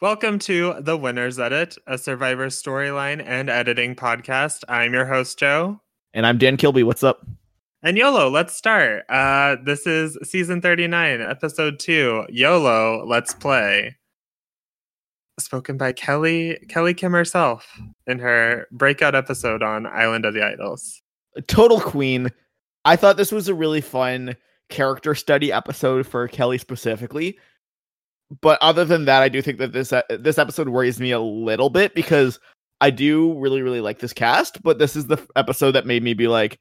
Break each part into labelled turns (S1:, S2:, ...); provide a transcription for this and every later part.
S1: Welcome to The Winner's Edit, a Survivor storyline and editing podcast. I'm your host, Joe.
S2: And I'm Dan Kilby. What's up?
S1: And YOLO, let's start. Uh, this is season 39, episode 2, YOLO, Let's Play. Spoken by Kellee Kellee Kim herself in her breakout episode on Island of the Idols.
S2: Total queen. I thought this was a really fun character study episode for Kellee specifically but other than that, I do think that this uh, this episode worries me a little bit because I do really really like this cast, but this is the episode that made me be like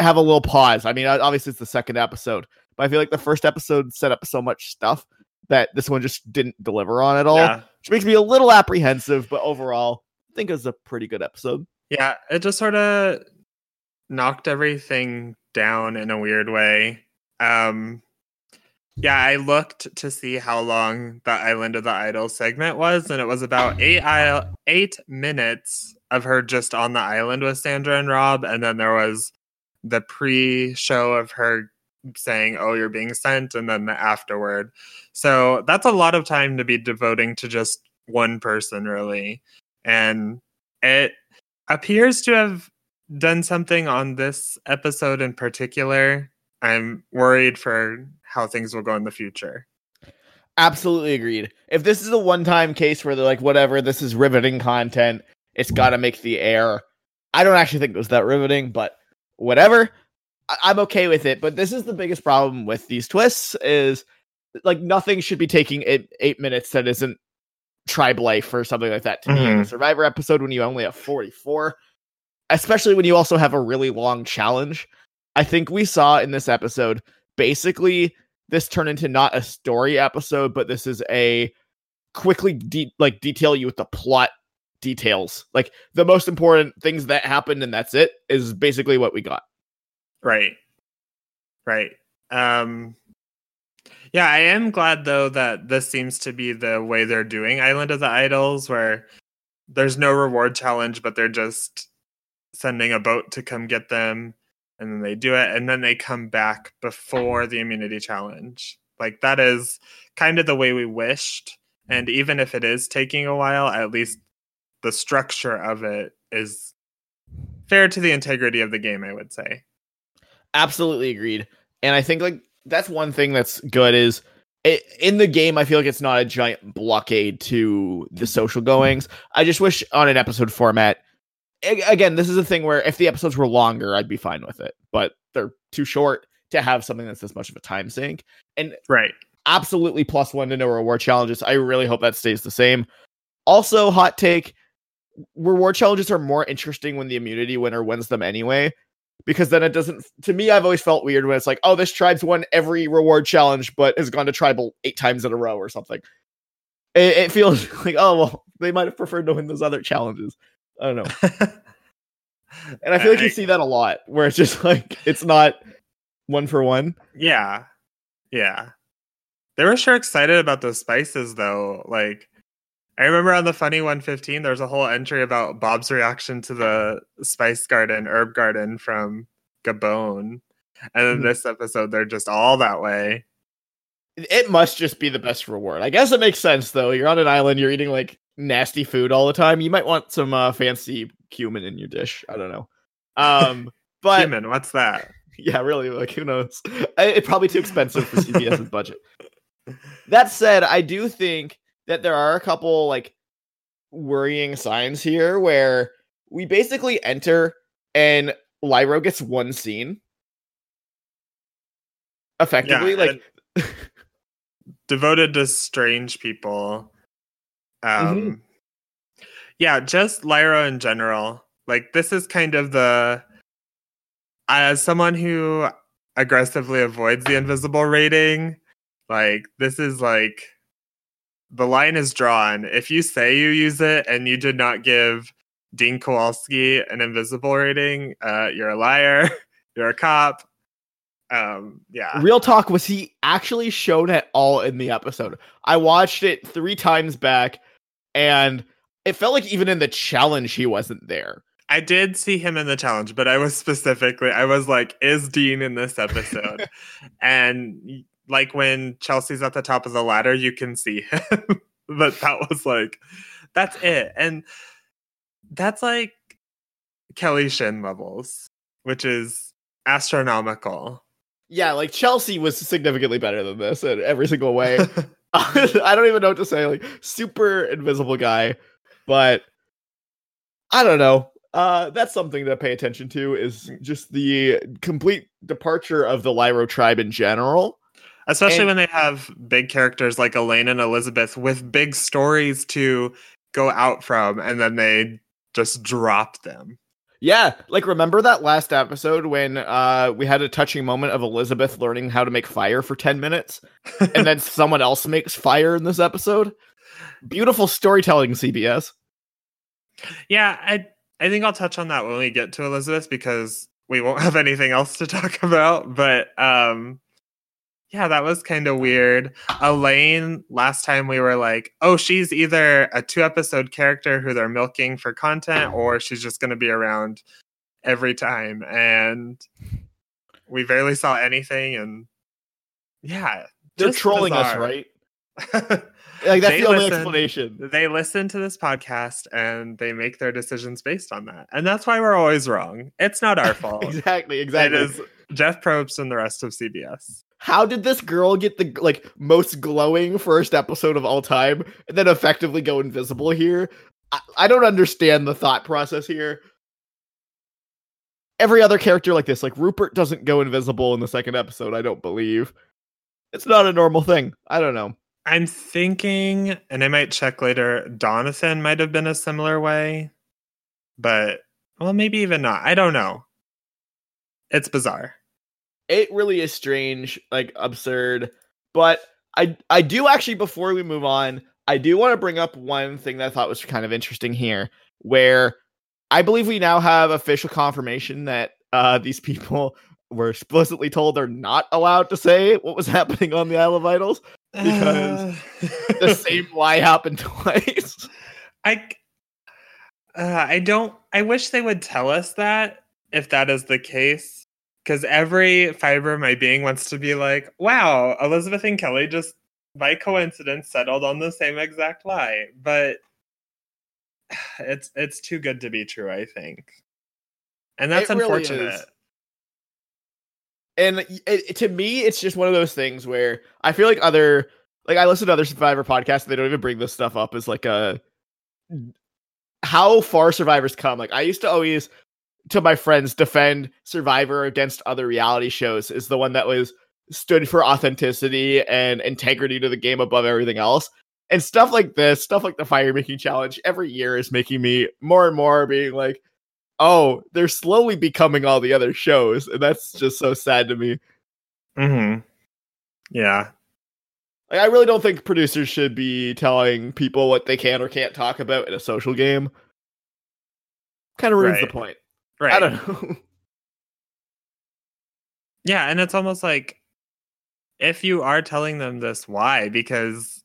S2: have a little pause. I mean, obviously it's the second episode, but I feel like the first episode set up so much stuff that this one just didn't deliver on at all, yeah. which makes me a little apprehensive. But overall, I think it was a pretty good episode.
S1: Yeah, it just sort of knocked everything down in a weird way. Um, yeah, I looked to see how long the Island of the Idol segment was, and it was about eight eight minutes of her just on the island with Sandra and Rob, and then there was the pre-show of her saying, "Oh, you're being sent," and then the afterward. So that's a lot of time to be devoting to just one person, really, and it appears to have done something on this episode in particular. I'm worried for how things will go in the future.
S2: Absolutely agreed. If this is a one time case where they're like, whatever, this is riveting content, it's got to make the air. I don't actually think it was that riveting, but whatever. I- am okay with it. But this is the biggest problem with these twists is like nothing should be taking eight, eight minutes that isn't tribe life or something like that to mm-hmm. me in a survivor episode when you only have 44 especially when you also have a really long challenge i think we saw in this episode basically this turn into not a story episode, but this is a quickly de- like detail you with the plot details. Like the most important things that happened and that's it is basically what we got.
S1: Right. Right. Um yeah, I am glad though that this seems to be the way they're doing Island of the Idols where there's no reward challenge but they're just sending a boat to come get them and then they do it and then they come back before the immunity challenge. Like that is kind of the way we wished and even if it is taking a while at least the structure of it is fair to the integrity of the game i would say.
S2: Absolutely agreed and i think like that's one thing that's good is it, in the game i feel like it's not a giant blockade to the social goings. I just wish on an episode format again, this is a thing where if the episodes were longer, I'd be fine with it, but they're too short to have something that's this much of a time sink. And
S1: right,
S2: absolutely plus one to no reward challenges. I really hope that stays the same. Also, hot take: reward challenges are more interesting when the immunity winner wins them anyway, because then it doesn't. To me, I've always felt weird when it's like, oh, this tribe's won every reward challenge, but has gone to tribal eight times in a row or something. It, it feels like, oh well, they might have preferred to win those other challenges. I don't know. and I feel like I, you see that a lot where it's just like it's not one for one.
S1: Yeah. Yeah. They were sure excited about those spices though. Like I remember on the funny 115 there's a whole entry about Bob's reaction to the spice garden, herb garden from Gabon. And then mm-hmm. this episode they're just all that way.
S2: It must just be the best reward. I guess it makes sense though. You're on an island, you're eating like nasty food all the time, you might want some uh, fancy cumin in your dish. I don't know. Um, but
S1: cumin, what's that?
S2: Yeah, really. Like, who knows? It's probably too expensive for CBS's budget. That said, I do think that there are a couple like worrying signs here where we basically enter and Lairo gets one scene. Effectively, yeah, like
S1: devoted to strange people. Um, mm-hmm. Yeah, just Lairo in general. Like, this is kind of the. As someone who aggressively avoids the invisible rating, like, this is like. The line is drawn. If you say you use it and you did not give Dean Kowalski an invisible rating, uh, you're a liar. you're a cop. Um, yeah.
S2: Real talk, was he actually shown at all in the episode? I watched it three times back and it felt like even in the challenge he wasn't there.
S1: I did see him in the challenge, but I was specifically I was like, is Dean in this episode? and like when Chelsea's at the top of the ladder, you can see him. but that was like that's it. And that's like Kelly Shinn levels, which is astronomical.
S2: Yeah, like Chelsea was significantly better than this in every single way. I don't even know what to say. Like super invisible guy, but I don't know. Uh, that's something to pay attention to. Is just the complete departure of the Lairo tribe in general.
S1: Especially
S2: And-
S1: when they have big characters like Elaine and Elizabeth with big stories to go out from, and then they just drop them.
S2: Yeah, like remember that last episode when uh we had a touching moment of Elizabeth learning how to make fire for 10 minutes and then someone else makes fire in this episode? Beautiful storytelling, CBS.
S1: Yeah, I I think I'll touch on that when we get to Elizabeth because we won't have anything else to talk about. But um yeah, that was kind of weird. Elaine, last time we were like, oh, she's either a two episode character who they're milking for content, or she's just gonna be around every time. And we barely saw anything and yeah.
S2: They're trolling us, right? Like that's
S1: They
S2: the only
S1: listen.
S2: explanation.
S1: they listen to this podcast and they make their decisions based on that. And that's why we're always wrong. It's not our fault.
S2: Exactly, exactly.
S1: is Jeff Probst and the rest of CBS.
S2: How did this girl get the like most glowing first episode of all time and then effectively go invisible here? I, I don't understand the thought process here. Every other character like this, like Rupert doesn't go invisible in the second episode, I don't believe. It's not a normal thing. I don't know.
S1: I'm thinking, and I might check later, Donathan might have been a similar way, but well, maybe even not. I don't know. It's bizarre.
S2: It really is strange, like absurd. But I I do actually before we move on, I do want to bring up one thing that I thought was kind of interesting here, where I believe we now have official confirmation that uh these people were explicitly told they're not allowed to say what was happening on the Isle of Idols. Because The same lie happened twice.
S1: I uh, I don't I wish they would tell us that if that is the case cuz every fiber of my being wants to be like, "Wow, Elizabeth and Kellee just by coincidence settled on the same exact lie." But it's it's too good to be true, I think. And that's
S2: really
S1: unfortunate.
S2: is. and it, it- eh, to me it's just one of those things where i feel like other like i listen to other survivor podcasts and they don't even bring this stuff up as like a how far survivors come like i used to always to my friends defend survivor against other reality shows is the one that was stood for authenticity and integrity to the game above everything else and stuff like this stuff like the fire making challenge every year is making me more and more being like oh, they're slowly becoming all the other shows, and that's just so sad to me.
S1: Mhm. Yeah.
S2: Like, I really don't think producers should be telling people what they can or can't talk about in a social game. Kind of ruins
S1: Right.
S2: the point.
S1: Right.
S2: I don't know.
S1: Yeah, and it's almost like if you are telling them this, why? Because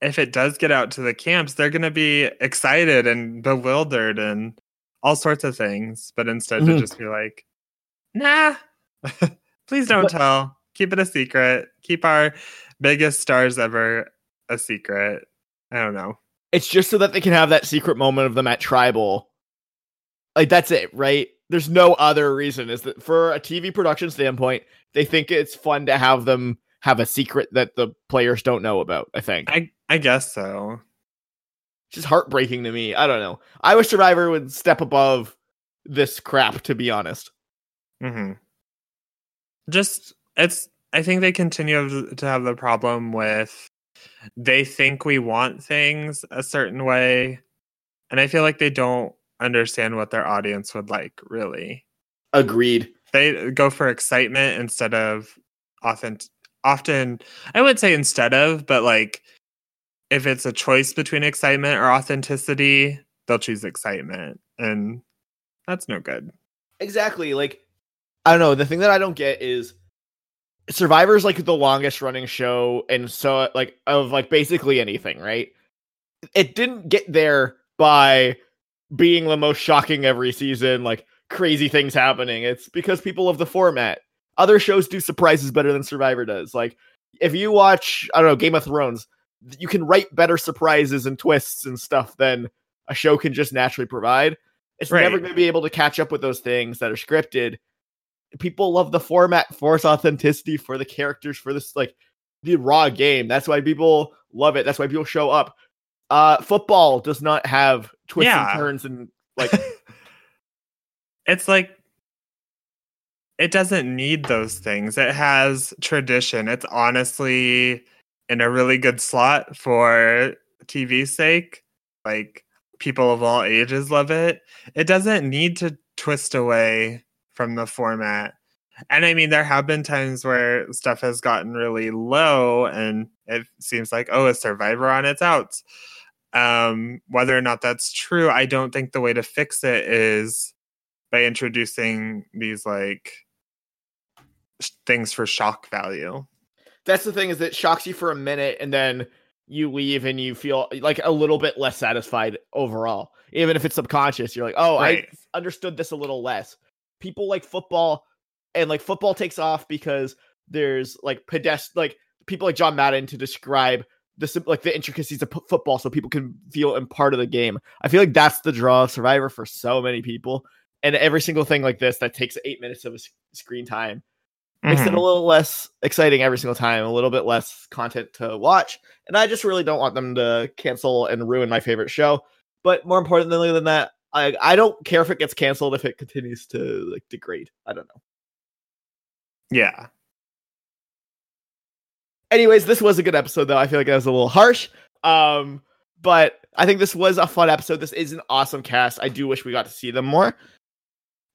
S1: if it does get out to the camps, they're going to be excited and bewildered and all sorts of things. But instead,
S2: Mhm.
S1: to just be like, nah, please don't
S2: But-
S1: tell. Keep it a secret. Keep our biggest stars ever a secret. I don't know.
S2: it's just so that they can have that secret moment of them at tribal. Like that's it, right? There's no other reason. Is that for a TV production standpoint, they think it's fun to have them have a secret that the players don't know about. I think.
S1: I I guess so.
S2: It's just heartbreaking to me. I don't know. I wish Survivor would step above this crap, to be honest.
S1: hmm Just it's. I think they continue to have the problem with they think we want things a certain way, and I feel like they don't understand what their audience would like. Really,
S2: Agreed.
S1: they go for excitement instead of authentic. Often, I would say instead of, but like if it's a choice between excitement or authenticity, they'll choose excitement, and that's no good.
S2: Exactly. Like, I don't know. The thing that I don't get is Survivor's like the longest running show, and so like of like basically anything, right? It didn't get there by being the most shocking every season, like crazy things happening. It's because people love the format. Other shows do surprises better than Survivor does. Like, if you watch, I don't know, Game of Thrones, you can write better surprises and twists and stuff than a show can just naturally provide. It's
S1: Right.
S2: never going to be able to catch up with those things that are scripted. People love the format for its authenticity, for the characters, for this like the raw game. That's why people love it. That's why people show up. Uh football does not have twists
S1: Yeah.
S2: and turns and like
S1: it's like it doesn't need those things. It has tradition. It's honestly in a really good slot for TV's sake. Like people of all ages love it. It doesn't need to twist away from the format. And I mean, there have been times where stuff has gotten really low and it seems like, oh, a survivor on its outs. Um, whether or not that's true, I don't think the way to fix it is by introducing these like sh- things for shock value.
S2: that's the thing is it shocks you for a minute and then you leave and you feel like a little bit less satisfied overall even if it's subconscious you're like oh
S1: Right.
S2: i understood this a little less people like football and like football takes off because there's like pedest like people like john madden to describe the like the intricacies of football so people can feel in part of the game i feel like that's the draw of survivor for so many people and every single thing like this that takes eight minutes of screen time makes it a
S1: Mhm.
S2: little less exciting every single time, a little bit less content to watch. And I just really don't want them to cancel and ruin my favorite show. But more importantly than that, I I don't care if it gets canceled if it continues to like degrade. I don't know.
S1: yeah.
S2: Anyways, this was a good episode though. I feel like that was a little harsh. Um, but I think this was a fun episode. This is an awesome cast. I do wish we got to see them more.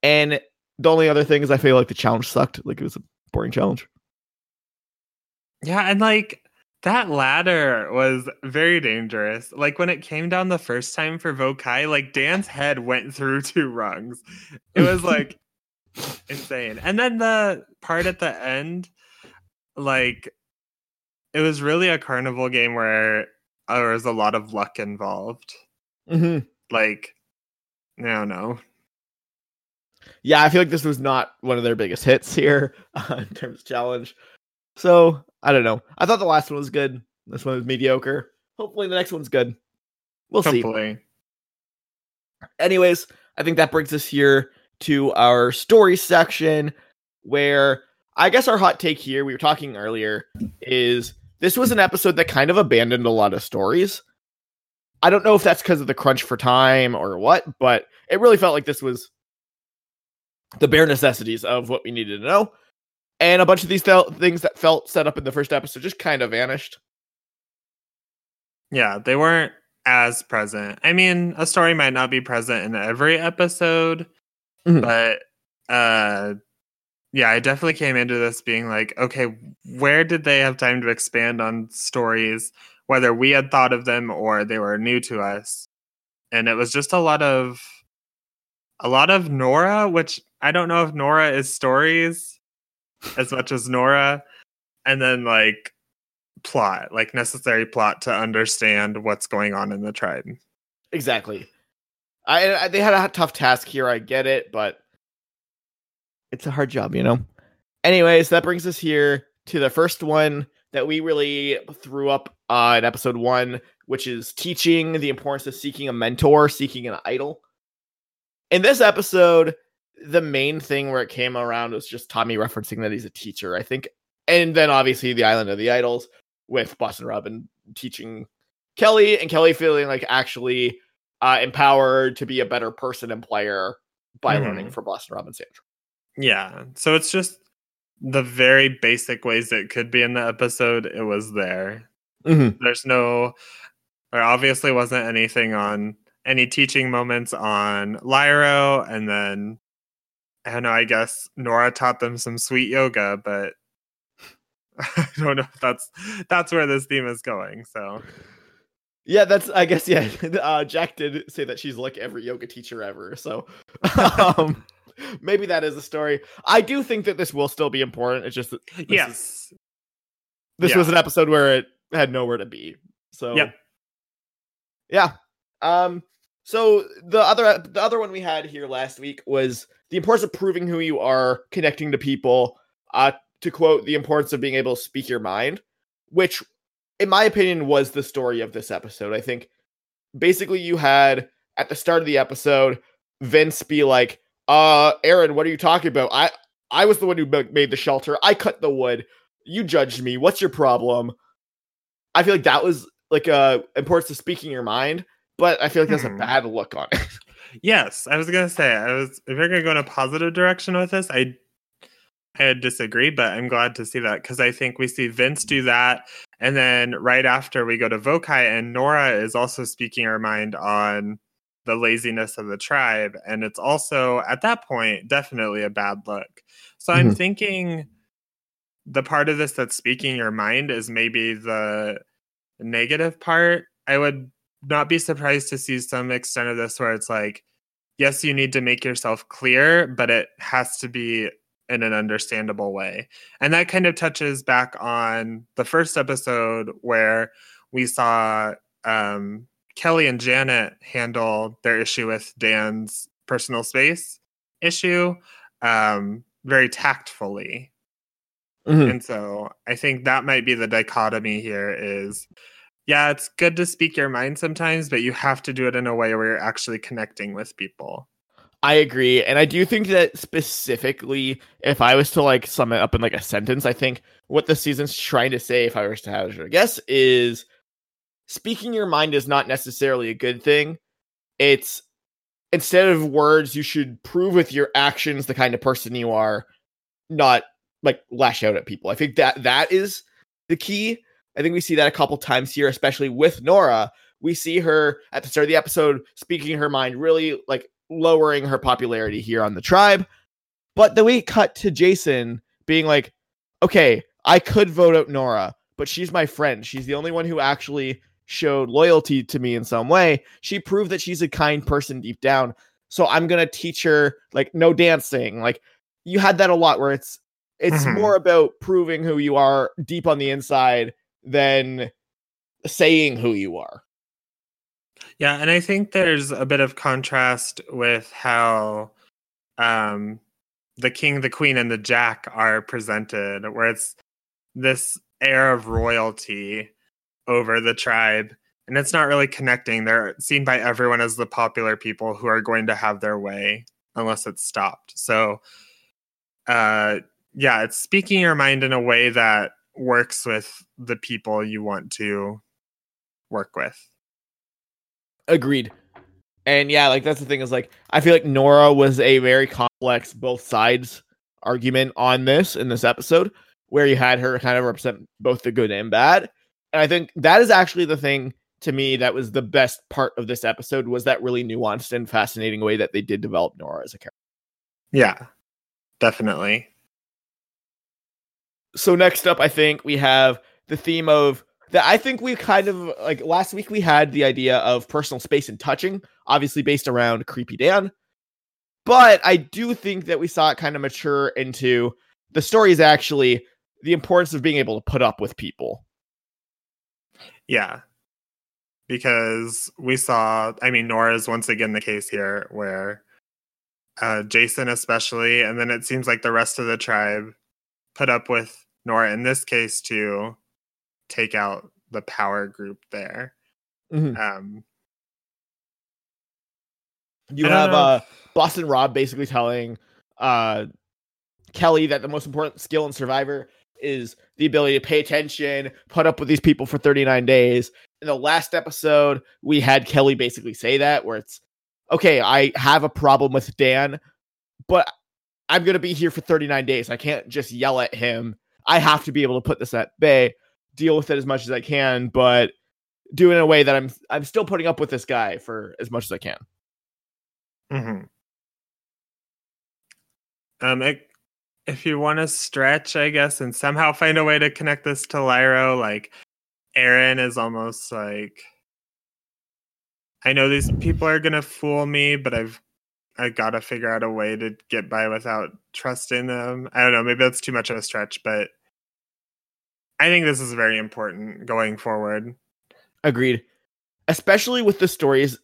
S2: And the only other thing is I feel like the challenge sucked. Like it was a boring challenge.
S1: Yeah, and like that ladder was very dangerous. Like when it came down the first time for Vokai, like Dan's head went through two rungs. It was like insane. And then the part at the end, like it was really a carnival game where there was a lot of luck involved.
S2: Mm-hmm.
S1: Like, I don't know.
S2: yeah, I feel like this was not one of their biggest hits here uh, in terms of challenge. So I don't know. I thought the last one was good. This one was mediocre. Hopefully the next one's good. We'll see. Anyways, I think that brings us here to our story section where I guess our hot take here, we were talking earlier, is this was an episode that kind of abandoned a lot of stories. I don't know if that's because of the crunch for time or what, but it really felt like this was the bare necessities of what we needed to know. And a bunch of these felt things that felt set up in the first episode just kind of vanished.
S1: Yeah, they weren't as present. I mean, a story might not be present in every episode,
S2: Mhm.
S1: but uh yeah, I definitely came into this being like, okay, where did they have time to expand on stories whether we had thought of them or they were new to us? And it was just a lot of a lot of Nora, which I don't know if Nora is stories as much as Nora, and then like plot, like necessary plot to understand what's going on in the tribe.
S2: Exactly. I, I they had a tough task here. I get it, but it's a hard job, you know. Anyways, that brings us here to the first one that we really threw up uh, in episode one, which is teaching the importance of seeking a mentor, seeking an idol. In this episode, the main thing where it came around was just Tommy referencing that he's a teacher, I think, and then obviously the Island of the Idols with Boston Rob and teaching Kellee and Kellee feeling like actually uh, empowered to be a better person and player by
S1: Mhm.
S2: learning from Boston Rob and Sandra.
S1: Yeah. So it's just the very basic ways it could be in the episode, it was there.
S2: Mm-hmm.
S1: There's no there obviously wasn't anything on any teaching moments on Lairo, and then I don't know, I guess Nora taught them some sweet yoga, but I don't know if that's that's where this theme is going. So
S2: Yeah, that's I guess yeah. Uh, Jack did say that she's like every yoga teacher ever, so um, maybe that is a story. I do think that this will still be important. It's just that this is-
S1: yes.
S2: this
S1: Yeah.
S2: was an episode where it had nowhere to be. So
S1: Yep.
S2: yeah. Um. So the other the other one we had here last week was the importance of proving who you are, connecting to people. Uh, to quote, the importance of being able to speak your mind, which in my opinion, was the story of this episode. I think basically you had at the start of the episode Vince be like, "Uh, Aaron, what are you talking about? I I was the one who made the shelter. I cut the wood. You judged me. What's your problem?" I feel like that was like uh importance of speaking your mind, but I feel like that's hmm. a bad look on it.
S1: Yes, I was gonna say I was if you're gonna go in a positive direction with this, I I disagree, but I'm glad to see that because I think we see Vince do that, and then right after we go to Vokai, and Nora is also speaking her mind on the laziness of the tribe, and it's also at that point definitely a bad look. So mm-hmm. I'm thinking the part of this that's speaking your mind is maybe the negative part. I would not be surprised to see some extent of this where it's like, yes, you need to make yourself clear, but it has to be in an understandable way. And that kind of touches back on the first episode where we saw um, Kellee and Janet handle their issue with Dan's personal space issue um, very tactfully. Mm-hmm. And so I think that might be the dichotomy here is yeah, it's good to speak your mind sometimes, but you have to do it in a way where you're actually connecting with people.
S2: I agree. And I do think that specifically, if I was to like sum it up in like a sentence, I think what the season's trying to say, if I was to have a guess, is speaking your mind is not necessarily a good thing. It's instead of words, you should prove with your actions the kind of person you are, not like lash out at people. I think that that is the key. I think we see that a couple times here, especially with Nora. We see her at the start of the episode speaking her mind, really like lowering her popularity here on the tribe. But then we cut to Jason being like, okay, I could vote out Nora, but she's my friend. She's the only one who actually showed loyalty to me in some way. She proved that she's a kind person deep down. So I'm going to teach her like no dancing. Like you had that a lot where it's it's mm-hmm. more about proving who you are deep on the inside than saying who you are.
S1: Yeah, and I think there's a bit of contrast with how um, the king, the queen, and the jack are presented, where it's this air of royalty over the tribe. And it's not really connecting. They're seen by everyone as the popular people who are going to have their way unless it's stopped. So, uh, yeah, it's speaking your mind in a way that works with the people you want to work with.
S2: Agreed. And yeah, like that's the thing is like I feel like Nora was a very complex both sides argument on this in this episode where you had her kind of represent both the good and bad. And I think that is actually the thing to me that was the best part of this episode was that really nuanced and fascinating way that they did develop Nora as a character.
S1: Yeah. Definitely
S2: so next up, I think we have the theme of that. I think we kind of like last week we had the idea of personal space and touching, obviously based around Creepy Dan. But I do think that we saw it kind of mature into the story is actually the importance of being able to put up with people.
S1: Yeah. Because we saw, I mean, Nora is once again the case here where uh, Jason, especially, and then it seems like the rest of the tribe put up with Nora in this case to take out the power group there. Mm-hmm. Um,
S2: you have uh, Boston Rob basically telling uh, Kellee that the most important skill in Survivor is the ability to pay attention, put up with these people for 39 days. In the last episode, we had Kellee basically say that, where it's okay, I have a problem with Dan, but I'm going to be here for 39 days. I can't just yell at him. I have to be able to put this at bay, deal with it as much as I can, but do it in a way that I'm I'm still putting up with this guy for as much as I can.
S1: Mm-hmm. Um, it, if you want to stretch, I guess, and somehow find a way to connect this to Lairo, like Aaron is almost like I know these people are gonna fool me, but I've I gotta figure out a way to get by without trusting them. I don't know, maybe that's too much of a stretch, but I think this is very important going forward.
S2: Agreed. Especially with the stories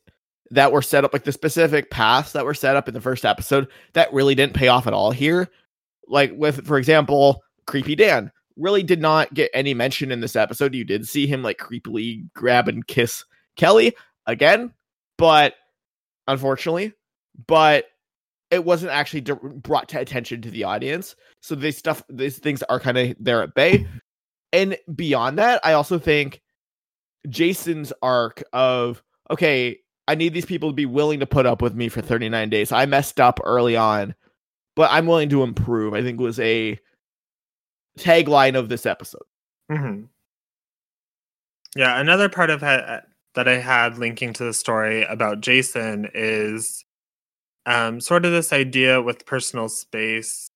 S2: that were set up, like the specific paths that were set up in the first episode that really didn't pay off at all here. Like with, for example, Creepy Dan. really did not get any mention in this episode. You did see him like creepily grab and kiss Kellee again, but unfortunately, but it wasn't actually di- brought to attention to the audience. So these stuff, these things are kind of there at bay. And beyond that, I also think Jason's arc of okay, I need these people to be willing to put up with me for 39 days. I messed up early on, but I'm willing to improve. I think was a tagline of this episode.
S1: Mm-hmm. Yeah, another part of ha- that I had linking to the story about Jason is um, sort of this idea with personal space.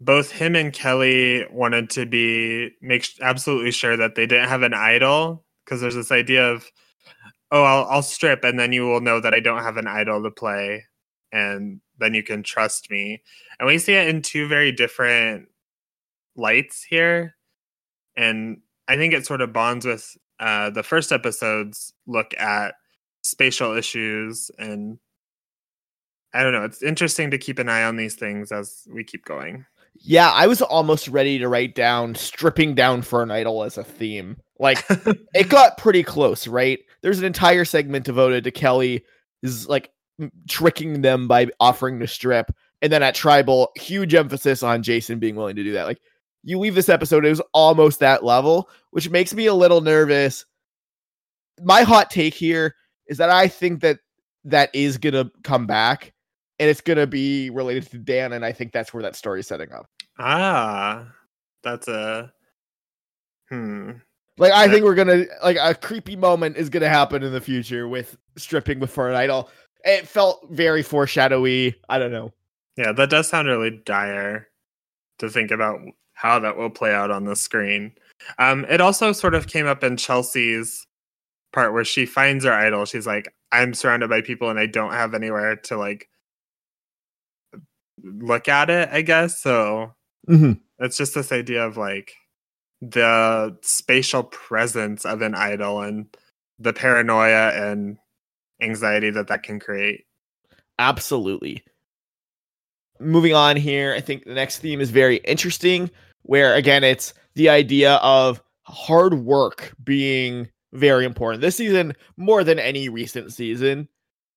S1: Both him and Kellee wanted to be make absolutely sure that they didn't have an idol because there's this idea of, oh, I'll, I'll strip and then you will know that I don't have an idol to play, and then you can trust me. And we see it in two very different lights here, and I think it sort of bonds with uh, the first episode's look at spatial issues and I don't know. It's interesting to keep an eye on these things as we keep going.
S2: Yeah, I was almost ready to write down stripping down for an idol as a theme. Like it got pretty close, right? There's an entire segment devoted to Kellee is like tricking them by offering to strip. And then at Tribal, huge emphasis on Jason being willing to do that. Like you leave this episode, it was almost that level, which makes me a little nervous. My hot take here is that I think that that is going to come back and it's going to be related to Dan. And I think that's where that story is setting up.
S1: Ah, that's a hmm.
S2: Like I think we're gonna like a creepy moment is gonna happen in the future with stripping before an idol. It felt very foreshadowy. I don't know.
S1: Yeah, that does sound really dire to think about how that will play out on the screen. Um, it also sort of came up in Chelsea's part where she finds her idol. She's like, I'm surrounded by people and I don't have anywhere to like look at it, I guess. So
S2: mm-hmm.
S1: it's just this idea of like the spatial presence of an idol and the paranoia and anxiety that that can create.
S2: Absolutely. Moving on here, I think the next theme is very interesting, where again, it's the idea of hard work being very important. This season, more than any recent season,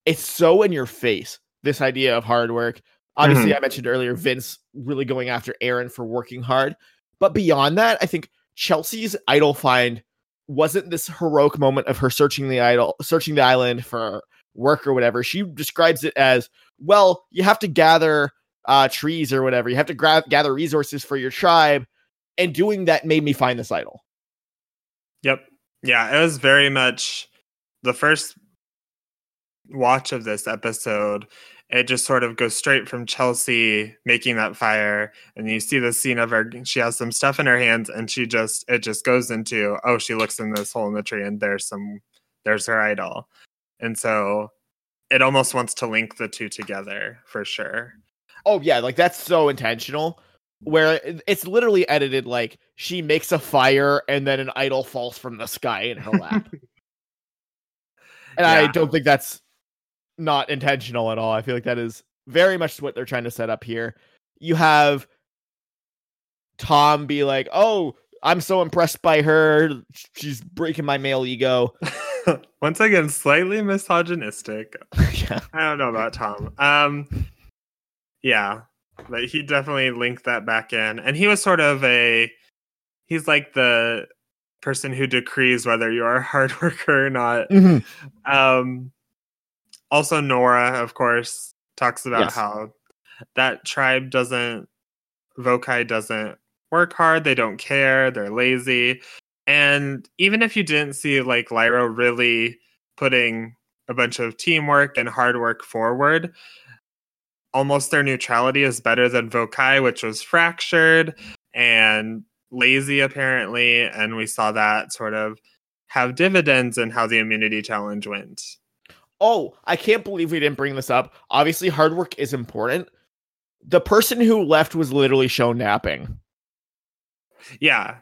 S2: it's so in your face. This idea of hard work. Obviously, mm-hmm. I mentioned earlier Vince really going after Aaron for working hard. But beyond that, I think Chelsea's idol find wasn't this heroic moment of her searching the idol, searching the island for work or whatever. She describes it as, well, you have to gather uh, trees or whatever. You have to gra- gather resources for your tribe. And doing that made me find this idol.
S1: Yep. Yeah, it was very much the first watch of this episode. It just sort of goes straight from Chelsea making that fire, and you see the scene of her. She has some stuff in her hands, and she just it just goes into oh, she looks in this hole in the tree, and there's some there's her idol, and so it almost wants to link the two together for sure.
S2: Oh yeah, like that's so intentional where it's literally edited like she makes a fire and then an idol falls from the sky in her lap. and yeah. I don't think that's not intentional at all. I feel like that is very much what they're trying to set up here. You have Tom be like, "Oh, I'm so impressed by her. She's breaking my male ego."
S1: Once again, slightly misogynistic. yeah. I don't know about Tom. Um yeah, but he definitely linked that back in, and he was sort of a he's like the person who decrees whether you are a hard worker or not. Mm-hmm. Um, also, Nora, of course, talks about yes. how that tribe doesn't Vokai doesn't work hard. They don't care. They're lazy. And even if you didn't see like Lairo really putting a bunch of teamwork and hard work forward, almost their neutrality is better than Vokai, which was fractured and lazy apparently, and we saw that sort of have dividends in how the immunity challenge went.
S2: Oh, I can't believe we didn't bring this up. Obviously, hard work is important. The person who left was literally shown napping.
S1: Yeah.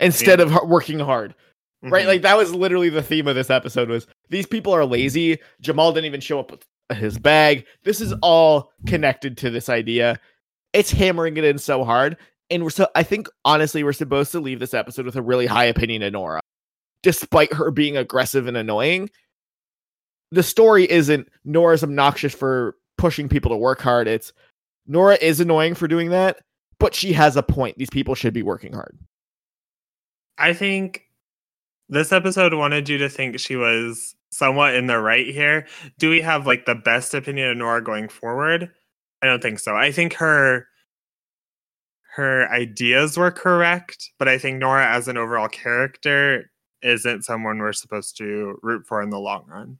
S2: Instead yeah. of working hard. Mm-hmm. Right? Like that was literally the theme of this episode was these people are lazy. Jamal didn't even show up with his bag. This is all connected to this idea. It's hammering it in so hard. and we're so I think honestly we're supposed to leave this episode with a really high opinion of Nora, despite her being aggressive and annoying. The story isn't Nora's obnoxious for pushing people to work hard. It's Nora is annoying for doing that, but she has a point. These people should be working hard.
S1: I think this episode wanted you to think she was somewhat in the right here. Do we have like the best opinion of Nora going forward? I don't think so. I think her her ideas were correct, but I think Nora as an overall character isn't someone we're supposed to root for in the long run.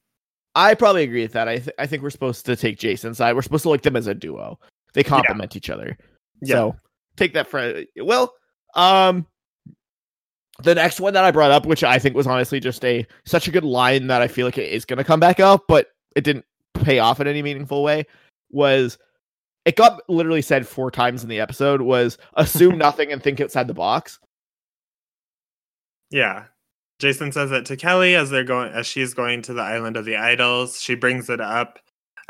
S2: I probably agree with that. I th- I think we're supposed to take Jason's side. We're supposed to like them as a duo. They complement yeah. each other.
S1: Yeah.
S2: So take that for well. Um, the next one that I brought up, which I think was honestly just a such a good line that I feel like it is going to come back up, but it didn't pay off in any meaningful way, was it got literally said four times in the episode was assume nothing and think outside the box.
S1: Yeah. Jason says it to Kelly as they're going as she's going to the island of the idols. She brings it up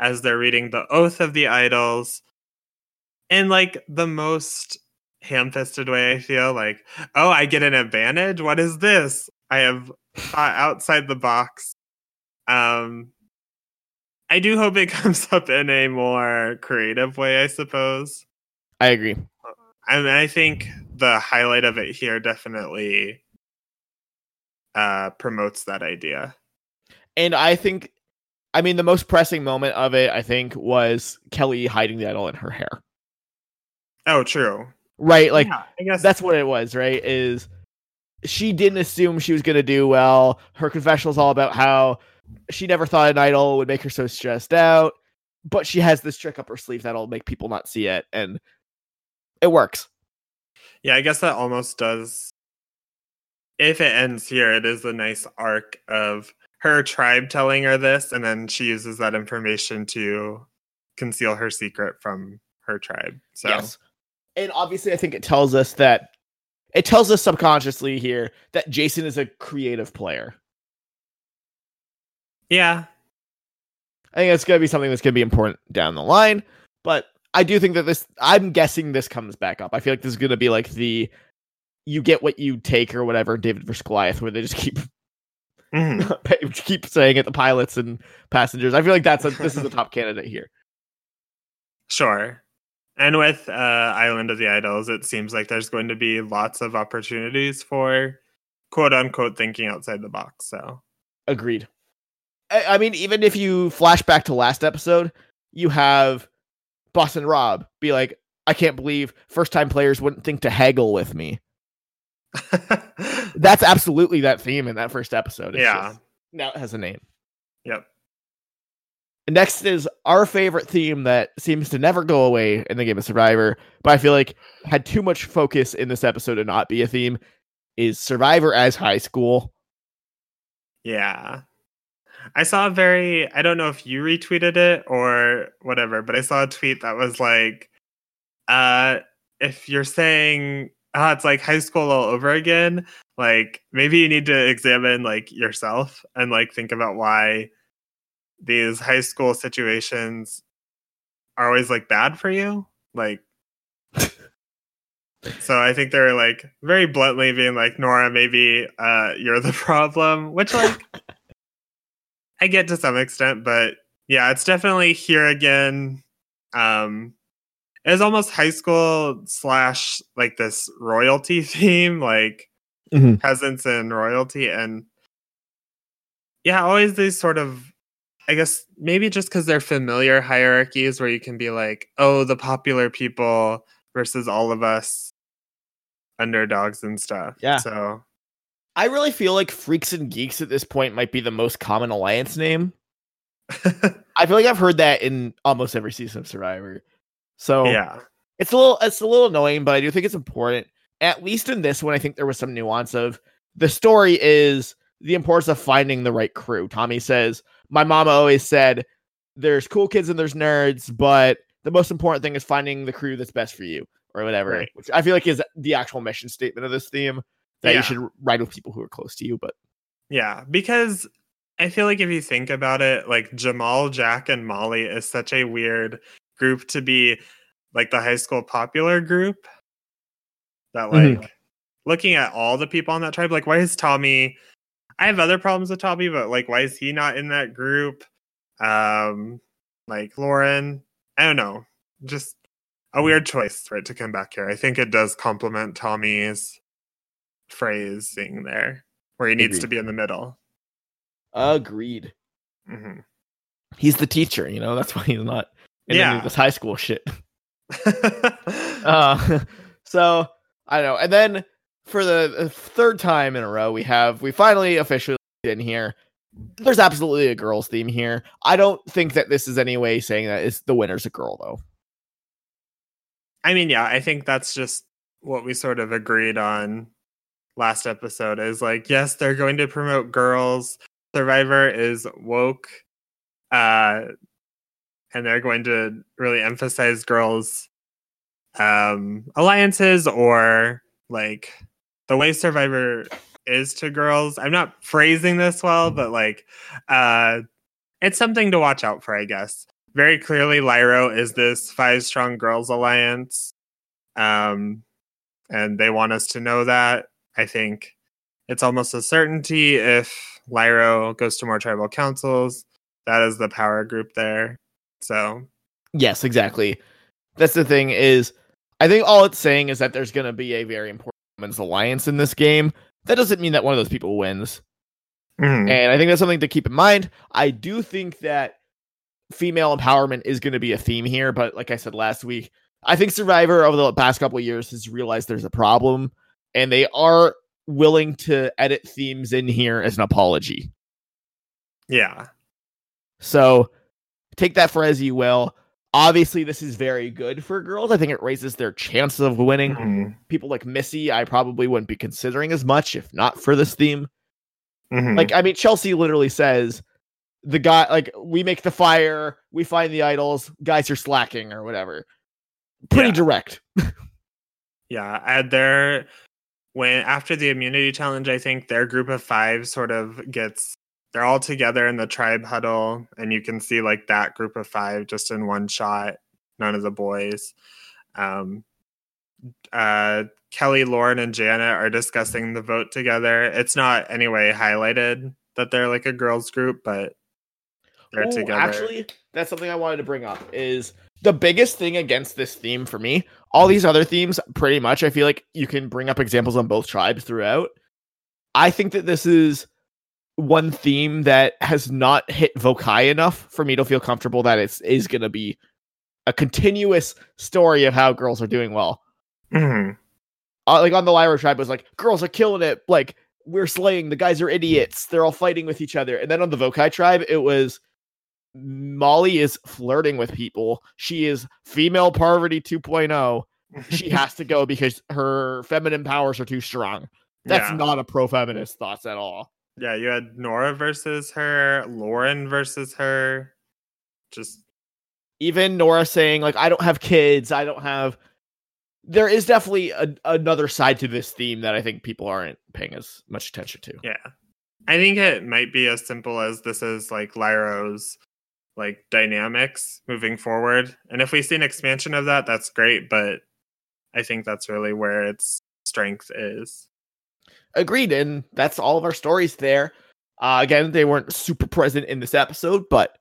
S1: as they're reading the oath of the idols. In like the most ham-fisted way i feel like oh i get an advantage? What is this? I have thought outside the box. Um i do hope it comes up in a more creative way i suppose.
S2: I agree.
S1: I mean, I think the highlight of it here definitely uh, promotes that idea.
S2: And I think, I mean, the most pressing moment of it, I think, was Kellee hiding the idol in her hair.
S1: Oh, true.
S2: Right, like
S1: yeah, I guess
S2: that's what it was. Right, is she didn't assume she was going to do well. Her confessional is all about how she never thought an idol would make her so stressed out, but she has this trick up her sleeve that'll make people not see it, and it works.
S1: Yeah, I guess that almost does. If it ends here, it is a nice arc of her tribe telling her this, and then she uses that information to conceal her secret from her tribe. So
S2: yes and obviously I think it tells us that it tells us subconsciously here that Jason is a creative player.
S1: Yeah.
S2: I think it's going to be something that's going to be important down the line, but I do think that this I'm guessing this comes back up. I feel like this is going to be like the you get what you take or whatever David versus Goliath where they just keep mm-hmm. keep saying it the pilots and passengers. I feel like that's a, this is the top candidate here.
S1: Sure. And with uh, Island of the Idols, it seems like there's going to be lots of opportunities for quote unquote thinking outside the box. So,
S2: agreed. I, I mean, even if you flash back to last episode, you have Boston Rob be like, I can't believe first time players wouldn't think to haggle with me. That's absolutely that theme in that first episode.
S1: It's yeah. Just,
S2: now it has a name.
S1: Yep.
S2: Next is our favorite theme that seems to never go away in the game of Survivor, but I feel like had too much focus in this episode to not be a theme. Is Survivor as high school?
S1: Yeah. I saw a very I don't know if you retweeted it or whatever, but I saw a tweet that was like uh if you're saying oh, it's like high school all over again, like maybe you need to examine like yourself and like think about why these high school situations are always like bad for you like so i think they're like very bluntly being like nora maybe uh you're the problem which like i get to some extent but yeah it's definitely here again um it's almost high school slash like this royalty theme like mm-hmm. peasants and royalty and yeah always these sort of I guess maybe just because they're familiar hierarchies where you can be like, oh, the popular people versus all of us underdogs and stuff.
S2: Yeah.
S1: So
S2: I really feel like Freaks and Geeks at this point might be the most common alliance name. I feel like I've heard that in almost every season of Survivor. So
S1: yeah,
S2: it's a little it's a little annoying, but I do think it's important. At least in this one, I think there was some nuance of the story is the importance of finding the right crew. Tommy says, my mama always said there's cool kids and there's nerds, but the most important thing is finding the crew that's best for you or whatever. Right. Which I feel like is the actual mission statement of this theme that yeah. you should ride with people who are close to you. But
S1: yeah, because I feel like if you think about it, like Jamal, Jack, and Molly is such a weird group to be like the high school popular group. That like
S2: Mhm.
S1: looking at all the people on that tribe, like why is Tommy? I have other problems with Tommy, but like why is he not in that group? Um, like Lauren, I don't know, just a weird choice it to come back here. I think it does complement Tommy's phrasing there, where he needs to be in the middle.
S2: Agreed.
S1: hmm
S2: He's the teacher, you know. That's why he's not any
S1: Yeah.
S2: this high school shit. Uh, so I don't know. And then for the the third time in a row, we have we finally officially in here. There's absolutely a girls theme here. I don't think that this is any way saying that it's the winner's a girl though.
S1: I mean, yeah, I think that's just what we sort of agreed on last episode is like, yes, they're going to promote girls. Survivor is woke. Uh and they're going to really emphasize girls um alliances or like the way Survivor is to girls. I'm not phrasing this well, but like uh it's something to watch out for, I guess very clearly Lairo is this five strong girls alliance. Um and they want us to know that. I think it's almost a certainty if Lairo goes to more tribal councils. That is the power group there. So
S2: Yes, exactly. That's the thing is I think all it's saying is that there's going to be a very important women's alliance in this game. That doesn't mean that one of those people wins.
S1: mhm.
S2: And I think that's something to keep in mind. I do think that female empowerment is going to be a theme here, but like I said last week, I think Survivor over the past couple of years has realized there's a problem and they are willing to edit themes in here as an apology.
S1: yeah.
S2: So take that for as you will. Obviously, this is very good for girls. I think it raises their chances of winning.
S1: Mhm.
S2: People like Missy, I probably wouldn't be considering as much if not for this theme.
S1: Mhm.
S2: Like, I mean, Chelsea literally says the guy, like, we make the fire, we find the idols, guys are slacking or whatever. Pretty
S1: Yeah.
S2: direct.
S1: Yeah, and their when after the immunity challenge, I think their group of five sort of gets they're all together in the tribe huddle, and you can see like that group of five just in one shot. None of the boys. Um, uh, Kellee, Lauren, and Janet are discussing the vote together. It's not anyway highlighted that they're like a girls group, but they're
S2: Ooh,
S1: together.
S2: Actually, that's something I wanted to bring up is the biggest thing against this theme for me. All these other themes, pretty much, I feel like you can bring up examples on both tribes throughout. I think that this is one theme that has not hit Vokai enough for me to feel comfortable that it's is going to be a continuous story of how girls are doing well.
S1: Mhm.
S2: Uh, like on the Lairo tribe was like girls are killing it, like we're slaying. The guys are idiots. They're all fighting with each other. And then on the Vokai tribe, it was Molly is flirting with people. She is female Parvati 2.0. She has to go because her feminine powers are too strong. That's
S1: Yeah.
S2: not a pro feminist thoughts at all.
S1: Yeah, you had Noura versus her, Lauren versus her. Just
S2: Even Noura saying like I don't have kids, I don't have. There is definitely a, another side to this theme that I think people aren't paying as much attention to.
S1: yeah. I think it might be as simple as this is like Lairo's like dynamics moving forward. And if we see an expansion of that, that's great, but I think that's really where its strength is.
S2: Agreed, and that's all of our stories there. Uh, again, they weren't super present in this episode, but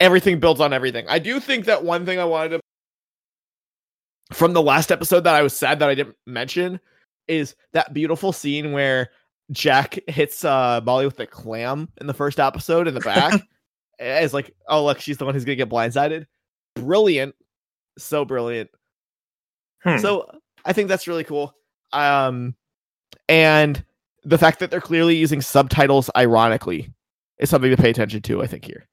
S2: everything builds on everything. I do think that one thing I wanted to from the last episode that I was sad that I didn't mention is that beautiful scene where Jack hits uh Molly with the clam in the first episode in the back. As like, oh look, she's the one who's gonna get blindsided. Brilliant, so brilliant.
S1: Hmm.
S2: So I think that's really cool. Um, and the fact that they're clearly using subtitles ironically is something to pay attention to. I think here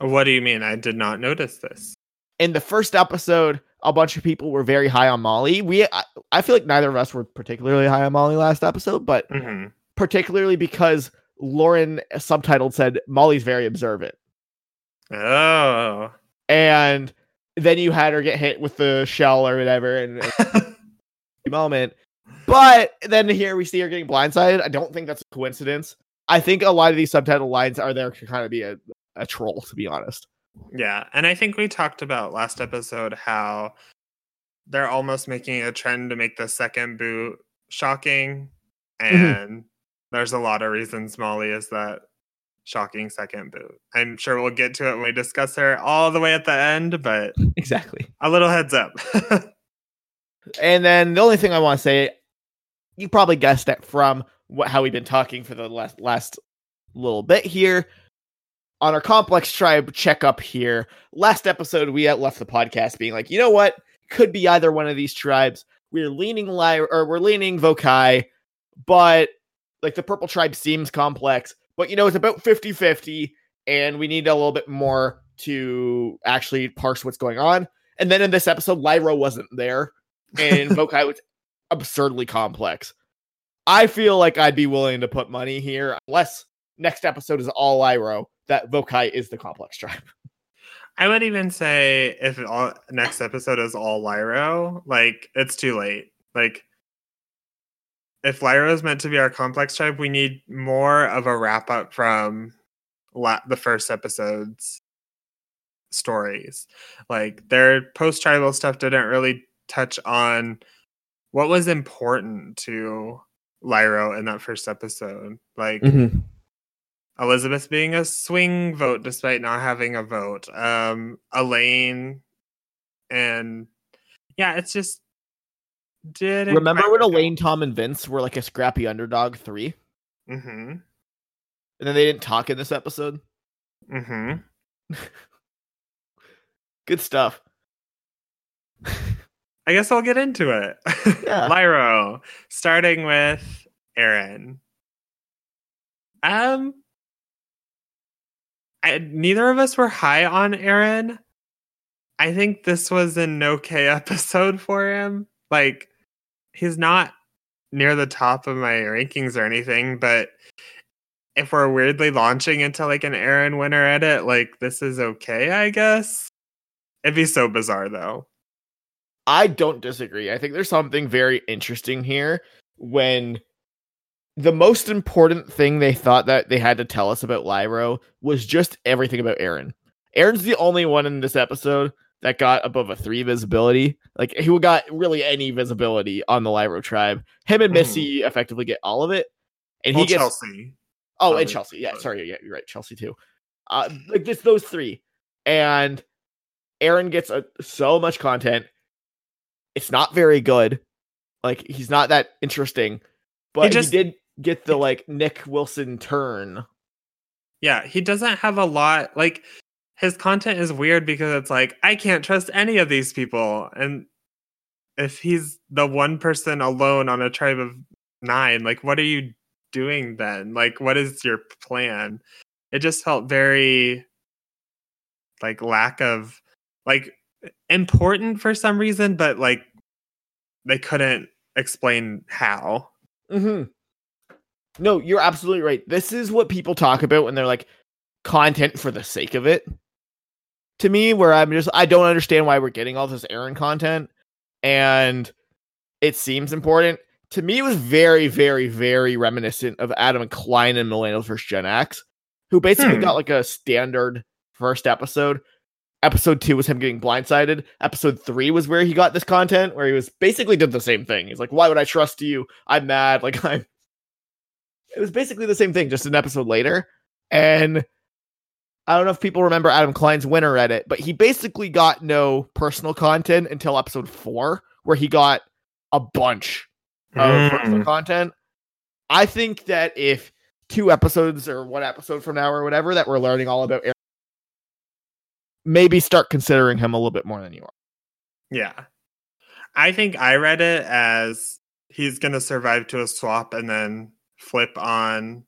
S1: what do you mean? I did not notice this.
S2: in the first episode, a bunch of people were very high on Molly. We, I, I feel like neither of us were particularly high on Molly last episode, but
S1: hmm
S2: particularly because Lauren subtitled said Molly's very observant,
S1: Oh.
S2: and then you had her get hit with the shell or whatever, and moment. But then here we see her getting blindsided. I don't think that's a coincidence. I think a lot of these subtitle lines are there to kind of be a, a troll, to be honest.
S1: Yeah, and I think we talked about last episode how they're almost making a trend to make the second boot shocking.
S2: Mhm.
S1: And there's a lot of reasons Molly is that shocking second boot. I'm sure we'll get to it when we discuss her all the way at the end, but
S2: Exactly.
S1: a little heads up.
S2: And then the only thing I want to say, you probably guessed it from what how we've been talking for the last last little bit here on our complex tribe checkup here. Last episode, we left the podcast being like, you know what, could be either one of these tribes. We're leaning Lairo or we're leaning Vokai, but like the purple tribe seems complex, but you know it's about 50-50 and we need a little bit more to actually parse what's going on. And then in this episode, Lairo wasn't there and Vokai was absurdly complex. I feel like I'd be willing to put money here, unless next episode is all Lairo, that Vokai is the complex tribe.
S1: I would even say if all, next episode is all Lairo, like it's too late. Like if Lairo is meant to be our complex tribe, we need more of a wrap up from la- the first episode's stories. Like their post tribal stuff didn't really touch on what was important to Lairo in that first episode. Like Elizabeth being a swing vote despite not having a vote. Um, Elaine, and yeah, it's just did
S2: Remember when Elaine, Tom, and Vince were like a scrappy underdog three,
S1: Mm-hmm.
S2: and then they didn't talk in this episode?
S1: Mm-hmm.
S2: Good stuff.
S1: I guess I'll get into it.
S2: Yeah.
S1: Lairo, starting with Aaron. Um, I, neither of us were high on Aaron. I think this was an okay episode for him. Like, he's not near the top of my rankings or anything, but if we're weirdly launching into like an Aaron winner edit, like this is okay, I guess. It'd be so bizarre though.
S2: I don't disagree. I think there's something very interesting here when the most important thing they thought that they had to tell us about Lairo was just everything about Aaron. Aaron's the only one in this episode that got above a three visibility. Like who got really any visibility on the Lairo tribe. Him and. Missy effectively get all of it. And
S1: Well,
S2: he gets
S1: Chelsea.
S2: Oh,
S1: Probably,
S2: and Chelsea. Yeah, sorry. Yeah, you're right. Chelsea too. Uh, like just those three, and Aaron gets a, so much content. It's not very good. Like he's not that interesting, but he,
S1: just-
S2: did get the like Nick Wilson turn.
S1: Yeah, he doesn't have a lot. Like his content is weird because it's like I can't trust any of these people, and if he's the one person alone on a tribe of nine, like what are you doing then? Like what is your plan? It just felt very like lack of like important for some reason, but like they couldn't explain how.
S2: Mm-hmm. No, you're absolutely right. This is what people talk about when they're like content for the sake of it. To me, where I'm just I don't understand why we're getting all this Aaron content, and it seems important. To me, it was very, very, very reminiscent of Adam Klein and Millennials vs. Gen X, who basically
S1: Hmm.
S2: got like a standard first episode. Episode two was him getting blindsided. Episode three was where he got this content, where he was basically did the same thing. He's like, "Why would I trust you? I'm mad. Like I'm." It was basically the same thing, just an episode later. And I don't know if people remember Adam Klein's winner edit, but he basically got no personal content until episode four, where he got a bunch of personal
S1: Mm.
S2: content. I think that if two episodes or one episode from now or whatever that we're learning all about Aaron, maybe start considering him a little bit more than you are.
S1: Yeah. I think I read it as he's going to survive to a swap and then flip on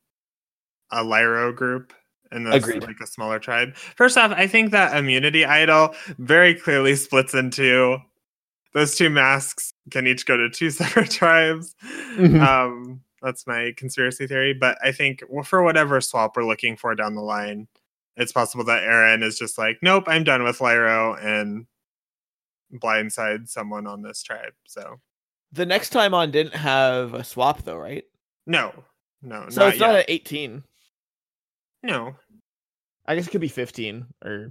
S1: a Lairo group and that's
S2: Agreed.
S1: like a smaller tribe. First off, I think that immunity idol very clearly splits into those two masks can each go to two separate tribes.
S2: Mhm.
S1: Um, that's my conspiracy theory. But I think well, for whatever swap we're looking for down the line, it's possible that Aaron is just like, nope, I'm done with Lairo and blindside someone on this tribe. So
S2: The next time on didn't have a swap though, right?
S1: no, no,
S2: So
S1: not
S2: it's not
S1: yet.
S2: at 18.
S1: no,
S2: I guess it could be 15 or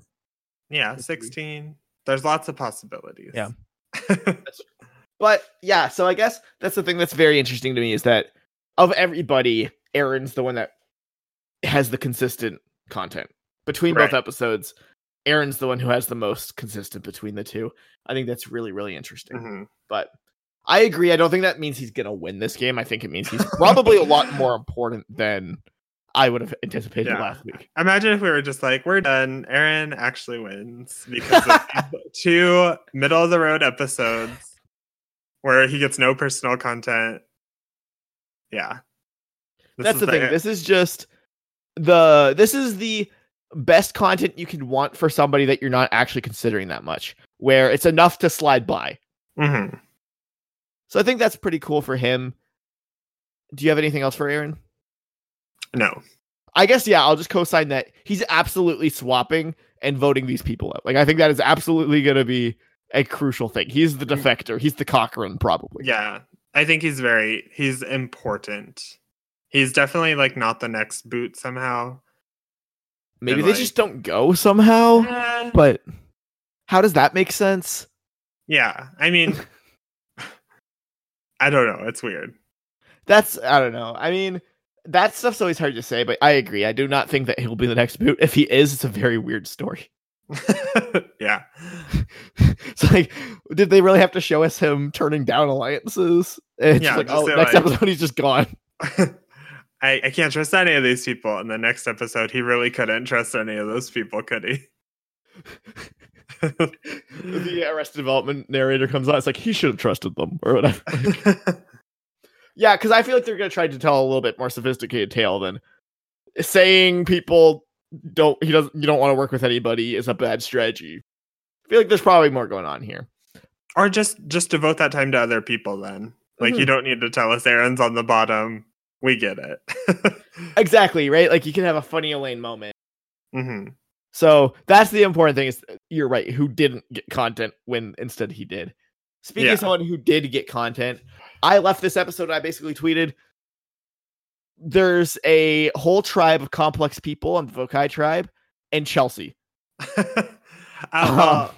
S1: yeah,
S2: Let's see.
S1: sixteen. There's lots of possibilities.
S2: Yeah. But yeah, so I guess that's the thing that's very interesting to me is that of everybody, Aaron's the one that has the consistent content between both episodes. Aaron's the one who has the most consistent between the two. I think that's really, really interesting.
S1: Mhm.
S2: But I agree. I don't think that means he's gonna win this game. I think it means he's probably a lot more important than I would have anticipated
S1: Yeah.
S2: last week.
S1: Imagine if we were just like, we're done. Aaron actually wins because of two middle of the road episodes where he gets no personal content. Yeah. This
S2: That's
S1: is
S2: the thing. This is just the this is the best content you can want for somebody that you're not actually considering that much, where it's enough to slide by.
S1: Mhm.
S2: So I think that's pretty cool for him. Do you have anything else for Aaron?
S1: No.
S2: I guess yeah, I'll just co-sign that he's absolutely swapping and voting these people out. Like I think that is absolutely going to be a crucial thing. He's the defector. He's the Cochrane probably.
S1: Yeah. I think he's very he's important. He's definitely like not the next boot somehow.
S2: Maybe
S1: and,
S2: they
S1: like-
S2: just don't go somehow.
S1: Eh,
S2: But how does that make sense?
S1: yeah. I mean I don't know. It's weird.
S2: That's I don't know. I mean, that stuff's always hard to say, but I agree. I do not think that he'll be the next boot. If he is, it's a very weird story.
S1: yeah.
S2: it's like, did they really have to show us him turning down alliances? It's
S1: Yeah,
S2: like, oh, next
S1: like-
S2: episode he's just gone.
S1: I, I can't trust any of these people. In the next episode, he really couldn't trust any of those people, could he?
S2: the Arrested Development narrator comes out. It's like he should have trusted them or whatever. yeah, because I feel like they're gonna try to tell a little bit more sophisticated tale than saying people don't. He doesn't. You don't want to work with anybody is a bad strategy. I feel like there's probably more going on here.
S1: or just just devote that time to other people then. Like you
S2: Mhm.
S1: don't need to tell us Aaron's on the bottom. We get it.
S2: Exactly right. Like you can have a funny Elaine moment.
S1: hmm
S2: So that's the important thing. Is you're right. Who didn't get content when instead he did. Speaking
S1: Yeah.
S2: of someone who did get content, I left this episode. I basically tweeted. There's a whole tribe of complex people on the Vokai tribe and Chelsea.
S1: uh,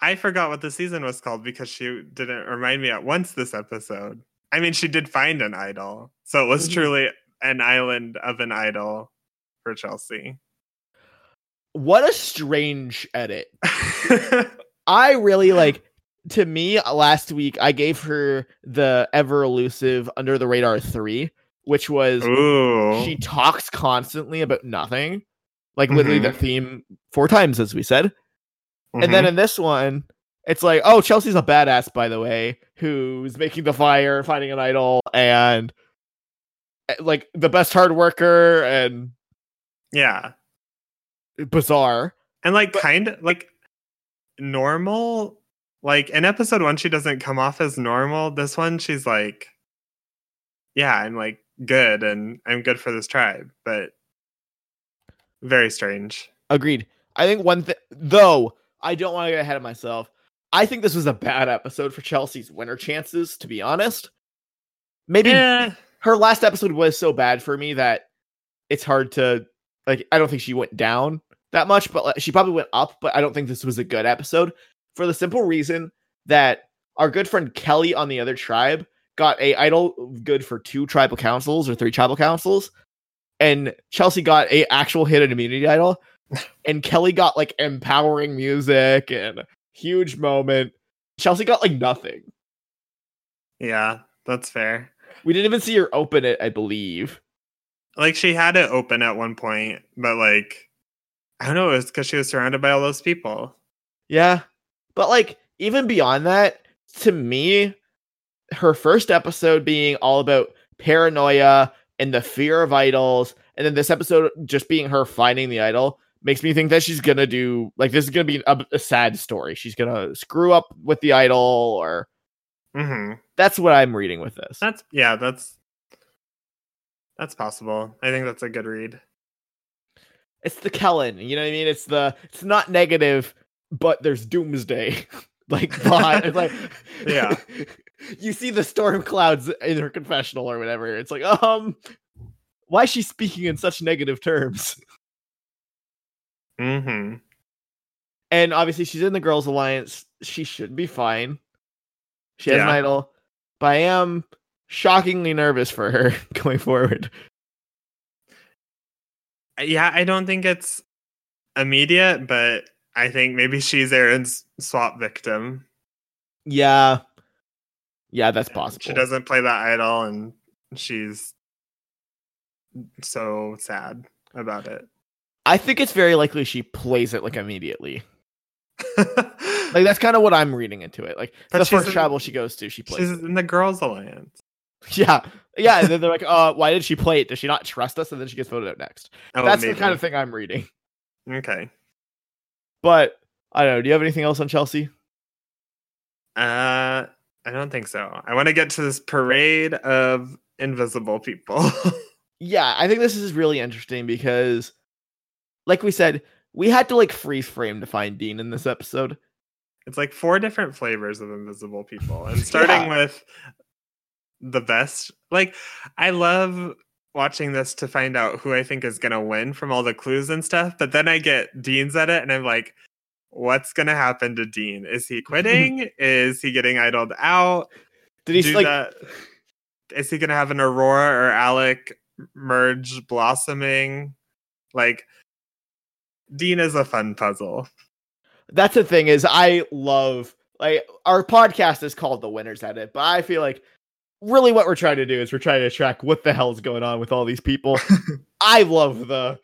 S1: I forgot what the season was called because she didn't remind me at once this episode. I mean, she did find an idol, so it was
S2: Mhm.
S1: truly an island of an idol for Chelsea.
S2: What a strange edit. I really like to me last week I gave her the ever elusive under the radar 3 which was
S1: Ooh,
S2: she talks constantly about nothing like literally the
S1: Mhm.
S2: theme four times as we said and then
S1: Mhm.
S2: in this one it's like oh Chelsea's a badass by the way who's making the fire finding an idol and eh, like the best hard worker and
S1: yeah,
S2: bizarre
S1: and like kind of like normal. Like in episode one, she doesn't come off as normal. This one, she's like, yeah, I'm like good, and I'm good for this tribe, but very strange.
S2: Agreed. I think one thing, though, I don't want to get ahead of myself. I think this was a bad episode for Chelsea's winner chances, to be honest. Maybe
S1: Eh,
S2: her last episode was so bad for me that it's hard to, like, I don't think she went down that much, but like, she probably went up, but I don't think this was a good episode for the simple reason that our good friend Kellee on the other tribe got a idol good for two tribal councils or three tribal councils, and Chelsea got a actual hidden immunity idol, and Kellee got like empowering music and huge moment. Chelsea got like nothing.
S1: yeah, that's fair.
S2: We didn't even see her open it, I believe.
S1: like she had it open at one point, but like I don't know, it was because she was surrounded by all those people.
S2: Yeah. But like even beyond that, to me, her first episode being all about paranoia and the fear of idols, and then this episode just being her finding the idol makes me think that she's gonna do like this is gonna be a, a sad story. She's gonna screw up with the idol, or
S1: hmm
S2: that's what I'm reading with this.
S1: That's yeah, that's that's possible. I think that's a good read.
S2: It's the Kellen, you know what I mean? It's the it's not negative, but there's doomsday. like behind it's like
S1: Yeah.
S2: you see the storm clouds in her confessional or whatever. It's like, um why is she speaking in such negative terms?
S1: Hmm
S2: And obviously she's in the girls alliance. She should be fine. She has an idol, but I am shockingly nervous for her going forward.
S1: Yeah, I don't think it's immediate, but I think maybe she's Aaron's swap victim.
S2: Yeah. Yeah, that's possible.
S1: She doesn't play that idol, and she's so sad about it.
S2: I think it's very likely she plays it like immediately. Like that's kind of what I'm reading into it. Like
S1: But
S2: the first
S1: in-
S2: travel she goes to, she plays.
S1: she's
S2: it.
S1: in the Girls Alliance.
S2: Yeah, yeah. And then they're like, "Uh, why did she play it? Does she not trust us?" And then she gets voted out next.
S1: Oh,
S2: that's
S1: maybe.
S2: the kind of thing I'm reading.
S1: Okay.
S2: But I don't know. Do you have anything else on Chelsea?
S1: Uh, I don't think so. I want to get to this parade of invisible people.
S2: Yeah, I think this is really interesting because, like we said, we had to like freeze frame to find Dean in this episode.
S1: it's like four different flavors of invisible people, and starting with the best. Like, I love watching this to find out who I think is gonna win from all the clues and stuff. But then I get Dean's at it, and I'm like, what's gonna happen to Dean? Is he quitting? is he getting idled out?
S2: Did he
S1: do
S2: like?
S1: that? Is he gonna have an Aurora or Alec merge blossoming? Like Dean is a fun puzzle.
S2: That's the thing is I love like our podcast is called the winners edit, but I feel like really what we're trying to do is we're trying to track what the hell's going on with all these people. I love the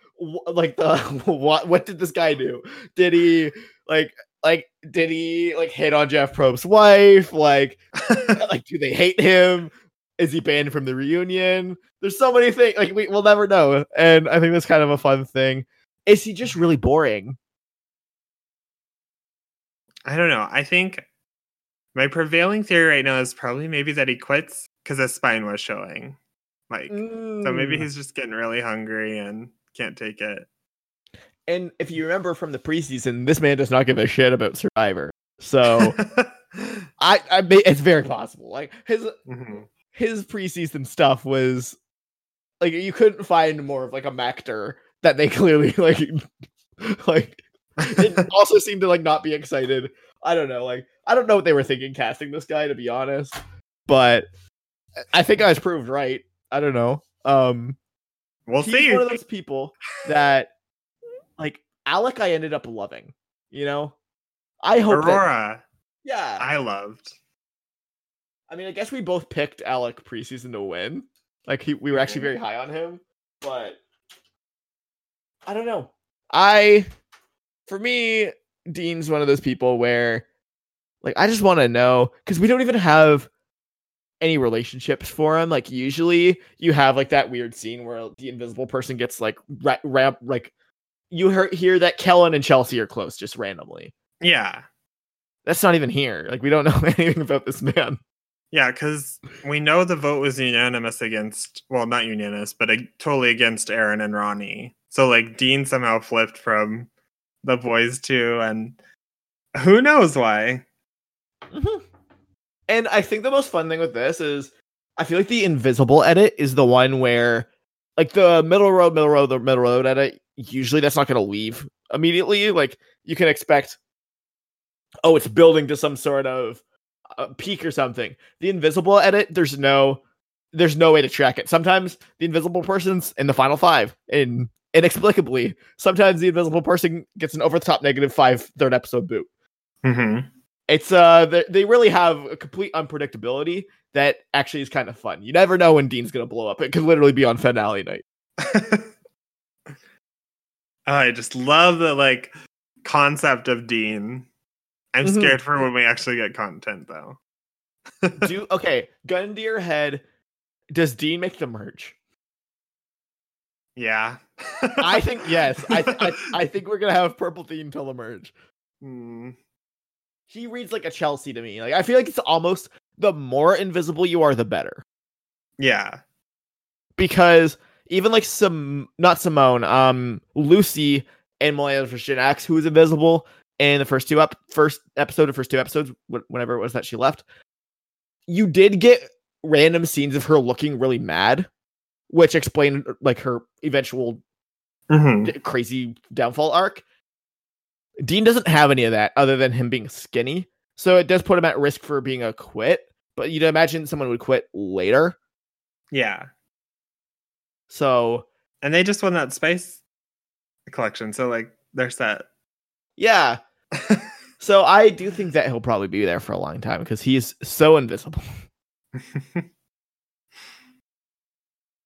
S2: like the what what did this guy do? Did he like like did he like hit on Jeff Probst's wife? Like like do they hate him? Is he banned from the reunion? There's so many things like we, we'll never know. And I think that's kind of a fun thing. Is he just really boring?
S1: I don't know. I think my prevailing theory right now is probably maybe that he quits because his spine was showing. Like, so maybe
S2: Mm.
S1: he's just getting really hungry and can't take it.
S2: And if you remember from the preseason, this man does not give a shit about Survivor. So I, I, it's very possible. Like his
S1: Mhm.
S2: his preseason stuff was like you couldn't find more of like a Mactor that they clearly like like it also seemed to like not be excited. I don't know. Like I don't know what they were thinking casting this guy to be honest, but I think I was proved right. I don't know. Um,
S1: We'll
S2: he's
S1: see.
S2: one of those people that like Alec I ended up loving. You know, I hope that,
S1: Aurora,
S2: yeah. I,
S1: loved.
S2: I mean, I guess we both picked Alec preseason to win. Like he, we were actually very high on him, but I don't know. I, for me, Dean's one of those people where, like, I just want to know because we don't even have any relationships for him. Like, usually you have like that weird scene where the invisible person gets like ra- ramp like you hear hear that Kellen and Chelsea are close just randomly.
S1: Yeah.
S2: That's not even here. Like, we don't know anything about this man.
S1: Yeah, because we know the vote was unanimous against, well, not unanimous, but uh, totally against Aaron and Ronnie. So, like, Dean somehow flipped from the boys too, and who knows why?
S2: Mhm. And I think the most fun thing with this is I feel like the invisible edit is the one where like the middle road, middle road, the middle road edit, usually that's not gonna leave immediately. Like you can expect oh, it's building to some sort of uh, peak or something. The invisible edit, there's no there's no way to track it. Sometimes the invisible person's in the final five, and inexplicably, sometimes the invisible person gets an over the top negative five third episode boot
S1: Mm-hmm.
S2: it's uh they, they really have a complete unpredictability that actually is kind of fun you never know when dean's gonna blow up it could literally be on finale night
S1: I just love the like concept of Dean. I'm
S2: Mhm.
S1: scared for when we actually get content though.
S2: do okay gun to your head does dean make the merge
S1: Yeah.
S2: i think yes I, th- I i think we're gonna have purple dean till the merge
S1: Hmm.
S2: he reads like a chelsea to me like i feel like it's almost the more invisible you are the better
S1: Yeah.
S2: because even like some not Simone, um Lucy and Millennials vs. Gen X, who who is invisible in the first two up first episode or first two episodes, wh- whenever it was that she left, you did get random scenes of her looking really mad, which explained like her eventual
S1: Mhm.
S2: d- crazy downfall arc. Dean doesn't have any of that other than him being skinny. So it does put him at risk for being a quit, but you'd imagine someone would quit later.
S1: Yeah.
S2: So
S1: And they just won that spice collection, so like they're set.
S2: yeah. So I do think that he'll probably be there for a long time because he's so invisible.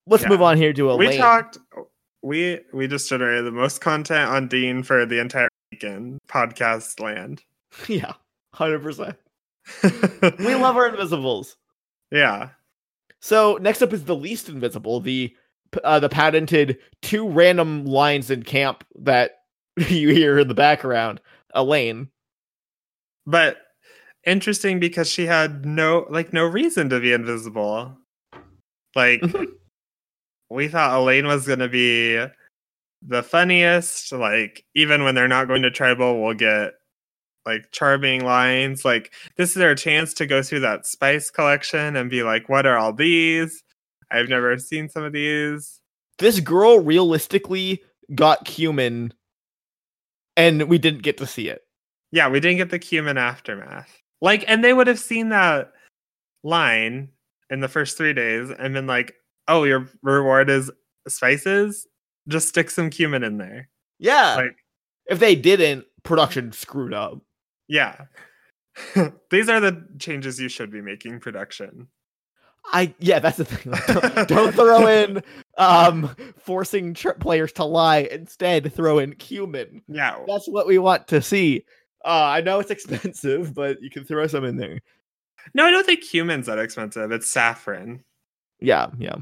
S2: Let's
S1: Yeah.
S2: move on here to Elaine.
S1: we talked we we just generated the most content on Dean for the entire weekend podcast land.
S2: yeah, hundred percent. We love our invisibles.
S1: Yeah.
S2: So next up is the least invisible, the uh, the patented two random lines in camp that you hear in the background. Elaine.
S1: But interesting because she had no like no reason to be invisible. Like mm-hmm. we thought Elaine was gonna be the funniest. Like even when they're not going to tribal, we'll get like charming lines. Like this is their chance to go through that spice collection and be like, "What are all these? I've never seen some of these."
S2: This girl realistically got cumin, and we didn't get to see it.
S1: Yeah, we didn't get the cumin aftermath. Like, and they would have seen that line in the first three days and been like, "Oh, your reward is spices. Just stick some cumin in there."
S2: Yeah.
S1: Like,
S2: if they didn't, production screwed up.
S1: yeah. These are the changes you should be making production.
S2: I yeah, that's the thing. Like, don't, don't throw in um forcing tr- players to lie. Instead, throw in cumin.
S1: Yeah.
S2: That's what we want to see. Uh, I know it's expensive, but you can throw some in there.
S1: No, I don't think cumin's that expensive. It's saffron.
S2: Yeah, yeah.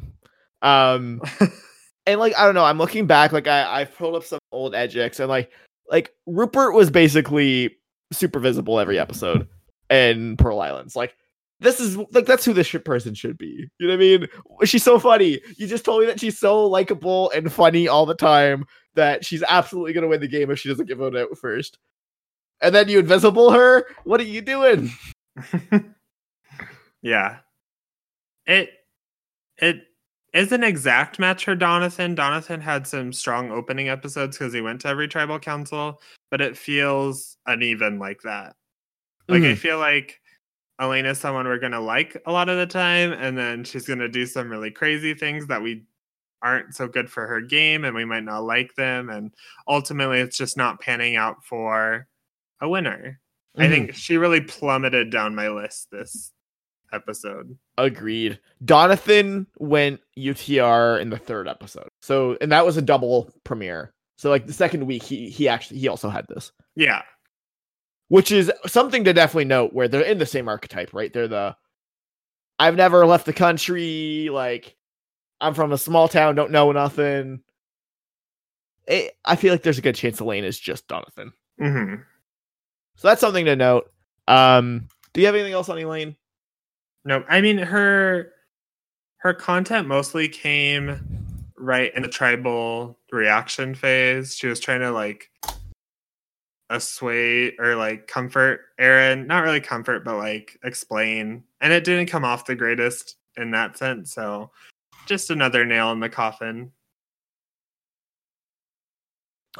S2: Um, and like I don't know. I'm looking back. Like I I pulled up some old edgics and like like Rupert was basically super visible every episode in Pearl Islands. Like this is like that's who this shit person should be. You know what I mean? She's so funny. You just told me that she's so likable and funny all the time that she's absolutely gonna win the game if she doesn't get voted out first. And then you invisible her. What are you doing?
S1: yeah. It it is an exact match for Donathan. Donathan had some strong opening episodes because he went to every tribal council, but it feels uneven like that. Like I
S2: Mhm.
S1: feel like Elaine's someone we're gonna like a lot of the time, and then she's gonna do some really crazy things that we aren't so good for her game, and we might not like them, and ultimately it's just not panning out for a winner. I
S2: Mhm.
S1: think she really plummeted down my list this episode.
S2: Agreed. Donathan went UTR in the third episode. So and that was a double premiere. So like the second week he he actually he also had this.
S1: Yeah.
S2: Which is something to definitely note where they're in the same archetype, right? They're the I've never left the country, like I'm from a small town, don't know nothing. It, I feel like there's a good chance Elaine is just Donathan.
S1: hmm
S2: So that's something to note. Um do you have anything else on Elaine?
S1: No, I mean her her content mostly came right in the tribal reaction phase. She was trying to like assuage or like comfort Aaron, not really comfort, but like explain. And it didn't come off the greatest in that sense. So just another nail in the coffin.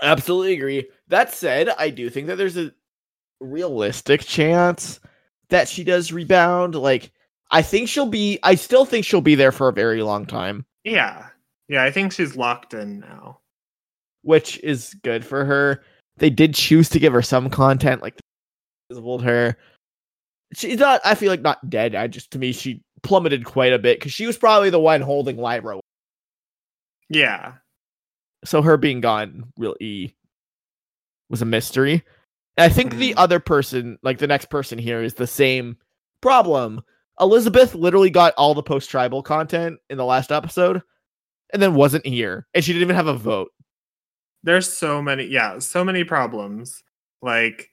S2: Absolutely agree. That said, I do think that there's a realistic chance that she does rebound. Like, I think she'll be, I still think she'll be there for a very long time,
S1: Yeah. Yeah, I think she's locked in now.
S2: which is good for her. They did choose to give her some content, like, visible her. She's not, I feel like, not dead. I just, to me, she plummeted quite a bit because she was probably the one holding Lairo.
S1: Yeah.
S2: So her being gone really was a mystery. And I think the
S1: Mhm.
S2: other person, like the next person here, is the same problem. Elizabeth literally got all the post tribal content in the last episode and then wasn't here. And she didn't even have a vote.
S1: There's so many, yeah, so many problems. Like,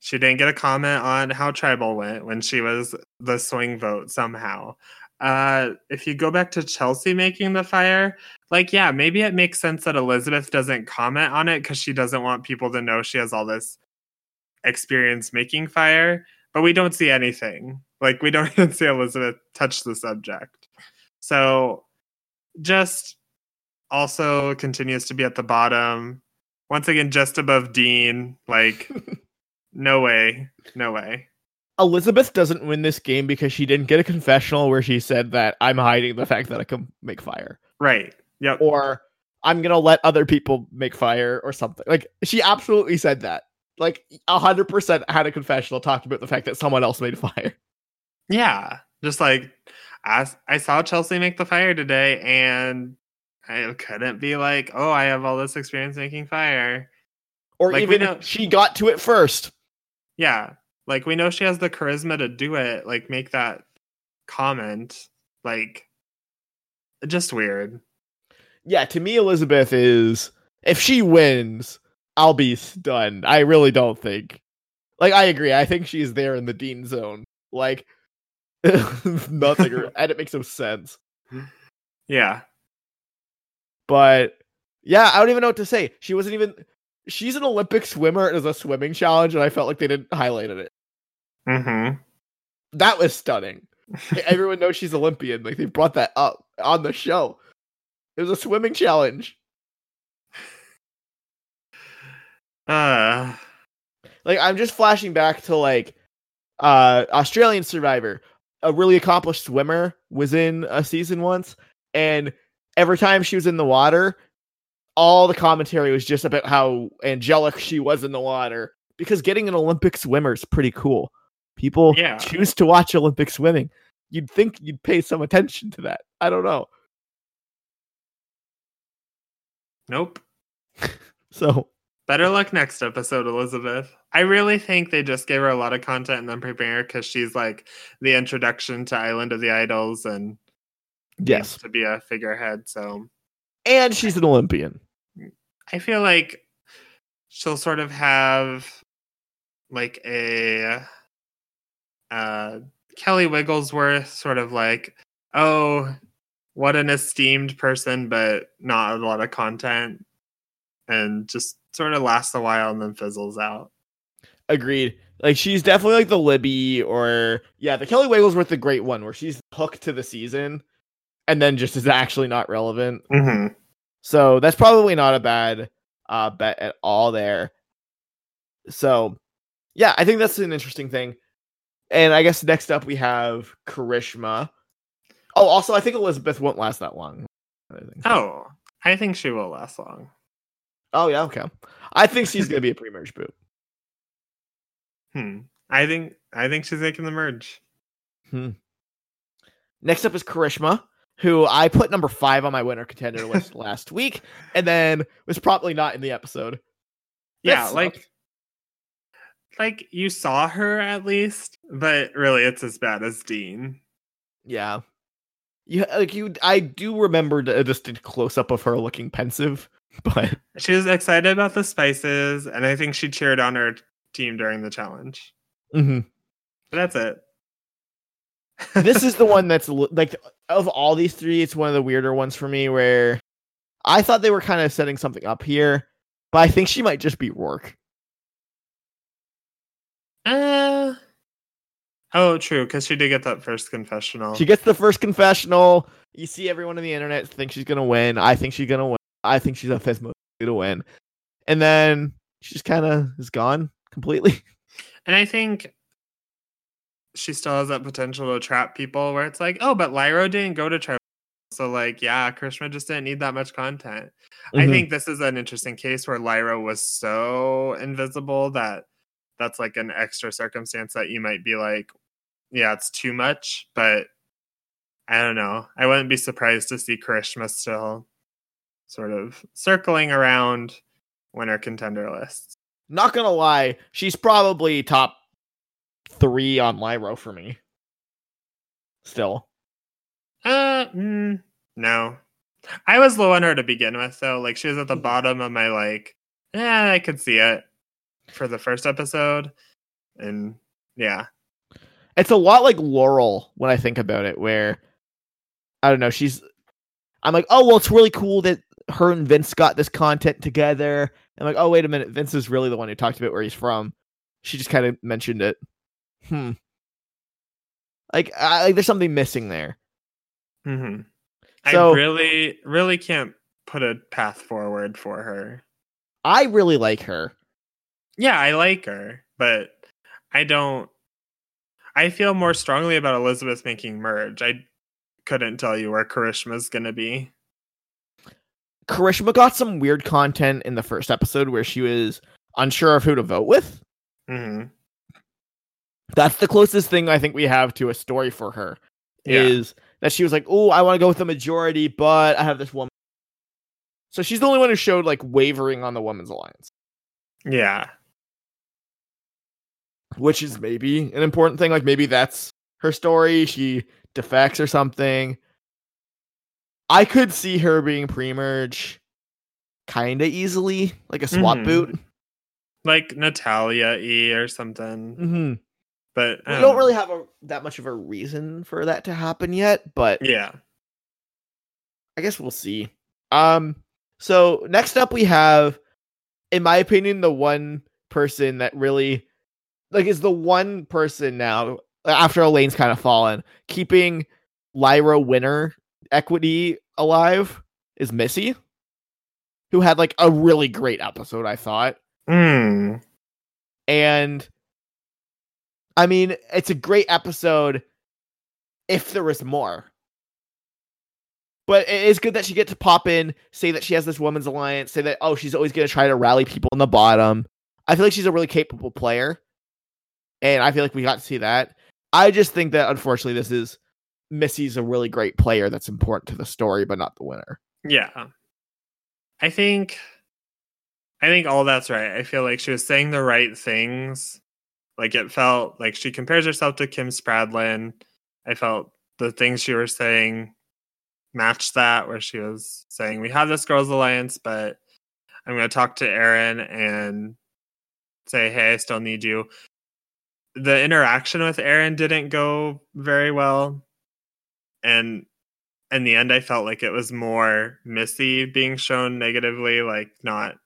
S1: she didn't get a comment on how tribal went when she was the swing vote somehow. Uh, if you go back to Chelsea making the fire, like, yeah, maybe it makes sense that Elizabeth doesn't comment on it because she doesn't want people to know she has all this experience making fire, but we don't see anything. Like, we don't even see Elizabeth touch the subject. So, just also continues to be at the bottom. Once again, just above Dean. Like, no way. No way.
S2: Elizabeth doesn't win this game because she didn't get a confessional where she said that I'm hiding the fact that I can make fire,
S1: Right. Yep.
S2: or I'm gonna let other people make fire, or something. Like she absolutely said that. Like hundred percent had a confessional talking about the fact that someone else made fire.
S1: Yeah. Just like I, I saw Chelsea make the fire today and I couldn't be like, oh, I have all this experience making fire.
S2: Or
S1: Like,
S2: even
S1: know-
S2: she got to it first.
S1: Yeah. Like we know she has the charisma to do it. Like make that comment. Like just weird.
S2: Yeah, to me, Elizabeth is if she wins, I'll be stunned. I really don't think. Like I agree. I think she's there in the Dean zone. Like nothing, and it makes no sense.
S1: Yeah.
S2: But yeah, I don't even know what to say. She wasn't even. She's an Olympic swimmer. It was a swimming challenge, and I felt like they didn't highlight it.
S1: Mm-hmm.
S2: That was stunning. Everyone knows she's Olympian. Like they brought that up on the show. It was a swimming challenge.
S1: Uh
S2: Like I'm just flashing back to like uh Australian Survivor. A really accomplished swimmer was in a season once, and every time she was in the water, all the commentary was just about how angelic she was in the water. Because getting an Olympic swimmer is pretty cool. People
S1: Yeah.
S2: choose to watch Olympic swimming. You'd think you'd pay some attention to that. I don't know.
S1: nope.
S2: So
S1: Better luck next episode, Elizabeth. I really think they just gave her a lot of content and then prepare because she's like the introduction to Island of the Idols and
S2: yes,
S1: to be a figurehead. So
S2: and she's an Olympian.
S1: I feel like she'll sort of have like a uh Kelly Wigglesworth sort of like, oh, what an esteemed person, but not a lot of content. And just sort of lasts a while and then fizzles out.
S2: Agreed. Like she's definitely like the Libby or yeah, the Kelly Wigglesworth the great one where she's hooked to the season and then just is actually not relevant.
S1: Mm-hmm.
S2: So that's probably not a bad uh bet at all there. So yeah, I think that's an interesting thing. And I guess next up we have Karishma. Oh, also I think Elizabeth won't last that long. I.
S1: Oh, I think she will last long.
S2: Oh yeah, okay. I think she's gonna be a pre-merge boot.
S1: Hmm. I think I think she's making the merge. Hmm.
S2: Next up is Karishma, who I put number five on my winner contender list last week, and then was probably not in the episode.
S1: Yeah, like like you saw her at least, but really it's as bad as Dean.
S2: yeah, you like you. I do remember a distinct close up of her looking pensive, but
S1: She was excited about the spices, and I think she cheered on her team during the challenge.
S2: Mhm.
S1: But that's it.
S2: this is the one that's like of all these three, it's one of the weirder ones for me. Where I thought they were kind of setting something up here, but I think she might just be Rourke.
S1: uh Oh, true, because she did get that first confessional.
S2: She gets the first confessional. You see everyone on the internet think she's gonna win. I think she's gonna win. I think she's a fifth most to win. And then she just kind of is gone completely.
S1: And I think she still has that potential to trap people where it's like, oh, but Lairo didn't go to trap. So like, yeah, Karishma just didn't need that much content. I
S2: Mhm.
S1: think this is an interesting case where Lairo was so invisible that that's like an extra circumstance that you might be like, yeah, it's too much, but I don't know. I wouldn't be surprised to see Karishma still sort of circling around winner contender lists.
S2: Not gonna lie, she's probably top three on Lairo for me. Still.
S1: Uh, mm, no. I was low on her to begin with, so Like she was at the bottom of my like. Yeah, I could see it for the first episode, and yeah,
S2: It's a lot like Laurel when I think about it, where I don't know, she's I'm like, oh well, it's really cool that her and Vince got this content together. I'm like, oh wait a minute, Vince is really the one who talked about where he's from. She just kind of mentioned it. Hmm. Like, I, like there's something missing there.
S1: hmm
S2: So-
S1: I really, really can't put a path forward for her.
S2: I really like her.
S1: Yeah, I like her, but I don't. I feel more strongly about Elizabeth making merge. I couldn't tell you where Karishma's gonna be.
S2: Karishma got some weird content in the first episode where she was unsure of who to vote with.
S1: hmm
S2: That's the closest thing I think we have to a story for her.
S1: Yeah.
S2: Is that she was like, "Oh, I want to go with the majority, but I have this woman." So she's the only one who showed like wavering on the women's alliance,
S1: Yeah.
S2: which is maybe an important thing. Like maybe that's her story. She defects or something. I could see her being pre-merge kind of easily, like a swap
S1: Mhm.
S2: boot.
S1: Like Natalia E or something.
S2: Mm-hmm.
S1: But
S2: We
S1: um,
S2: don't really have a, that much of a reason for that to happen yet, but
S1: Yeah.
S2: I guess we'll see. Um, so next up we have, in my opinion, the one person that really, like, is the one person now after Elaine's kind of fallen, keeping Lairo winner equity alive is Missy, who had like a really great episode, I thought,
S1: Mm.
S2: and I mean, it's a great episode if there was more. But it is good that she get to pop in, say that she has this women's alliance, say that oh she's always going to try to rally people in the bottom. I feel like she's a really capable player, and I feel like we got to see that. I just think that unfortunately this is Missy's a really great player that's important to the story, but not the winner.
S1: Yeah. I think I think all that's right. I feel like she was saying the right things. Like it felt like she compares herself to Kim Spradlin. I felt the things she was saying matched that where she was saying we have this girls alliance, but I'm going to talk to Aaron and say, "Hey, I still need you." The interaction with Aaron didn't go very well. And in the end, I felt like it was more Missy being shown negatively, like not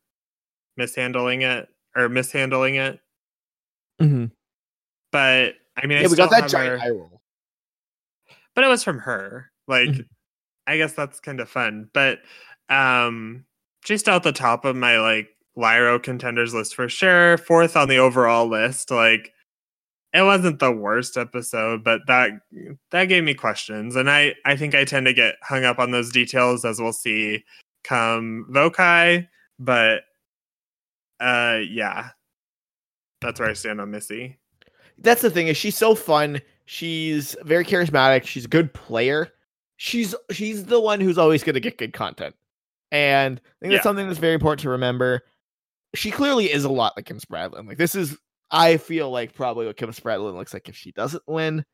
S1: mishandling it or mishandling it.
S2: Mm-hmm.
S1: But I mean, I
S2: we
S1: still
S2: got that
S1: have
S2: giant
S1: her-
S2: eye roll.
S1: but it was from her. Like,
S2: Mhm.
S1: I guess that's kind of fun. But um, she's still at the top of my like Lairo contenders list for sure. Fourth on the overall list. Like, it wasn't the worst episode, but that that gave me questions, and I I think I tend to get hung up on those details as we'll see come Vokai. But uh, yeah, that's where I stand on Missy.
S2: that's the thing is she's so fun. She's very charismatic. She's a good player. She's she's the one who's always going to get good content, and I think that's
S1: Yeah.
S2: something that's very important to remember. She clearly is a lot like Kim Spradlin. Like this is, I feel like probably what Kim Spradlin looks like if she doesn't win,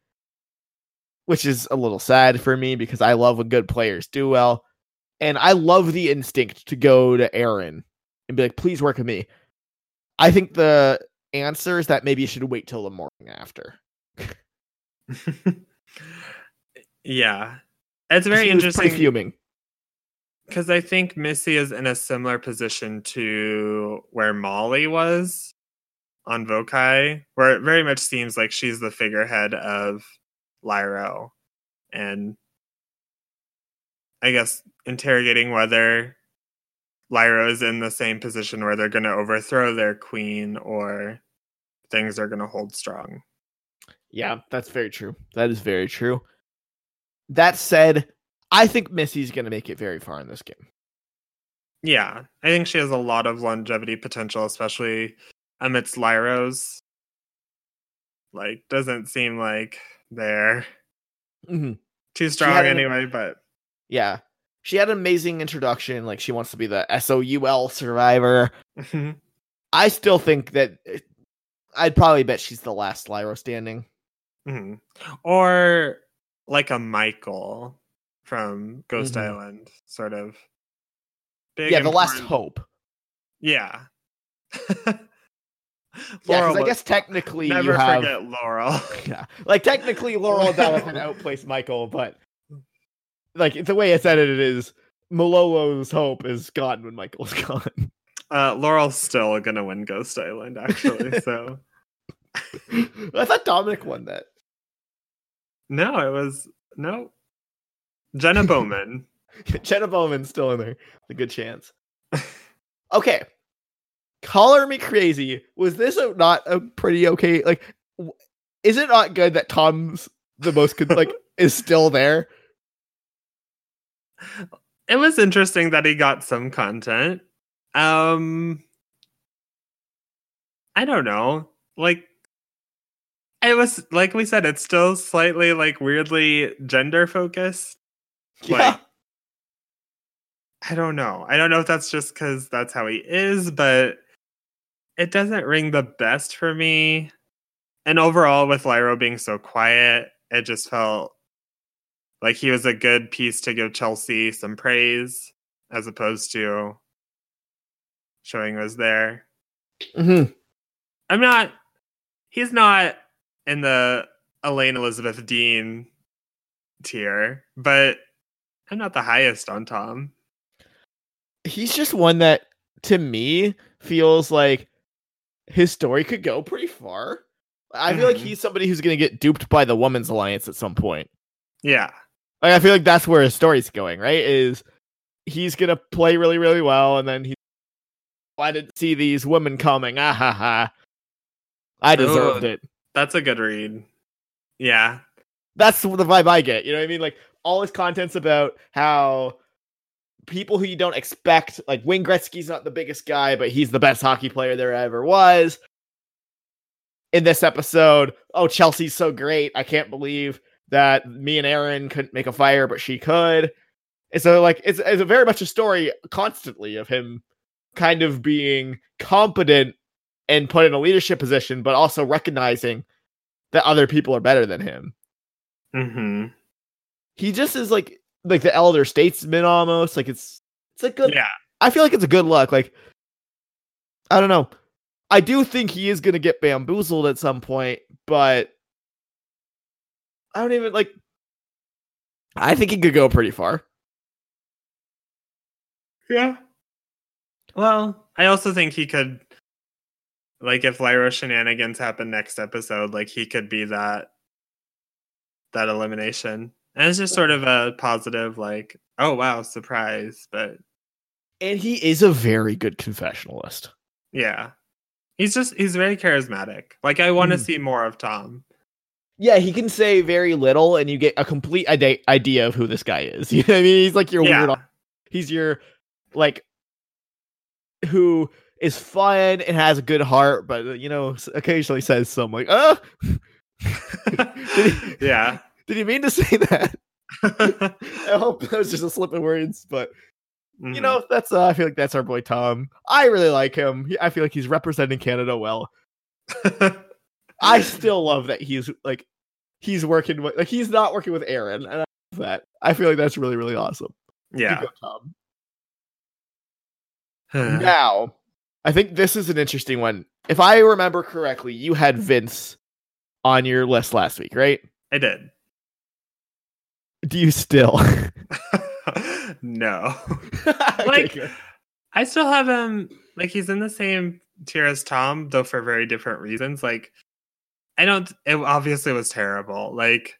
S2: which is a little sad for me because I love when good players do well, and I love the instinct to go to Aaron and be like, "Please work with me." I think the answer is that maybe you should wait till the morning after.
S1: yeah, it's very interesting
S2: fuming.
S1: because I think Missy is in a similar position to where Molly was on Vokai, where it very much seems like she's the figurehead of Lairo, and I guess interrogating whether Lairo is in the same position where they're going to overthrow their queen or things are going to hold strong.
S2: Yeah, that's very true. That is very true. That said, I think Missy's going to make it very far in this game.
S1: Yeah, I think she has a lot of longevity potential, especially amidst Lairos. Like, doesn't seem like they're
S2: Mhm.
S1: too strong
S2: had an-
S1: anyway, but
S2: Yeah. She had an amazing introduction. Like, she wants to be the SOUL survivor. I still think that I'd probably bet she's the last Lairo standing.
S1: Mhm. or like a Michael from Ghost
S2: Mhm.
S1: Island, sort of. Big,
S2: yeah, the last hope.
S1: Yeah.
S2: Yeah,
S1: Laurel
S2: because I guess technically
S1: never
S2: you have.
S1: forget Laurel.
S2: Yeah, like technically Laurel Donathan outplaced Michael, but like the way it's edited is Malolo's hope is gone when Michael's gone.
S1: Uh, Laurel's still gonna win Ghost Island, actually. so
S2: I thought Domenick won that.
S1: no, it was no. Jenna Bowman.
S2: Jenna Bowman's still in there. A good chance. Okay. Color me crazy. Was this a, not a pretty okay? Like, w- is it not good that Tom's the most con- like is still there?
S1: It was interesting that he got some content. Um I don't know. Like it was like we said, it's still slightly like weirdly gender focused. Like I don't know. I don't know if that's just because that's how he is, but it doesn't ring the best for me. And overall, with Lairo being so quiet, it just felt like he was a good piece to give Chelsea some praise as opposed to showing was there.
S2: hmm
S1: I'm not, he's not in the Elaine Elizabeth Dean tier, but I'm not the highest on Tom.
S2: He's just one that to me feels like his story could go pretty far. I feel like
S1: Mhm.
S2: he's somebody who's going to get duped by the woman's alliance at some point.
S1: Yeah.
S2: Like I feel like that's where his story's going, right? Is he's gonna play really, really well, and then he "Oh, I didn't see these women coming. Ah ha ha. I deserved
S1: Oh.
S2: it.
S1: That's a good read. Yeah.
S2: That's the vibe I get. You know what I mean? Like all his content's about how people who you don't expect, like Wayne Gretzky's not the biggest guy, but he's the best hockey player there ever was. In this episode, oh Chelsea's so great. I can't believe that me and Aaron couldn't make a fire, but she could. And so like it's it's a very much a story constantly of him kind of being competent and put in a leadership position, but also recognizing that other people are better than him.
S1: Mm-hmm.
S2: He just is like like the elder statesman almost. Like it's it's a good
S1: Yeah.
S2: I feel like it's a good look. Like I don't know. I do think he is gonna get bamboozled at some point, but I don't even like I think he could go pretty far.
S1: Yeah. Well, I also think he could, like, if Lairo shenanigans happen next episode, like he could be that that elimination, and it's just sort of a positive, like, oh wow, surprise. But
S2: And he is a very good confessionalist.
S1: yeah, he's just he's very charismatic. Like, I want to
S2: Mhm.
S1: see more of Tom.
S2: Yeah, he can say very little and you get a complete ide- idea of who this guy is. You know what I mean? He's like your
S1: Yeah.
S2: weird he's your like who is fun and has a good heart, but you know, occasionally says some like, "Uh,
S1: yeah.
S2: did he mean to say that?" I hope that was just a slip of words, but you
S1: Mhm.
S2: know, that's uh, I feel like that's our boy Tom. I really like him. I feel like he's representing Canada well. I still love that he's like he's working with like he's not working with Aaron, and I love that. I feel like that's really really awesome.
S1: Yeah.
S2: Now, I think this is an interesting one. If I remember correctly, you had Vince on your list last week, right?
S1: I did.
S2: Do you still?
S1: no.
S2: Okay,
S1: Like-
S2: good.
S1: I still have him like he's in the same tier as Tom, though for very different reasons. Like I don't it obviously was terrible. Like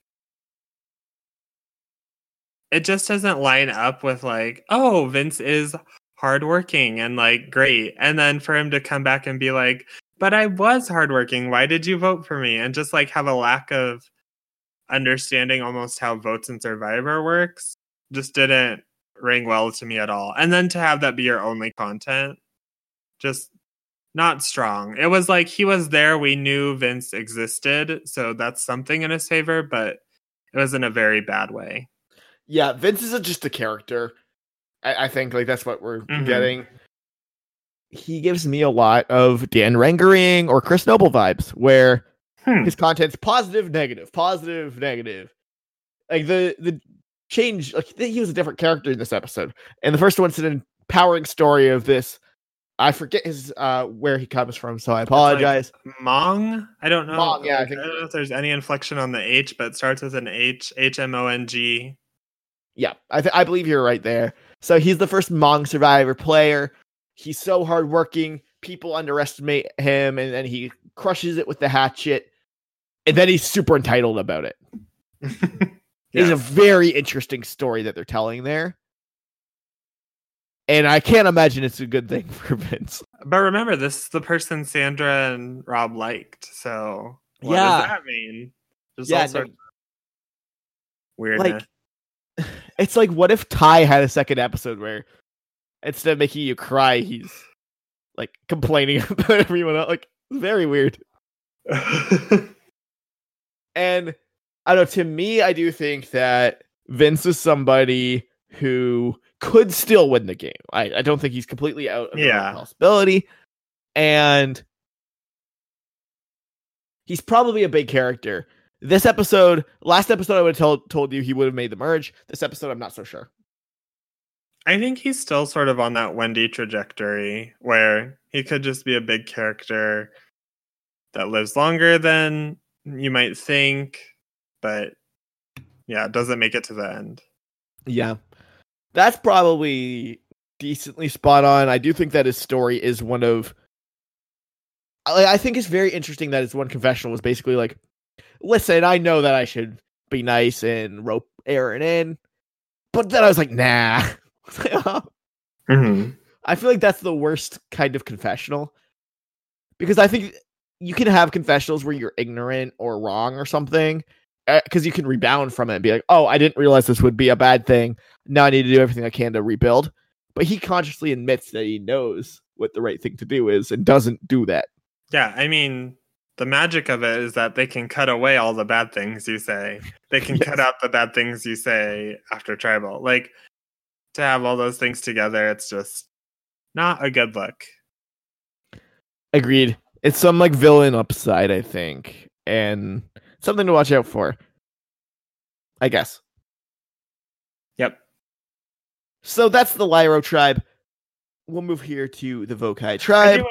S1: it just doesn't line up with like, oh, Vince is hardworking and like great. And then for him to come back and be like, but I was hardworking. Why did you vote for me? And just like have a lack of understanding almost how votes in Survivor works just didn't ring well to me at all. And then to have that be your only content, just not strong. It was like he was there. We knew Vince existed. So that's something in his favor, but it was in a very bad way.
S2: yeah, Vince is just a character. I, I think like that's what we're
S1: Mhm.
S2: getting. He gives me a lot of Dan Rengering or Chris Noble vibes, where
S1: Hmm.
S2: his content's positive, negative, positive, negative. Like the the change, like he was a different character in this episode, and the first one's an empowering story of this. I forget his uh where he comes from, so I apologize.
S1: Hmong? I don't know.
S2: Hmong, yeah, I think-
S1: I don't know if there's any inflection on the H, but it starts with an H, H M O N G.
S2: yeah, I th- I believe you're right there. So he's the first Hmong survivor player. He's so hardworking. People underestimate him, and then he crushes it with the hatchet. And then he's super entitled about it. It's a very interesting story that they're telling there. And I can't imagine it's a good thing for Vince.
S1: But remember, this is the person Sandra and Rob liked. So What
S2: Yeah.
S1: does that mean? Just
S2: Yeah,
S1: all sorts
S2: no-
S1: of weirdness.
S2: like it's like what if Ty had a second episode where instead of making you cry, he's like complaining about everyone else. Like very weird. And I don't know, to me, I do think that Vince is somebody who could still win the game. I, I don't think he's completely out of
S1: Yeah.
S2: possibility. And he's probably a big character. This episode, last episode, I would have told, told you he would have made the merge. This episode, I'm not so sure.
S1: I think he's still sort of on that Wendy trajectory where he could just be a big character that lives longer than you might think, but yeah, doesn't make it to the end.
S2: Yeah. That's probably decently spot on. I do think that his story is one of I, I think it's very interesting that his one confessional was basically like, listen, I know that I should be nice and rope Aaron in. But then I was like, nah.
S1: Mm-hmm.
S2: I feel like that's the worst kind of confessional. Because I think you can have confessionals where you're ignorant or wrong or something. Uh, because you can rebound from it and be like, oh, I didn't realize this would be a bad thing. Now I need to do everything I can to rebuild. But he consciously admits that he knows what the right thing to do is and doesn't do that.
S1: Yeah, I mean, the magic of it is that they can cut away all the bad things you say. They can
S2: Yes.
S1: cut out the bad things you say after tribal. Like to have all those things together, it's just not a good look.
S2: Agreed. It's some like villain upside, I think, and something to watch out for. I guess.
S1: Yep.
S2: So that's the Lairo tribe. We'll move here to the Vokai tribe.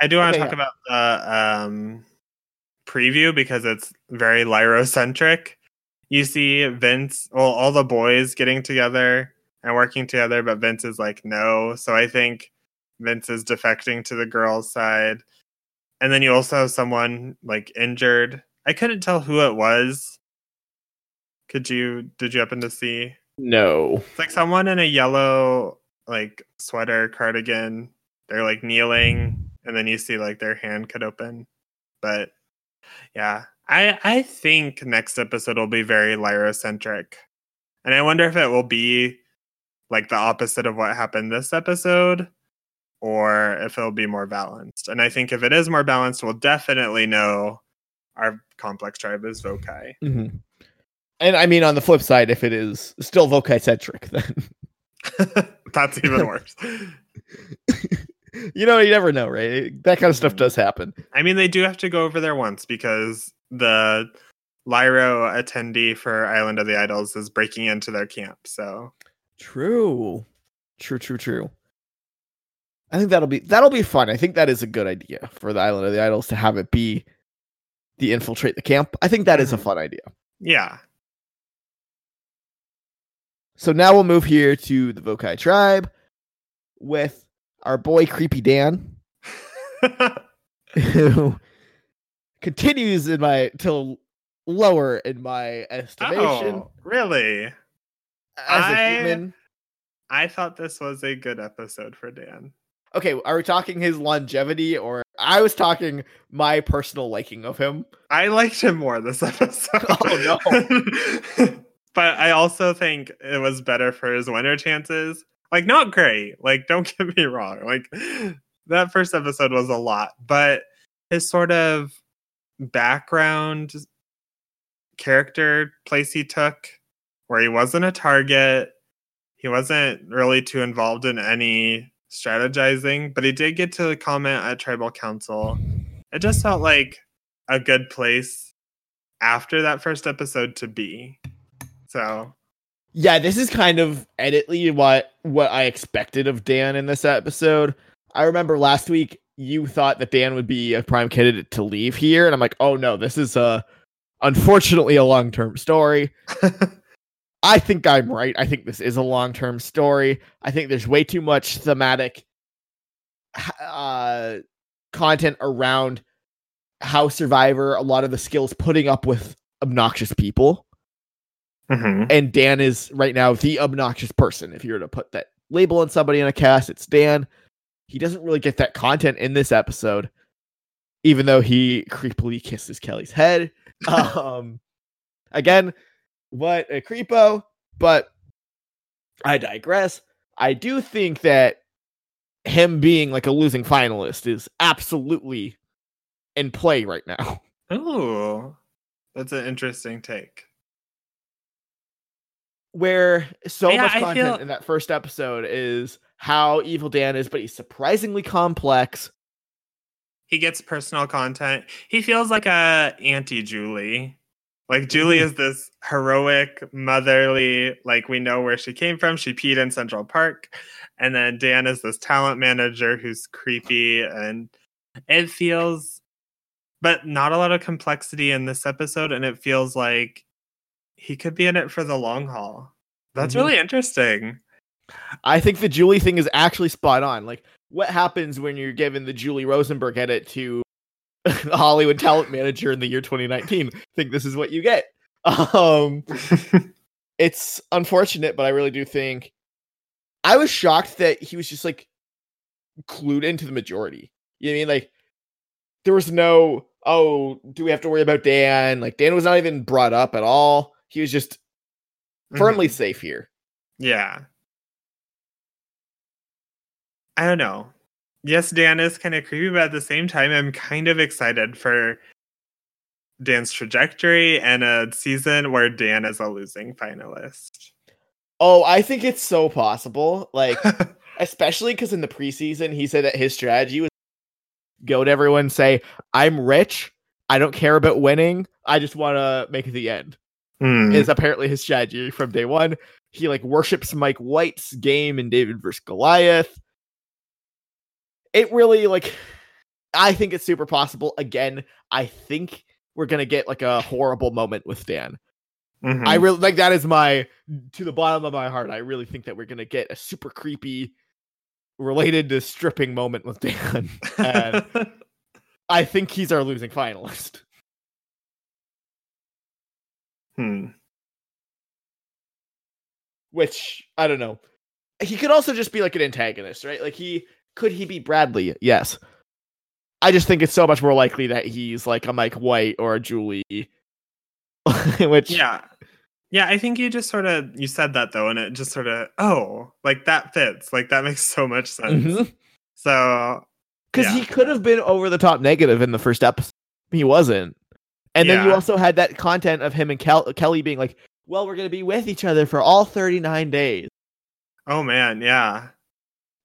S1: I do want to
S2: Okay,
S1: talk about the um, preview because it's very Lairo-centric. You see Vince, well, all the boys getting together and working together, but Vince is like, no. So I think Vince is defecting to the girls' side. And then you also have someone like injured. I couldn't tell who it was. Could you, did you happen to see?
S2: No.
S1: It's like someone in a yellow like sweater cardigan. They're like kneeling, and then you see like their hand could open. But yeah, I I think next episode will be very Lairo-centric, and I wonder if it will be like the opposite of what happened this episode, or if it'll be more balanced. And I think if it is more balanced, we'll definitely know our complex tribe is Vokai.
S2: hmm And I mean, on the flip side, if it is still Vokai centric, then
S1: That's even worse.
S2: you know, you never know, right? That kind of stuff does happen.
S1: I mean, they do have to go over there once because the Lairo attendee for Island of the Idols is breaking into their camp. So
S2: True. True, true, true. I think that'll be that'll be fun. I think that is a good idea for the Island of the Idols to have it be the infiltrate the camp. I think that is a
S1: Mhm.
S2: fun idea.
S1: yeah,
S2: So now we'll move here to the Vokai tribe with our boy Creepy Dan, who continues in my to lower in my estimation
S1: oh, really?
S2: as
S1: I-
S2: a human.
S1: I thought this was a good episode for Dan.
S2: Okay, are we talking his longevity or I was talking my personal liking of him?
S1: I liked him more this episode.
S2: Oh,
S1: no! but I also think it was better for his winner chances. Like, not great. Like, don't get me wrong. Like, that first episode was a lot, but his sort of background character place he took, where he wasn't a target, he wasn't really too involved in any strategizing, but he did get to comment at tribal council. It just felt like a good place after that first episode to be. So,
S2: Yeah, this is kind of editly what what I expected of Dan in this episode. I remember last week you thought that Dan would be a prime candidate to leave here, and I'm like, oh no, this is a unfortunately a long term story. I think I'm right. I think this is a long term story. I think there's way too much thematic uh, content around how Survivor, a lot of the skills putting up with obnoxious people.
S1: Mhm.
S2: And Dan is right now the obnoxious person. If you were to put that label on somebody in a cast, it's Dan. He doesn't really get that content in this episode. even though he creepily kisses Kellee's head. um, again, what a creepo, but I digress. I do think that him being like a losing finalist is absolutely in play right now.
S1: Oh, that's an interesting take.
S2: Where so
S1: Yeah,
S2: much content
S1: feel-
S2: in that first episode is how evil Dan is, but he's surprisingly complex.
S1: He gets personal content. He feels like a anti Julie. Like Julie is this heroic, motherly, like we know where she came from. She peed in Central Park. And then Dan is this talent manager who's creepy and it feels but not a lot of complexity in this episode, and it feels like he could be in it for the long haul. That's
S2: Mhm.
S1: really interesting.
S2: I think the Julie thing is actually spot on. Like, what happens when you're given the Julie Rosenberg edit to a Hollywood talent manager in the year 2019? Think this is what you get. Um, it's unfortunate, but I really do think I was shocked that he was just like clued into the majority. You know what I mean? Like, there was no, oh, do we have to worry about Dan? Like, Dan was not even brought up at all. He was just firmly
S1: Mhm.
S2: safe here.
S1: Yeah. I don't know. Yes, Dan is kind of creepy, but at the same time, I'm kind of excited for Dan's trajectory and a season where Dan is a losing finalist.
S2: Oh, I think it's so possible. Like, especially because in the preseason he said that his strategy was go to everyone and say i'm rich i don't care about winning i just want to make it the end
S1: Hmm.
S2: is apparently his strategy from day one he like worships mike white's game in david versus goliath it really like i think it's super possible again i think we're gonna get like a horrible moment with dan
S1: Mhm.
S2: I really like that is my to the bottom of my heart. I really think that we're gonna get a super creepy related to stripping moment with Dan. And I think he's our losing finalist.
S1: hmm.
S2: Which I don't know. He could also just be like an antagonist, right? Like he could he be Bradley? Yes. I just think it's so much more likely that he's like a Mike White or a Julie. Which
S1: Yeah. Yeah, I think you just sort of you said that though, and it just sort of oh, like that fits. Like that makes so much sense.
S2: Mhm.
S1: So
S2: Because
S1: Yeah.
S2: he could have been over the top negative in the first episode. He wasn't. And then you also had that content of him and Kel- Kellee being like, well, we're going to be with each other for all 39 days.
S1: oh man, yeah.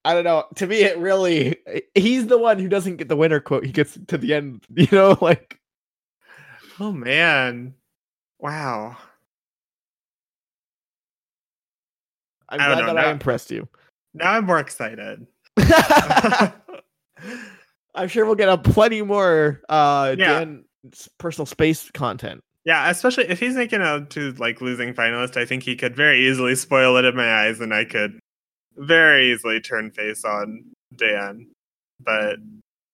S2: I don't know. To me, it really, he's the one who doesn't get the winner quote. He gets to the end, you know, like,
S1: Oh man. Wow.
S2: I'm
S1: I
S2: glad
S1: know,
S2: that I impressed you.
S1: Now I'm more excited.
S2: I'm sure we'll get a plenty more uh
S1: Yeah.
S2: Dan's personal space content.
S1: Yeah, especially if he's making out to like losing finalist, I think he could very easily spoil it in my eyes, and I could very easily turn face on Dan. But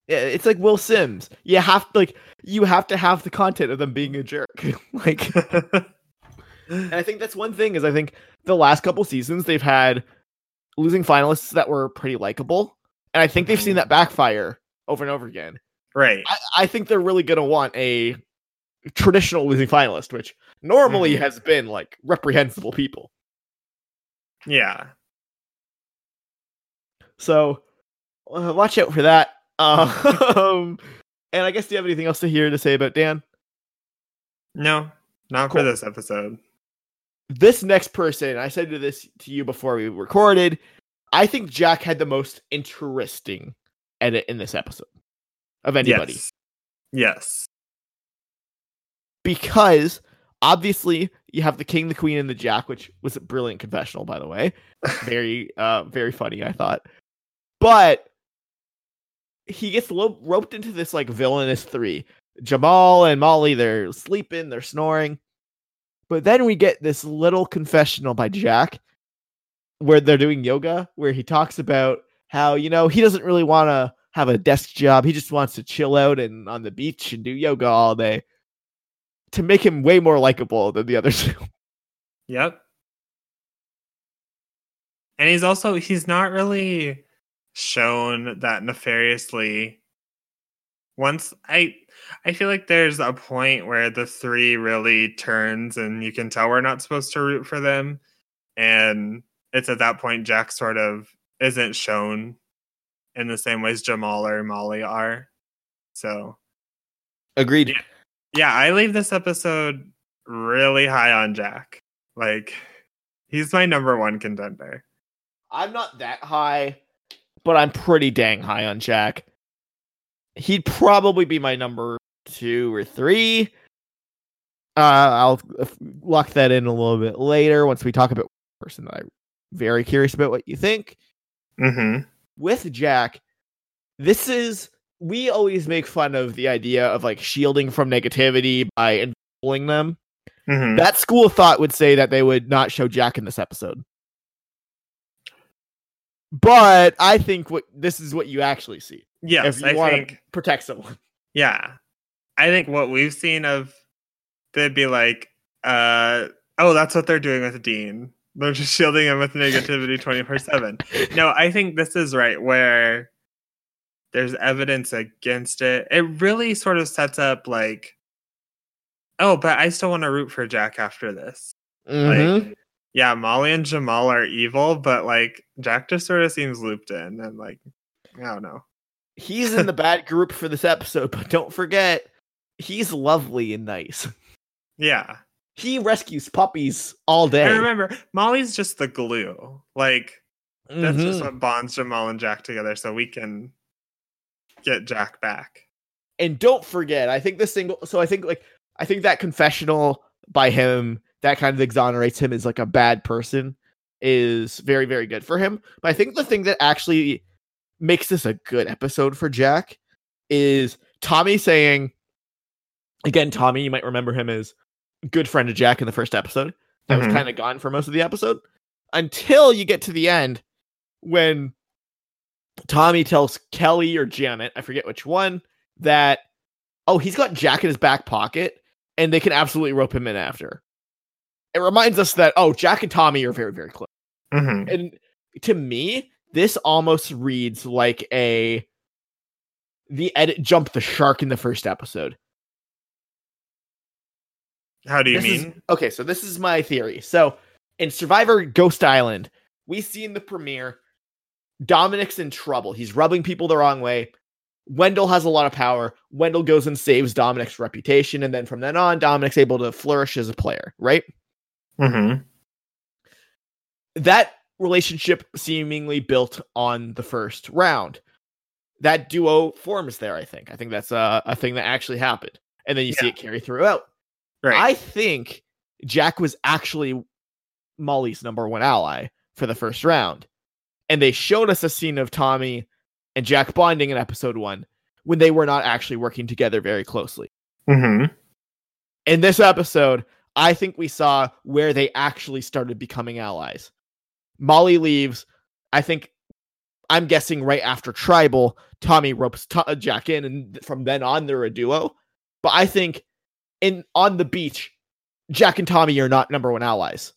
S2: Yeah, it's like Will Sims. You have like you have to have the content of them being a jerk. like And I think that's one thing is I think the last couple seasons they've had losing finalists that were pretty likable. And I think they've seen
S1: Mhm.
S2: that backfire over and over again.
S1: right,
S2: I, I think they're really gonna want a traditional losing finalist, which normally
S1: Mhm.
S2: has been like reprehensible people.
S1: yeah,
S2: So uh, watch out for that. Um, and I guess do you have anything else to hear to say about Dan?
S1: no, not
S2: Cool.
S1: for this episode.
S2: this next person, I said to this to you before we recorded, I think Jack had the most interesting edit in this episode of anybody
S1: Yes, yes,
S2: because obviously you have the king, the queen, and the jack, which was a brilliant confessional, by the way. Very, uh, very funny, I thought. But he gets lo- roped into this like villainous three. Jamal and Molly, they're sleeping, they're snoring. But then we get this little confessional by Jack where they're doing yoga, where he talks about how, you know, he doesn't really want to have a desk job. He just wants to chill out and on the beach and do yoga all day to make him way more likable than the other two.
S1: yep. And he's also he's not really shown that nefariously once I I feel like there's a point where the three really turns and you can tell we're not supposed to root for them. And it's at that point Jack sort of isn't shown in the same ways Jamal or Molly are. So
S2: Agreed.
S1: Yeah. yeah, I leave this episode really high on Jack. Like he's my number one contender.
S2: I'm not that high, but I'm pretty dang high on Jack. He'd probably be my number two or three. Uh, I'll lock that in a little bit later once we talk about person that I'm very curious about what you think.
S1: Mm-hmm.
S2: With Jack, this is we always make fun of the idea of like shielding from negativity by enrolling them.
S1: Mm-hmm.
S2: That school of thought would say that they would not show Jack in this episode. But I think what this is what you actually see.
S1: Yes,
S2: if you
S1: I
S2: want
S1: think
S2: to protect someone.
S1: Yeah. I think what we've seen of they'd be like, uh oh, that's what they're doing with Dean. They're just shielding him with negativity 24 7. No, I think this is right where there's evidence against it. It really sort of sets up like, oh, but I still want to root for Jack after this.
S2: Mhm.
S1: Like, yeah, Molly and Jamal are evil, but like Jack just sort of seems looped in and like, I don't know.
S2: he's in the bad group for this episode, but don't forget, he's lovely and nice.
S1: Yeah.
S2: He rescues puppies all day.
S1: I remember Molly's just the glue. Like that's just
S2: Mhm.
S1: what bonds Jamal and Jack together, so we can get Jack back.
S2: and don't forget, I think the single. So I think like I think that confessional by him that kind of exonerates him as like a bad person is very very good for him. But I think the thing that actually makes this a good episode for Jack is Tommy saying again. Tommy, you might remember him as good friend of Jack in the first episode. That
S1: Mhm.
S2: was kind of gone for most of the episode until you get to the end when Tommy tells Kellee or Janet, I forget which one, that oh, he's got Jack in his back pocket and they can absolutely rope him in after. It reminds us that oh, Jack and Tommy are very very close.
S1: Mhm.
S2: And to me, this almost reads like a the edit jumped the shark in the first episode.
S1: How do you
S2: This is-
S1: mean?
S2: okay, so this is my theory. So in Survivor Ghost Island, we see in the premiere Domenick's in trouble. He's rubbing people the wrong way. Wendell has a lot of power. Wendell goes and saves Domenick's reputation. And then from then on, Domenick's able to flourish as a player, right?
S1: Mm-hmm.
S2: That relationship seemingly built on the first round. That duo forms there, I think. I think that's a, a thing that actually happened. And then you see it carry throughout.
S1: Right.
S2: I think Jack was actually Molly's number one ally for the first round. And they showed us a scene of Tommy and Jack bonding in episode one when they were not actually working together very closely.
S1: mm-hmm.
S2: In this episode, I think we saw where they actually started becoming allies. Molly leaves. I think I'm guessing right after Tribal, Tommy ropes uh, Jack in, and from then on they're a duo. But I think in on the beach, Jack and Tommy are not number one allies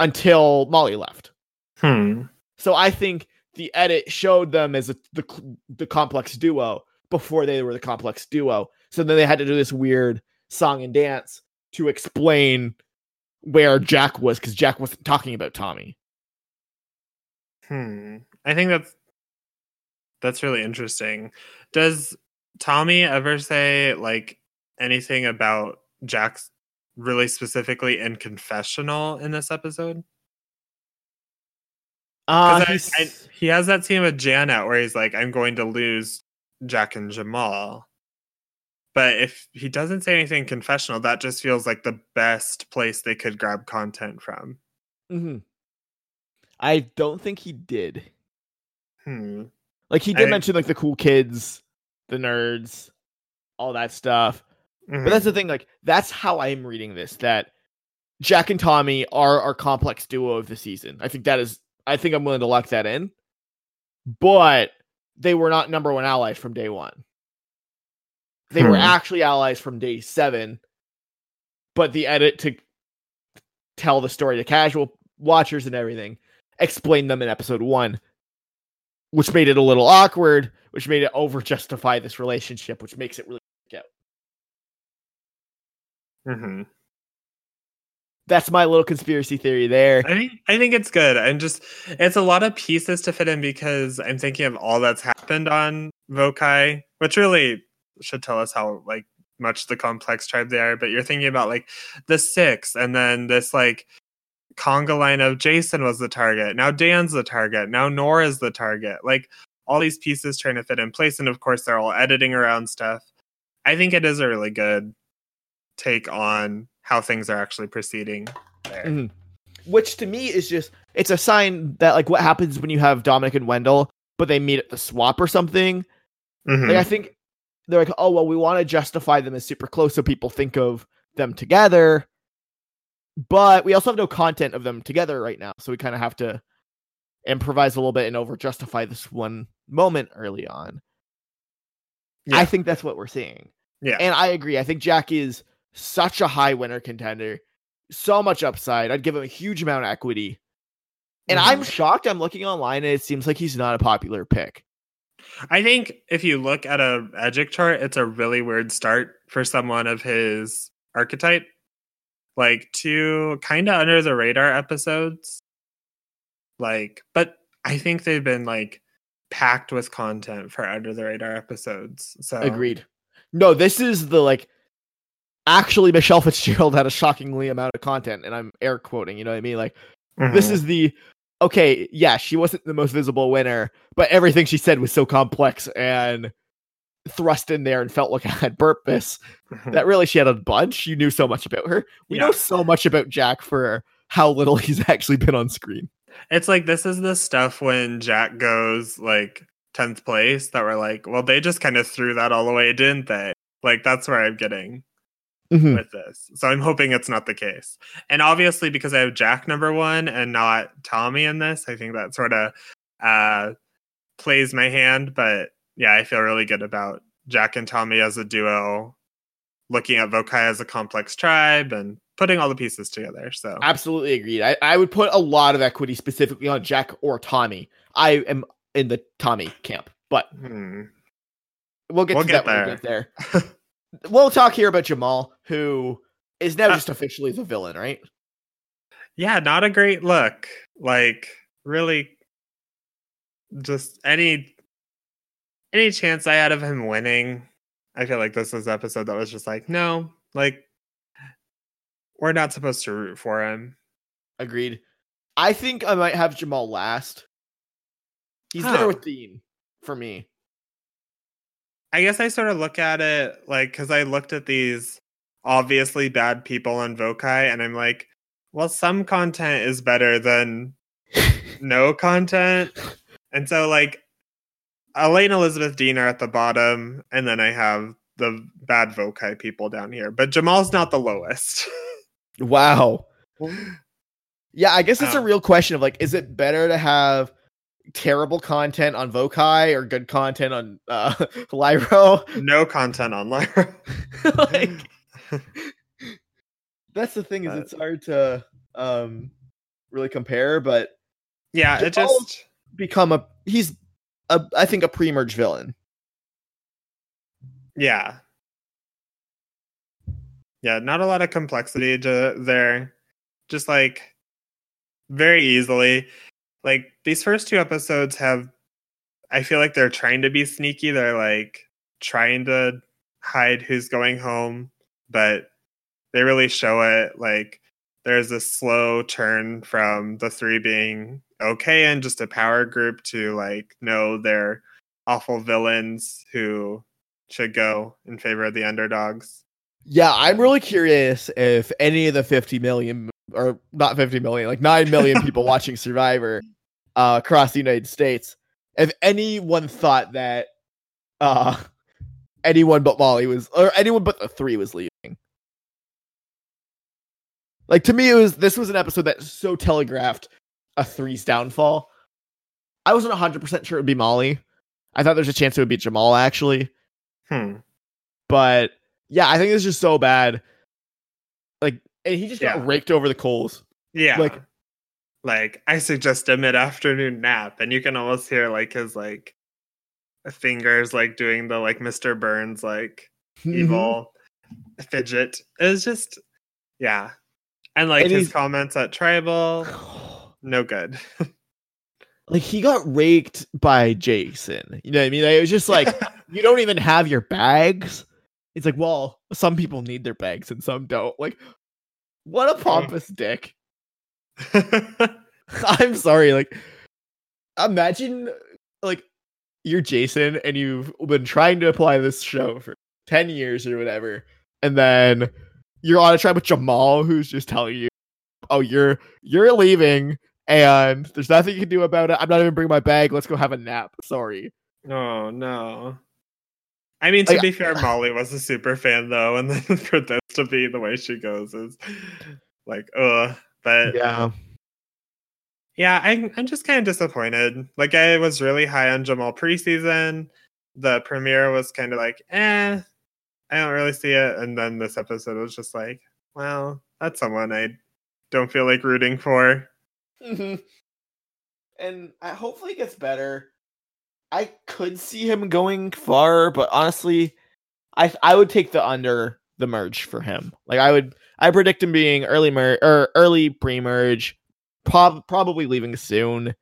S2: until Molly left.
S1: Hmm.
S2: So I think the edit showed them as a, the the complex duo before they were the complex duo. So then they had to do this weird song and dance to explain where Jack was because Jack wasn't talking about Tommy.
S1: Hmm. I think that's that's really interesting. Does Tommy ever say like anything about Jack's really specifically in confessional in this episode?
S2: Uh,
S1: I- I- he has that scene with Janet where he's like, "I'm going to lose Jack and Jamal." But if he doesn't say anything confessional, that just feels like the best place they could grab content from.
S2: Mhm. I don't think he did.
S1: Hmm.
S2: Like he did
S1: I-
S2: mention like the cool kids, the nerds, all that stuff.
S1: Mhm.
S2: But that's the thing, like that's how I'm reading this. That Jack and Tommy are our complex duo of the season. I think that is. I think I'm willing to lock that in. But they were not number one allies from day one. They were
S1: Hmm.
S2: actually allies from day seven. But the edit to tell the story to casual watchers and everything explained them in episode one. which made it a little awkward, which made it over justify this relationship, which makes it really get.
S1: hmm
S2: That's my little conspiracy theory there.
S1: I think I think it's good. And just it's a lot of pieces to fit in because I'm thinking of all that's happened on Vokai, which really should tell us how like much the complex tribe they are. But you're thinking about like the six, and then this like conga line of Jason was the target. Now Dan's the target. Now Noura's the target. Like all these pieces trying to fit in place, and of course they're all editing around stuff. I think it is a really good take on how things are actually proceeding there.
S2: Mhm. Which to me is just it's a sign that like what happens when you have Domenick and Wendell, but they meet at the swap or something.
S1: Mhm.
S2: Like I think they're like, oh well, we want to justify them as super close so people think of them together. But we also have no content of them together right now, so we kind of have to improvise a little bit and over justify this one moment early on.
S1: Yeah.
S2: I think that's what we're seeing.
S1: Yeah.
S2: And I agree. I think Jack is such a high winner contender. So much upside. I'd give him a huge amount of equity. And I'm
S1: Mhm.
S2: shocked. I'm looking online and it seems like he's not a popular pick.
S1: I think if you look at a Edgic chart, it's a really weird start for someone of his archetype. Like two kind of under the radar episodes. Like, but I think they've been like packed with content for under the radar episodes. So
S2: Agreed. No, this is the like actually Michelle Fitzgerald had a shockingly amount of content, and I'm air quoting, you know what I mean? Like this
S1: Mhm.
S2: is the okay, yeah, she wasn't the most visible winner, but everything she said was so complex and thrust in there and felt like I had purpose.
S1: Mhm.
S2: that really she had a bunch. You knew so much about her. We know so much about Jack for how little he's actually been on screen.
S1: It's like this is the stuff when Jack goes like 10th place that we're like, well, they just kind of threw that all away, didn't they? Like that's where I'm getting
S2: Mhm.
S1: with this. So I'm hoping it's not the case. And obviously because I have Jack number 1 and not Tommy in this, I think that sort of uh plays my hand, but yeah, I feel really good about Jack and Tommy as a duo looking at Vokai as a complex tribe and putting all the pieces together. So
S2: Absolutely agreed. I, I would put a lot of equity specifically on Jack or Tommy. I am in the Tommy camp, but
S1: hmm.
S2: we'll get
S1: We'll
S2: to
S1: get
S2: that when we get there. we'll talk here about Jamal, who is now
S1: Uh,
S2: just officially the villain, right?
S1: yeah, not a great look. Like really just any any chance I had of him winning, I feel like this was an episode that was just like, no, like we're not supposed to root for him.
S2: Agreed. I think I might have Jamal last. He's
S1: Huh.
S2: there with Dean for me.
S1: I guess I sort of look at it like because I looked at these obviously bad people on Vokai and I'm like, well, some content is better than no content. And so like Elaine Elizabeth Dean are at the bottom, and then I have the bad Vokai people down here. But Jamal's not the lowest.
S2: Wow. Yeah, I guess it's a
S1: Oh.
S2: real question of like, is it better to have terrible content on Vokai or good content on uh Lairo?
S1: no content on Lairo.
S2: like that's the thing is it's hard to um really compare, but
S1: yeah, it just
S2: become a he's a I think a pre-merge villain.
S1: yeah. Yeah, not a lot of complexity to there. Just like very easily. Like these first two episodes have I feel like they're trying to be sneaky. They're like trying to hide who's going home, but they really show it like there's a slow turn from the three being okay and just a power group to like no they're awful villains who should go in favor of the underdogs.
S2: Yeah, I'm really curious if any of the 50 million or not 50 million, like 9 million people watching Survivor uh, across the United States, if anyone thought that uh, anyone but Molly was, or anyone but the three was leaving. Like to me, it was this was an episode that so telegraphed a three's downfall. I wasn't 100 percent sure it would be Molly. I thought there's a chance it would be Jamal actually.
S1: Hmm.
S2: But yeah, I think it's just so bad. Like, and he just got raked over the coals.
S1: Yeah.
S2: Like,
S1: like I suggest a mid afternoon nap, and you can almost hear like his like fingers like doing the like Mr. Burns like
S2: Mm-hmm.
S1: evil fidget. It was just yeah. And like
S2: And
S1: his comments at tribal, no good.
S2: like he got raked by Jason. You know what I mean? Like, it was just like you don't even have your bags. It's like, well, some people need their bags and some don't. Like, what a pompous dick. I'm sorry. Like, imagine like you're Jason and you've been trying to apply this show for 10 years or whatever, and then you're on a trip with Jamal who's just telling you, Oh, you're you're leaving and there's nothing you can do about it. I'm not even bringing my bag. Let's go have a nap. Sorry.
S1: oh no. I mean, to
S2: Like,
S1: be fair, Molly was a super fan though, and then for this to be the way she goes is like, ugh. But
S2: Yeah.
S1: Yeah, I'm I'm just kind of disappointed. Like I was really high on Jamal preseason. The premiere was kind of like, eh, I don't really see it. And then this episode was just like, well, that's someone I don't feel like rooting for.
S2: hmm And I hopefully it gets better. I could see him going far, but honestly, I I would take the under the merge for him. Like I would, I predict him being early mer or early pre merge, prob- probably leaving soon.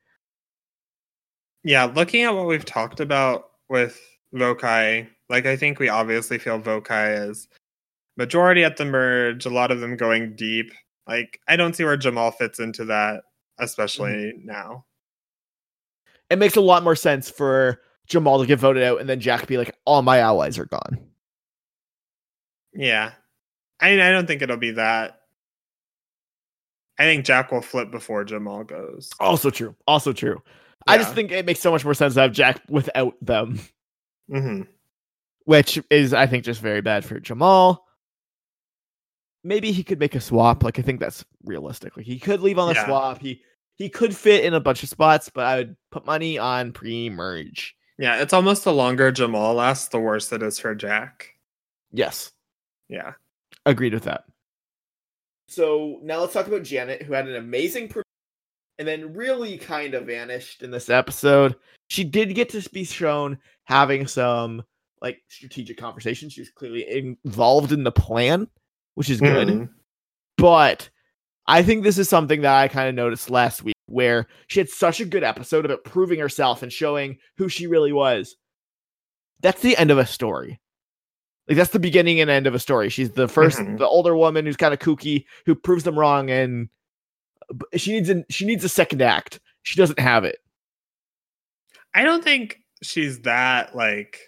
S1: Yeah, looking at what we've talked about with Vokai, like I think we obviously feel Vokai is majority at the merge, a lot of them going deep. Like I don't see where Jamal fits into that, especially mm-hmm. now.
S2: It makes a lot more sense for Jamal to get voted out, and then Jack be like, "All my allies are gone."
S1: Yeah. I mean, I don't think it'll be that. I think Jack will flip before Jamal goes.
S2: Also true. Also true. I just think it makes so much more sense to have Jack without them.
S1: hmm
S2: which is I think just very bad for Jamal. Maybe he could make a swap. Like I think that's realistic. Like he could leave on the
S1: Yeah.
S2: swap. He he could fit in a bunch of spots, but I would put money on pre-merge.
S1: Yeah, it's almost the longer Jamal lasts, the worse it is for Jack.
S2: Yes,
S1: Yeah.
S2: agreed with that. So now let's talk about Janet, who had an amazing pre- and then really kind of vanished in this episode. She did get to be shown having some like strategic conversations. She was clearly involved in the plan, which is good.
S1: Mhm.
S2: But I think this is something that I kind of noticed last week where she had such a good episode about proving herself and showing who she really was. That's the end of a story. Like that's the beginning and end of a story. She's the 1st
S1: Mhm.
S2: the older woman who's kind of kooky, who proves them wrong, and she needs a she needs a second act. She doesn't have it.
S1: I don't think she's that like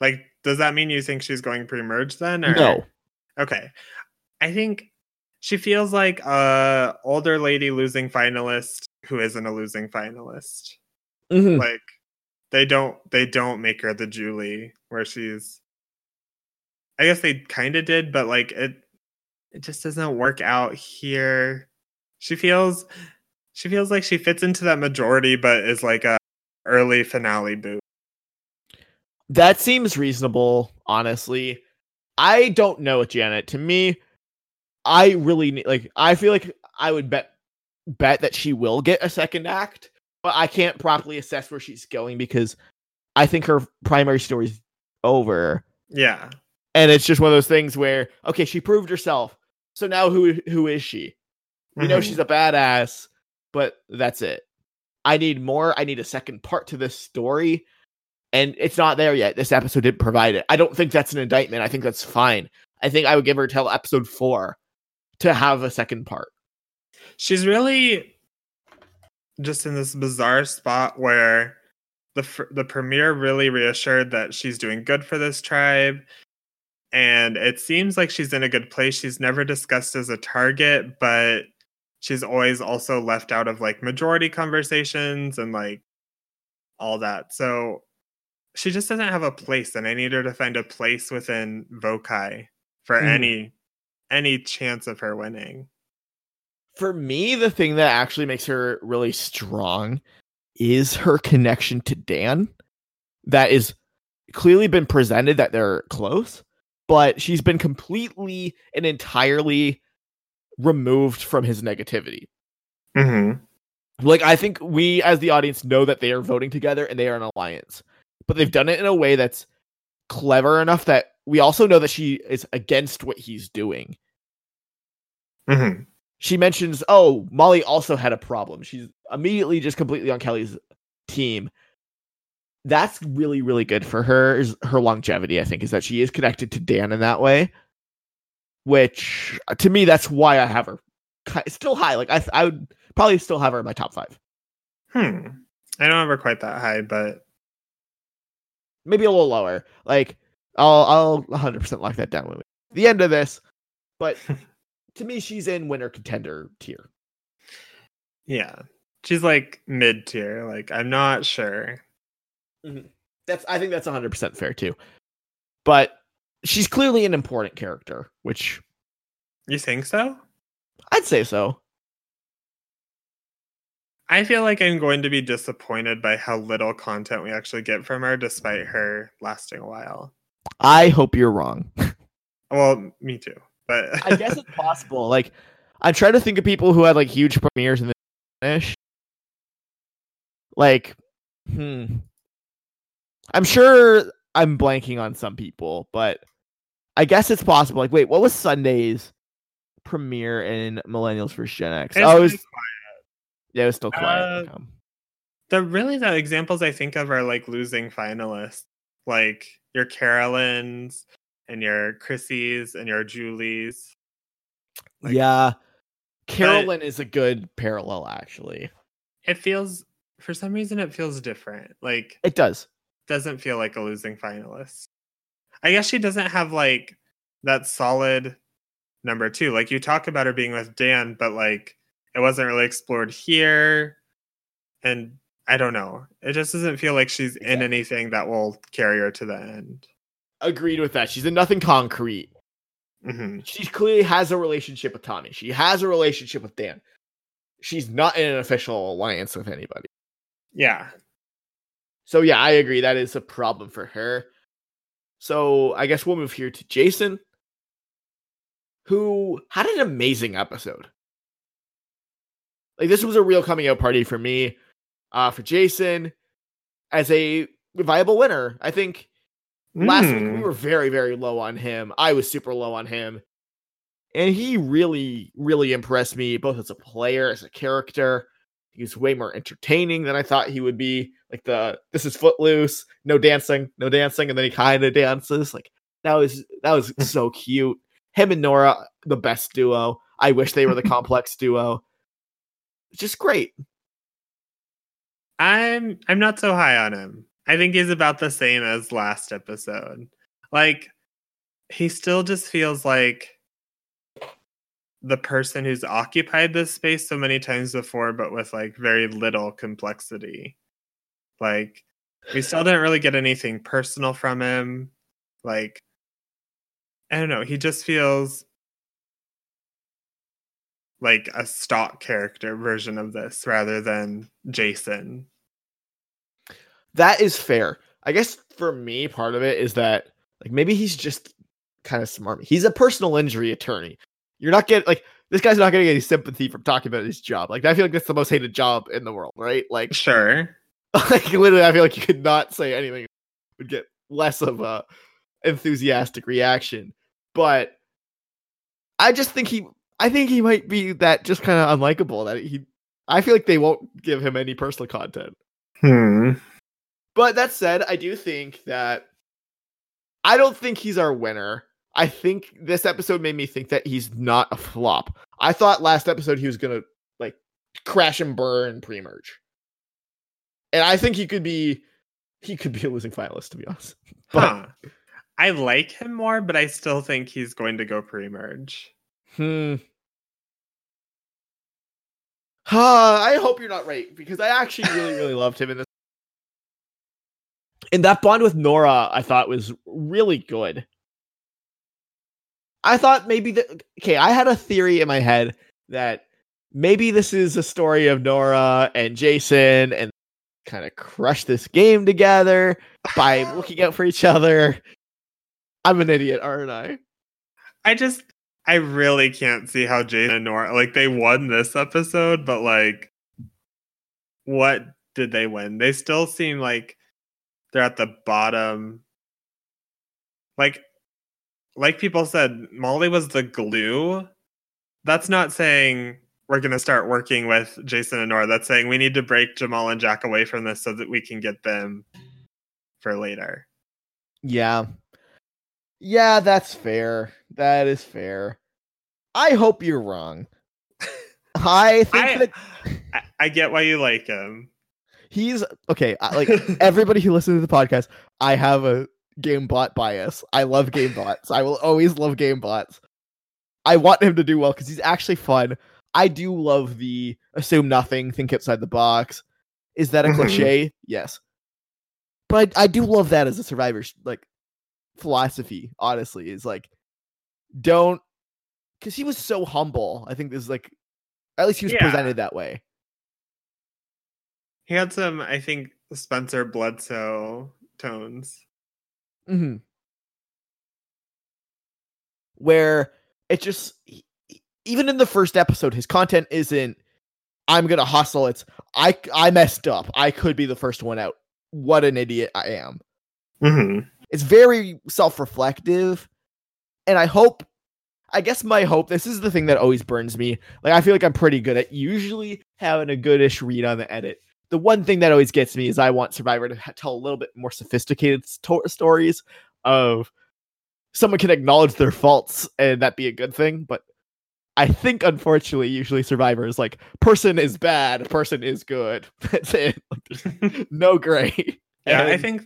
S1: like does that mean you think she's going pre-merge then or
S2: No.
S1: Okay. I think she feels like a older lady losing finalist who isn't a losing finalist.
S2: Mhm.
S1: like they don't they don't make her the Julie where she's I guess they kind of did but like it it just doesn't work out here. She feels she feels like she fits into that majority but is like a early finale boot.
S2: That seems reasonable, honestly. I don't know with Janet. To me, I really ne- like. I feel like I would bet bet that she will get a second act, but I can't properly assess where she's going because I think her primary story's over,
S1: Yeah.
S2: and it's just one of those things where okay, she proved herself, so now who who is she? We know
S1: Mhm.
S2: she's a badass, but that's it. I need more. I need a second part to this story. And it's not there yet. This episode didn't provide it. I don't think that's an indictment. I think that's fine. I think I would give her till episode four to have a second part.
S1: She's really just in this bizarre spot where the the premiere really reassured that she's doing good for this tribe. And it seems like she's in a good place. She's never discussed as a target but she's always also left out of like majority conversations and like all that. So she just doesn't have a place and i need her to find a place within vokai for
S2: Mhm.
S1: any any chance of her winning
S2: For me, the thing that actually makes her really strong is her connection to Dan. That is clearly been presented that they're close, but she's been completely and entirely removed from his negativity.
S1: mm-hmm.
S2: Like I think we as the audience know that they are voting together and they are an alliance. But they've done it in a way that's clever enough that we also know that she is against what he's doing.
S1: Mhm.
S2: She mentions, "Oh, Molly also had a problem. She's immediately just completely on Kellee's team." That's really really good for her is her longevity, I think, is that she is connected to Dan in that way. Which uh, to me that's why I have her still high. Like I I would probably still have her in my top 5.
S1: Hmm. I don't have her quite that high, but
S2: maybe a little lower. Like I'll I'll 100% lock that down when we the end of this. But to me, she's in winner contender tier.
S1: yeah. She's like mid tier. Like I'm not sure. Mm-hmm.
S2: That's I think that's 100% fair too. But she's clearly an important character, which
S1: You think so?
S2: I'd say so.
S1: I feel like I'm going to be disappointed by how little content we actually get from her, despite her lasting a while.
S2: I hope you're wrong.
S1: Well, me too. But
S2: I guess it's possible. Like I'm trying to think of people who had like huge premieres in the finish. Like, hmm. I'm sure I'm blanking on some people, but I guess it's possible. Like, wait, what was Sunday's premiere in Millennials vs Gen X?
S1: It's
S2: oh, it was, yeah, it was still quiet.
S1: Uh, the really the examples I think of are like losing finalists, like your Carolyn's and your Chrissy's and your Julie's. like-
S2: yeah, Carolyn is a good parallel. Actually,
S1: It feels for some reason it feels different. Like
S2: it does.
S1: doesn't feel like a losing finalist. I guess she doesn't have like that solid number two. Like you talk about her being with Dan, but like it wasn't really explored here. And I don't know. It just doesn't feel like she's in anything that will carry her to the end.
S2: Agreed with that. She's in nothing concrete.
S1: hmm
S2: she clearly has a relationship with Tommy. She has a relationship with Dan. She's not in an official alliance with anybody.
S1: Yeah.
S2: So yeah, I agree. That is a problem for her. So I guess we'll move here to Jason, who had an amazing episode. Like this was a real coming out party for me, uh, for Jason, as a viable winner. I think last week we
S1: Mm.
S2: were very, very low on him. I was super low on him. And he really, really impressed me, both as a player, as a character. He was way more entertaining than I thought he would be. Like the this is footloose, no dancing, no dancing, and then he kind of dances. Like that was that was so cute. Him and Noura, the best duo. I wish they were the complex duo. Just great.
S1: I'm I'm not so high on him. I think he's about the same as last episode. Like he still just feels like the person who's occupied this space so many times before but with like very little complexity. Like we still didn't really get anything personal from him. Like I don't know, he just feels like a stock character version of this rather than Jason.
S2: That is fair. I guess for me, part of it is that like maybe he's just kind of smart. He's a personal injury attorney. You're not getting like this guy's not getting any sympathy from talking about his job. Like I feel like that's the most hated job in the world, right? Like,
S1: Sure.
S2: like literally, I feel like you could not say anything would get less of a enthusiastic reaction. But I just think he, I think he might be that just kind of unlikable that he. I feel like they won't give him any personal content.
S1: Hmm.
S2: But that said, I do think that I don't think he's our winner. I think this episode made me think that he's not a flop. I thought last episode he was gonna like crash and burn pre-merge. And I think he could be he could be a losing finalist, to be honest. But
S1: Huh. I like him more, but I still think he's going to go pre-merge.
S2: hmm. Huh, I hope you're not right, because I actually really, really loved him in this. And that bond with Noura, I thought was really good. I thought maybe that okay, I had a theory in my head that maybe this is a story of Noura and Jason and kind of crush this game together by looking out for each other. I'm an idiot, aren't I?
S1: I just I really can't see how Jason and Noura like they won this episode, but like what did they win? They still seem like they're at the bottom. Like like people said, Molly was the glue. That's not saying we're going to start working with Jason and Noura. That's saying we need to break Jamal and Jack away from this so that we can get them for later.
S2: Yeah. Yeah, that's fair. That is fair. I hope you're wrong. I think
S1: I,
S2: that
S1: I, I get why you like him.
S2: He's okay. I- Like everybody who listens to the podcast, I have a game bot bias. I love game bots. I will always love game bots. I want him to do well because he's actually fun. I do love the assume nothing, think outside the box. Is that a
S1: Mhm.
S2: cliche? Yes. But I, I do love that as a survivor like philosophy, honestly, is like don't because he was so humble. I think this is like at least he was
S1: Yeah.
S2: presented that way.
S1: He had some, I think, Spencer Bledsoe tones.
S2: hmm Where it just even in the first episode, his content isn't I'm gonna hustle. It's I I messed up. I could be the first one out. What an idiot I am.
S1: Mm-hmm.
S2: It's very self-reflective, and I hope. I guess my hope. This is the thing that always burns me. Like I feel like I'm pretty good at usually having a goodish read on the edit. The one thing that always gets me is I want Survivor to tell a little bit more sophisticated sto- stories of someone can acknowledge their faults and that be a good thing. But I think unfortunately, usually Survivor is like person is bad, person is good. That's it. Like, no gray.
S1: Yeah, I think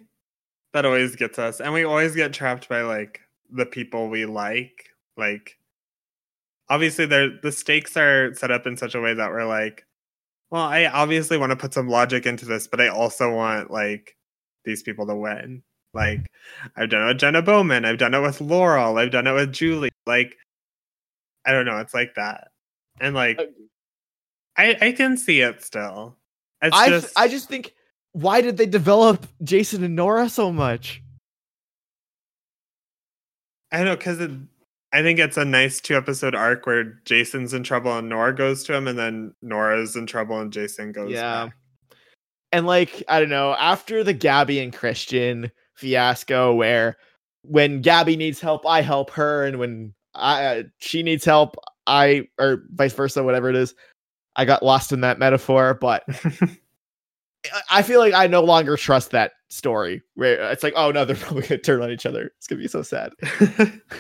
S1: that always gets us, and we always get trapped by like the people we like. Like, obviously, there the stakes are set up in such a way that we're like, well, I obviously want to put some logic into this, but I also want like these people to win. Like, I've done it with Jenna Bowman, I've done it with Laurel, I've done it with Julie. Like, I don't know, it's like that, and like, I I can see it still. It's
S2: I
S1: just
S2: I just think why did they develop Jason and Noura so much?
S1: I don't know because I think it's a nice two episode arc where Jason's in trouble and Noura goes to him, and then Noura's in trouble and Jason goes.
S2: Yeah.
S1: back.
S2: And like I don't know, after the Gabby and Christian fiasco, where when Gabby needs help, I help her, and when I uh, she needs help, I or vice versa, whatever it is. I got lost in that metaphor, but I- I feel like I no longer trust that story. Where it's like, oh no, they're probably gonna turn on each other. It's gonna be so sad.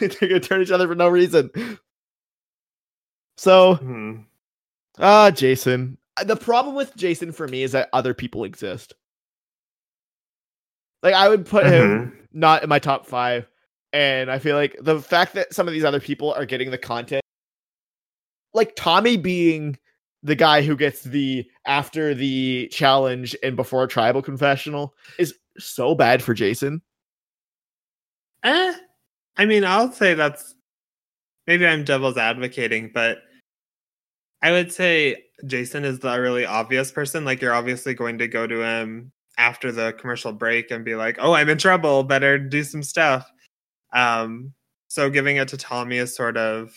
S2: they're gonna turn each other for no reason. So
S1: Hmm.
S2: Ah, Jason. Uh, The problem with Jason for me is that other people exist. Like I would put him not in my top five, and I feel like the fact that some of these other people are getting the content, like Tommy being the guy who gets the after the challenge and before a tribal confessional, is so bad for Jason.
S1: Eh, I mean, I'll say that's maybe I'm devil's advocating, but I would say Jason is the really obvious person. Like, you're obviously going to go to him after the commercial break and be like, "Oh, I'm in trouble. Better do some stuff." Um, so giving it to Tommy is sort of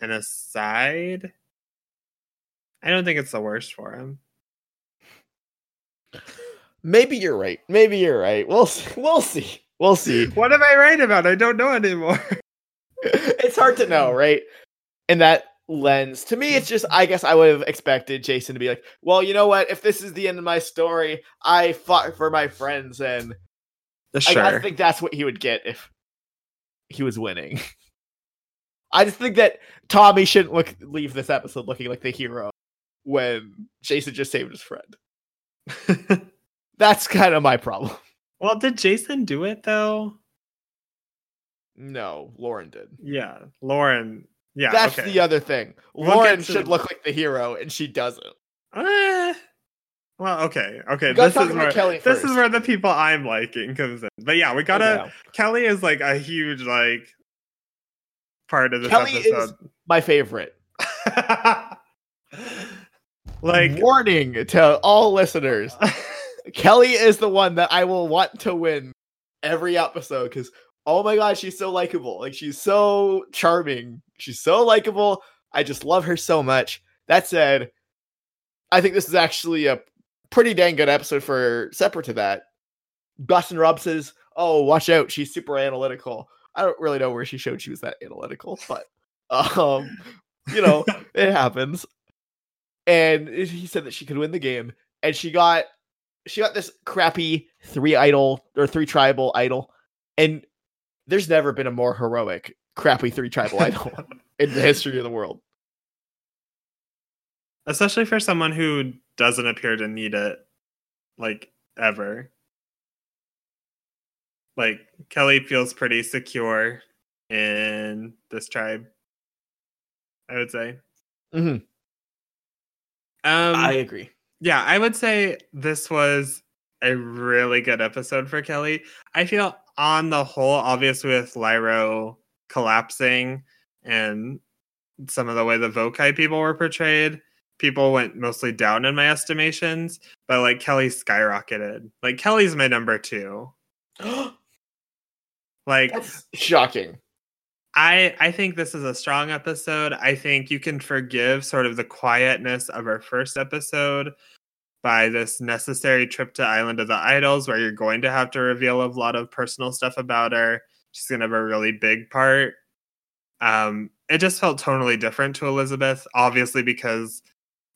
S1: an aside. I don't think it's the worst for him.
S2: Maybe you're right. Maybe you're right. We'll see. We'll see. We'll see.
S1: What am I right about? I don't know anymore.
S2: it's hard to know, right? In that lens, to me, it's just I guess I would have expected Jason to be like, "Well, you know what? If this is the end of my story, I fought for my friends," and I- I, think that's what he would get if he was winning. I just think that Tommy shouldn't look leave this episode looking like the hero when Jason just saved his friend. That's kind of my problem.
S1: well, did Jason do it though?
S2: No, Lauren did.
S1: Yeah, Lauren. Yeah,
S2: That's
S1: okay.
S2: the other thing.
S1: We'll
S2: Lauren should
S1: the-
S2: look like the hero, and she doesn't.
S1: Eh, well, okay, okay. This is where
S2: Kellee
S1: this is where the people I'm liking comes in. But yeah, we gotta.
S2: Okay.
S1: Kellee is like a huge like part of this
S2: Kellee is
S1: episode.
S2: my favorite.
S1: like,
S2: warning to all listeners: Kellee is the one that I will want to win every episode because oh my god, she's so likable. Like she's so charming. She's so likable. I just love her so much. That said, I think this is actually a pretty dang good episode for separate to that. Boston Rob says, "Oh, watch out, she's super analytical." I don't really know where she showed she was that analytical, but um, you know, it happens. And he said that she could win the game, and she got she got this crappy three idol or three tribal idol, and there's never been a more heroic crappy three tribal idol in the history of the world.
S1: Especially for someone who doesn't appear to need it, like ever. Like Kellee feels pretty secure in this tribe. I would say.
S2: Mm-hmm.
S1: Um,
S2: I agree.
S1: yeah, I would say this was a really good episode for Kellee. I feel on the whole, obviously with Lairo collapsing and some of the way the Vokai people were portrayed, people went mostly down in my estimations, but like Kellee skyrocketed. Like Kellee's my number two. Like
S2: That's shocking.
S1: I I think this is a strong episode. I think you can forgive sort of the quietness of our first episode by this necessary trip to Island of the Idols, where you're going to have to reveal a lot of personal stuff about her. She's gonna have a really big part. Um, it just felt totally different to Elizabeth, obviously because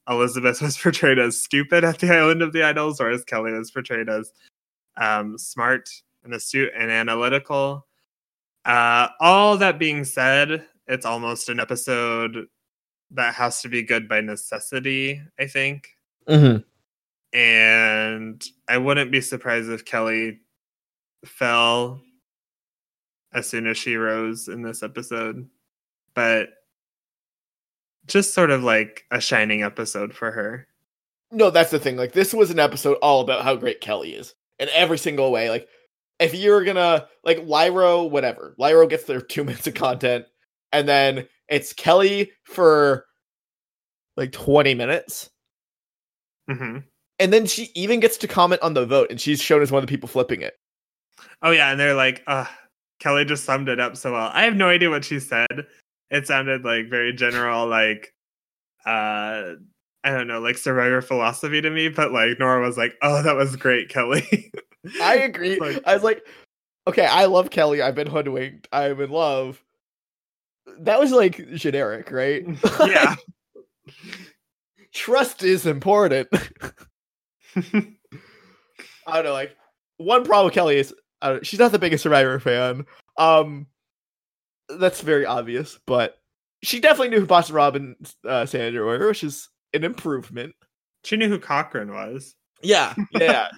S1: Elizabeth was portrayed as stupid at the Island of the Idols, whereas Kellee was portrayed as um, smart and astute and analytical. Uh, all that being said, it's almost an episode that has to be good by necessity, I think.
S2: Mm-hmm.
S1: And I wouldn't be surprised if Kellee fell as soon as she rose in this episode. But just sort of like a shining episode for her.
S2: No, that's the thing. Like this was an episode all about how great Kellee is in every single way. Like if you're gonna like Lairo, whatever, Lairo gets their two minutes of content, and then it's Kellee for like 20 minutes.
S1: hmm
S2: And then she even gets to comment on the vote, and she's shown as one of the people flipping it.
S1: Oh yeah, and they're like, uh, Kellee just summed it up so well. I have no idea what she said. It sounded like very general, like uh I don't know, like survivor philosophy to me, but like Noura was like, Oh, that was great, Kellee.
S2: I agree.
S1: Like-
S2: I was like, okay, I love Kellee. I've been hoodwinked. I'm in love. That was like generic, right?
S1: yeah.
S2: Trust is important. I don't know. Like one problem with Kellee is don't, she's not the biggest Survivor fan. Um, that's very obvious, but she definitely knew who Boston Rob and uh, Sandra were, which is an improvement.
S1: she knew who Cochran was.
S2: Yeah, yeah,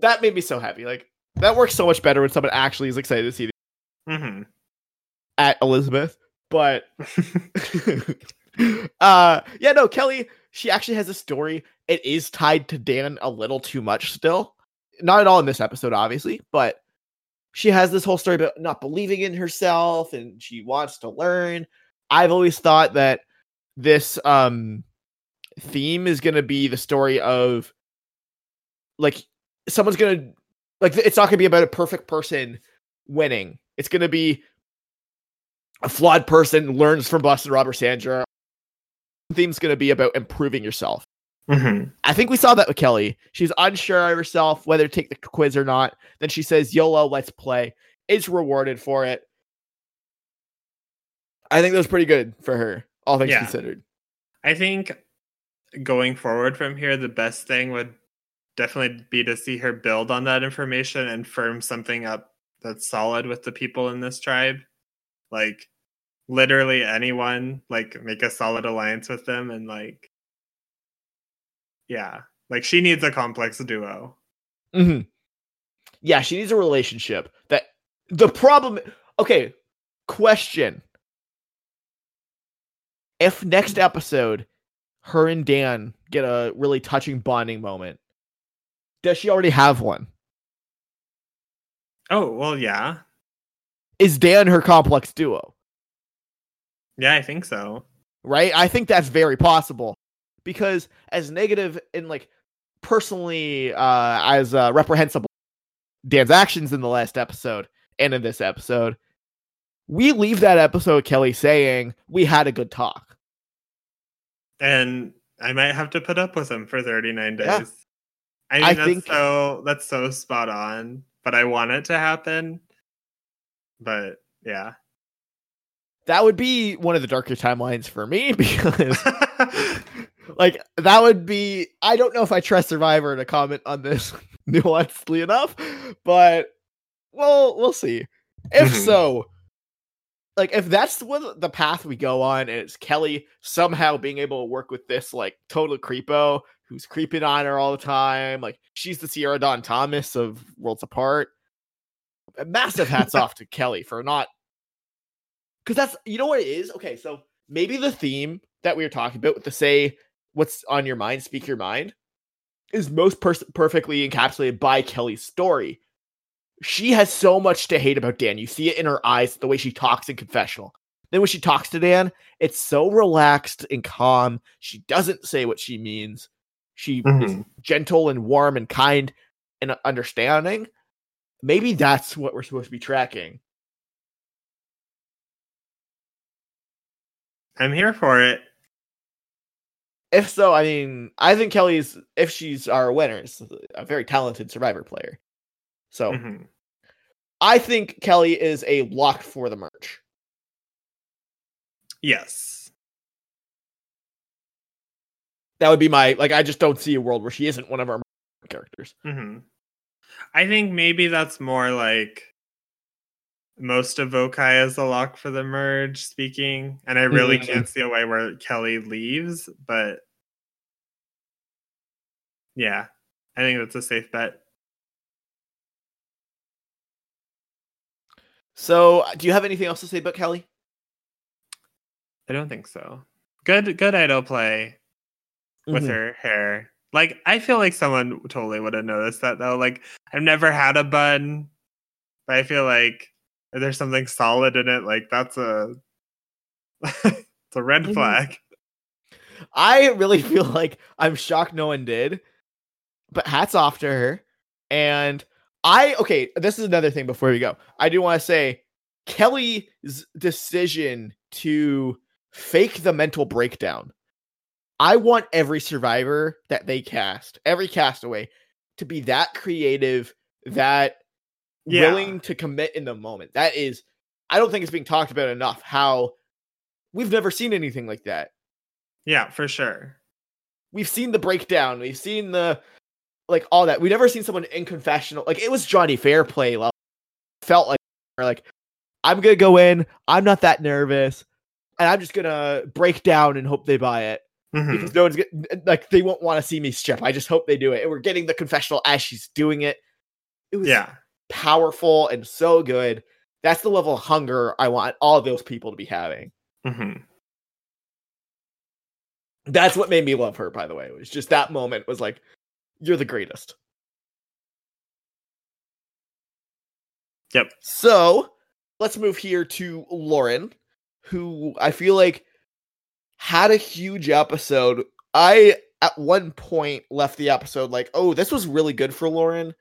S2: that made me so happy. Like that works so much better when someone actually is excited to see
S1: hmm
S2: at Elizabeth. But uh yeah, no, Kellee, she actually has a story. It is tied to Dan a little too much still. Not at all in this episode, obviously, but she has this whole story about not believing in herself and she wants to learn. I've always thought that this um theme is gonna be the story of like someone's gonna like it's not gonna be about a perfect person winning. It's gonna be a flawed person learns from Boston Robert Sandra. The theme's to be about improving yourself.
S1: hmm
S2: I think we saw that with Kellee. She's unsure of herself whether to take the quiz or not. Then she says, YOLO, let's play. Is rewarded for it. I think that was pretty good for her, all things
S1: Yeah.
S2: considered.
S1: I think going forward from here, the best thing would definitely be to see her build on that information and firm something up that's solid with the people in this tribe. Like literally anyone, like make a solid alliance with them and like yeah. Like she needs a complex duo.
S2: Mm-hmm. Yeah, she needs a relationship. That the problem. Okay, question: If next episode, her and Dan get a really touching bonding moment, does she already have one?
S1: Oh, well yeah.
S2: Is Dan her complex duo?
S1: Yeah, I think so.
S2: Right? I think that's very possible because as negative and like personally uh as uh, reprehensible Dan's actions in the last episode and in this episode, we leave that episode Kellee saying we had a good talk.
S1: And I might have to put up with him for 39 days.
S2: Yeah.
S1: I mean,
S2: I
S1: that's
S2: think-
S1: so that's so spot on. But I want it to happen. But yeah.
S2: That would be one of the darker timelines for me because like that would be I don't know if I trust Survivor to comment on this nuancedly enough, but well, we'll see. If so, like if that's what the path we go on, and it's Kellee somehow being able to work with this like total creepo who's creeping on her all the time, like she's the Sierra Dawn Thomas of Worlds Apart. Massive hats off to Kellee for not because that's you know what it is. Okay, so maybe the theme that we were talking about with the say what's on your mind, speak your mind, is most pers- perfectly encapsulated by Kellee's story. She has so much to hate about Dan. You see it in her eyes, the way she talks in confessional. Then when she talks to Dan, it's so relaxed and calm. She doesn't say what she means. She is
S1: Mhm.
S2: gentle and warm and kind and understanding. Maybe that's what we're supposed to be tracking.
S1: I'm here for it.
S2: if so, I mean, I think Kellee's if she's our winner, is a very talented survivor player. So
S1: Mhm.
S2: I think Kellee is a lock for the merge.
S1: Yes.
S2: That would be my like. I just don't see a world where she isn't one of our characters.
S1: hmm I think maybe that's more like most of Vokai is a lock for the merge speaking, and I really
S2: Mhm.
S1: can't see a way where Kellee leaves, but yeah, I think that's a safe bet.
S2: So, do you have anything else to say about Kellee?
S1: I don't think so. Good, good idol play with
S2: Mhm.
S1: her hair. Like I feel like someone totally would have noticed that though. Like I've never had a bun, but I feel like there's something solid in it, like that's a it's a red
S2: Mhm.
S1: flag.
S2: I really feel like I'm shocked no one did, but hats off to her. And I okay, this is another thing before we go. I do want to say Kellee's decision to fake the mental breakdown. I want every survivor that they cast, every castaway, to be that creative, that
S1: Yeah.
S2: willing to commit in the moment. That is, I don't think it's being talked about enough. How we've never seen anything like that
S1: Yeah, for sure.
S2: we've seen the breakdown, we've seen the like all that. We've never seen someone in confessional like it was Johnny Fairplay level. Felt like or like I'm gonna go in, I'm not that nervous, and I'm just gonna break down and hope they buy it
S1: Mhm.
S2: because no one's getting like they won't want to see me strip. I just hope they do it. And we're getting the confessional as she's doing it. It was
S1: Yeah.
S2: powerful and so good. That's the level of hunger I want all of those people to be having.
S1: hmm
S2: That's what made me love her, by the way. It was just that moment was like, you're the greatest.
S1: Yep.
S2: So let's move here to Lauren, who I feel like had a huge episode. I at one point left the episode like, oh, this was really good for Lauren.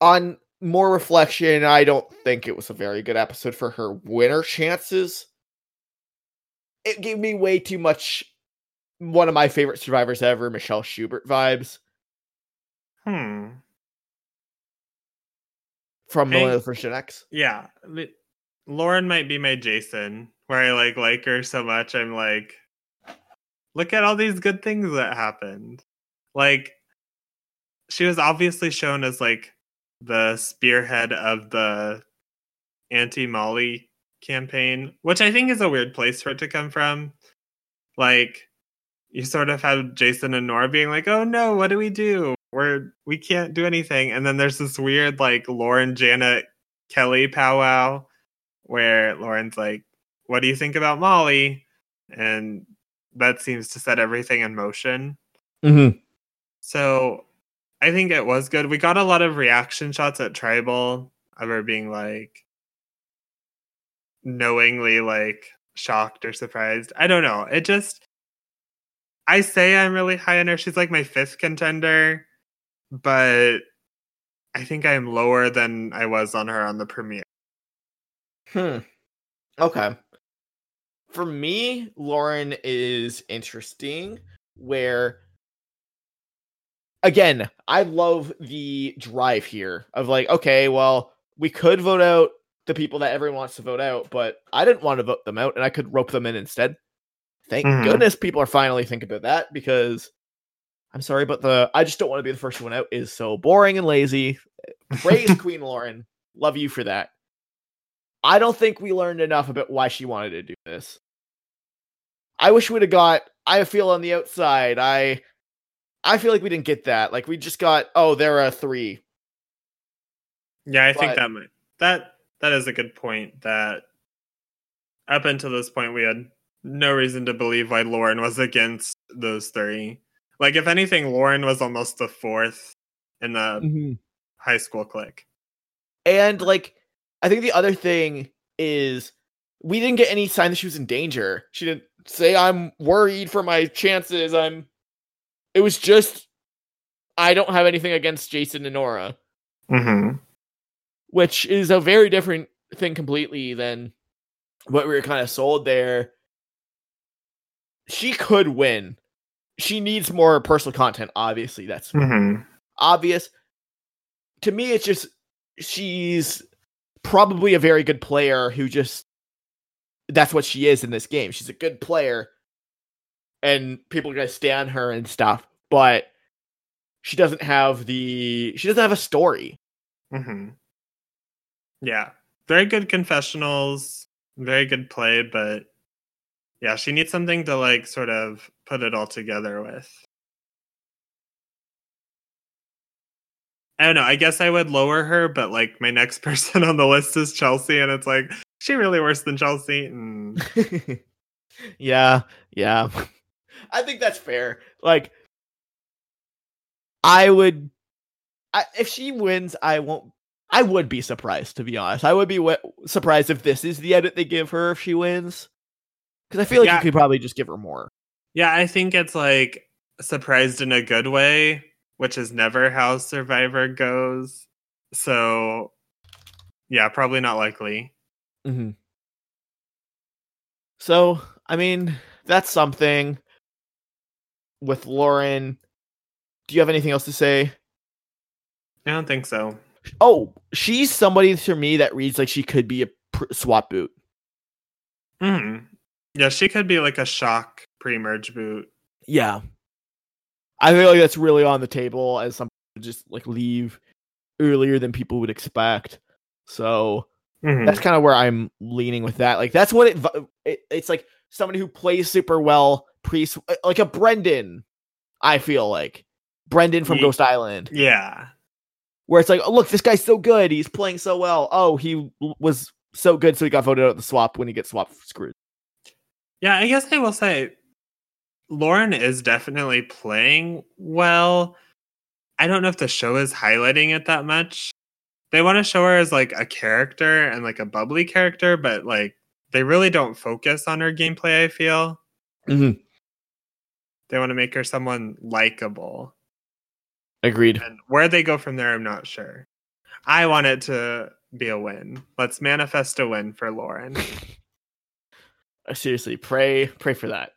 S2: On more reflection, I don't think it was a very good episode for her winner chances. It gave me way too much one of my favorite survivors ever, Michelle Schubert vibes
S1: Hmm.
S2: from. Millennial First Gen X.
S1: Yeah. Lauren might be my Jason, where I like like her so much. I'm like, look at all these good things that happened. Like, she was obviously shown as like the spearhead of the anti Molly campaign, which I think is a weird place for it to come from. Like, you sort of have Jason and Noura being like, "Oh no, what do we do? We're we can't do anything." And then there's this weird like Lauren, Janet, Kellee powwow where Lauren's like, "What do you think about Molly?" And that seems to set everything in motion.
S2: Mm-hmm.
S1: So I think it was good. We got a lot of reaction shots at Tribal of her being like knowingly like shocked or surprised. I don't know. It just I say I'm really high on her. She's like my fifth contender, but I think I'm lower than I was on her on the premiere.
S2: Hmm. Okay. For me, Lauren is interesting where again, I love the drive here of like, okay, well, we could vote out the people that everyone wants to vote out, but I didn't want to vote them out and I could rope them in instead. Thank
S1: Mhm.
S2: goodness people are finally thinking about that because I'm sorry, but the I just don't want to be the first one out is so boring and lazy. Praise Queen Lauren. Love you for that. I don't think we learned enough about why she wanted to do this. I wish we'd have got I feel on the outside. I I feel like we didn't get that. Like we just got oh, there are three.
S1: Yeah, I think that might that that is a good point. That up until this point, we had no reason to believe why Lauren was against those three. Like, if anything, Lauren was almost the fourth in the high school clique.
S2: And like, I think the other thing is we didn't get any sign that she was in danger. She didn't say, I'm worried for my chances. I'm. It was just, I don't have anything against Jason and Noura,
S1: Mm-hmm.
S2: which is a very different thing completely than what we were kind of sold there. She could win. She needs more personal content, obviously. That's
S1: Mm-hmm.
S2: obvious. To me, it's just she's probably a very good player who just that's what she is in this game. She's a good player, and people are gonna stand her and stuff, but she doesn't have the she doesn't have a story.
S1: Mm-hmm. Yeah, very good confessionals, very good play, but yeah, she needs something to like sort of put it all together with. I don't know. I guess I would lower her, but like my next person on the list is Chelsea, and it's like she really worse than Chelsea. Mm.
S2: yeah, yeah. I think that's fair. Like I would I, if she wins, I won't I would be surprised to be honest. I would be surprised if this is the edit they give her if she wins. Cuz I feel like
S1: Yeah.
S2: you could probably just give her more.
S1: Yeah, I think it's like surprised in a good way, which is never how Survivor goes. So, yeah, probably not likely.
S2: Mm-hmm. So, I mean, that's something with Lauren. Do you have anything else to say?
S1: I don't think so.
S2: Oh, she's somebody to me that reads like she could be a pr- swap boot.
S1: hmm Yeah, she could be like a shock pre-merge boot.
S2: Yeah. I feel like that's really on the table as something to just like leave earlier than people would expect. So
S1: Mhm.
S2: that's kind of where I'm leaning with that. Like that's what it, it it's like somebody who plays super well pre like a Brendan. I feel like Brendan from
S1: Ye-
S2: Ghost Island,
S1: Yeah.
S2: where it's like, oh look, this guy's so good, he's playing so well. Oh, he was so good, so he got voted out of the swap when he gets swapped screwed.
S1: Yeah, I guess I will say Lauren is definitely playing well. I don't know if the show is highlighting it that much. They want to show her as like a character and like a bubbly character, but like they really don't focus on her gameplay, I feel.
S2: Mm-hmm.
S1: They want to make her someone likable.
S2: Agreed.
S1: And where they go from there, I'm not sure. I want it to be a win. Let's manifest a win for Lauren.
S2: Seriously pray pray for that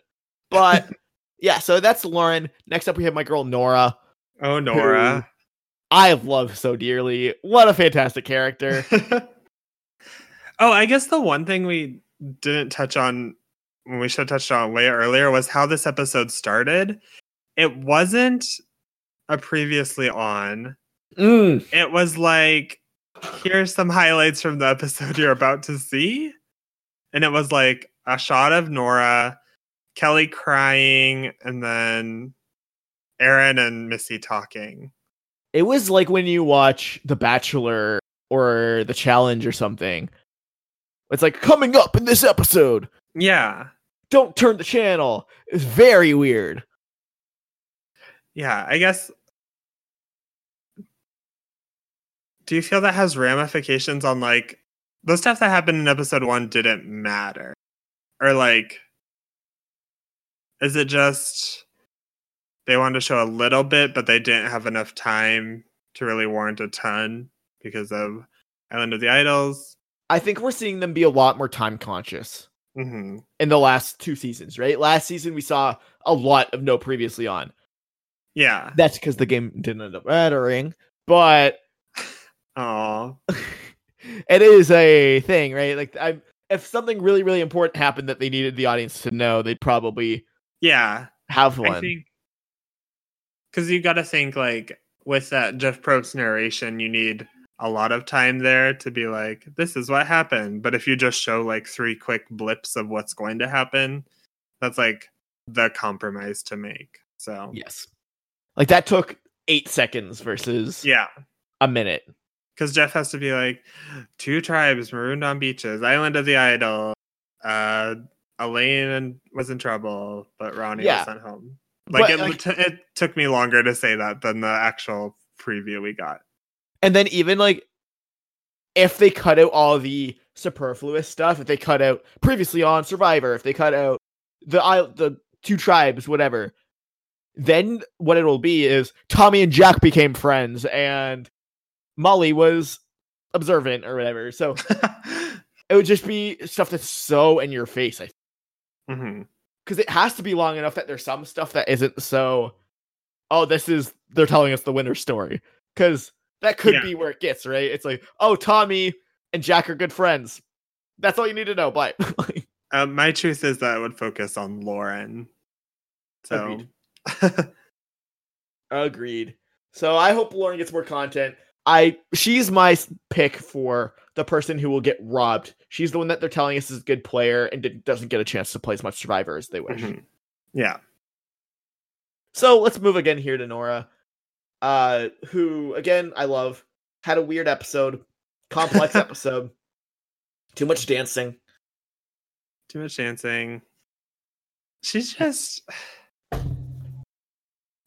S2: but yeah so that's lauren next up we have my girl noura
S1: Oh, Noura.
S2: i have loved so dearly what a fantastic character
S1: oh, I guess the one thing we didn't touch on when we should have touched on way earlier was how this episode started. It wasn't a previously on.
S2: Mm,
S1: It was like, here's some highlights from the episode you're about to see. And it was like a shot of Noura, Kellee crying, and then Aaron and Missy talking.
S2: it was like when you watch the bachelor or the challenge or something it's like coming up in this episode
S1: Yeah.
S2: don't turn the channel it's very weird
S1: Yeah, I guess. Do you feel that has ramifications on like the stuff that happened in episode one didn't matter? Or like, is it just they wanted to show a little bit, but they didn't have enough time to really warrant a ton because of Island of the Idols?
S2: i think we're seeing them be a lot more time conscious
S1: hmm
S2: in the last two seasons right last season we saw a lot of no previously on
S1: Yeah.
S2: That's because the game didn't end up mattering, but
S1: Oh.
S2: it is a thing, right? Like, I if something really, really important happened that they needed the audience to know, they'd probably
S1: Yeah.
S2: have one.
S1: I think because you got to think like with that Jeff Probst narration, you need a lot of time there to be like, this is what happened. But if you just show like three quick blips of what's going to happen, that's like the compromise to make. So
S2: yes, like that took eight seconds versus
S1: yeah,
S2: a minute.
S1: Because Jeff has to be like, two tribes marooned on beaches, island of the idol. Uh, Elaine was in trouble, but Ronnie
S2: Yeah.
S1: was sent home. Like
S2: But,
S1: it,
S2: like-
S1: t- it took me longer to say that than the actual preview we got.
S2: And then even like if they cut out all the superfluous stuff, if they cut out previously on Survivor, if they cut out the the two tribes, whatever, then what it'll be is Tommy and Jack became friends and Molly was observant or whatever. So it would just be stuff that's so in your face, I because it has to be long enough that there's some stuff that isn't so oh this is they're telling us the winner story. Because that could
S1: Yeah.
S2: be where it gets right? It's like oh tommy and jack are good friends. That's all you need to know but
S1: Uh, my truth is that I would focus on Lauren. So,
S2: agreed. So i hope lauren gets more content i she's my pick for the person who will get robbed she's the one that they're telling us is a good player and did, doesn't get a chance to play as much survivor as they wish
S1: mhm. yeah.
S2: So let's move again here to Noura, uh, who again I love had a weird episode, complex episode, too much dancing.
S1: Too much dancing. She's just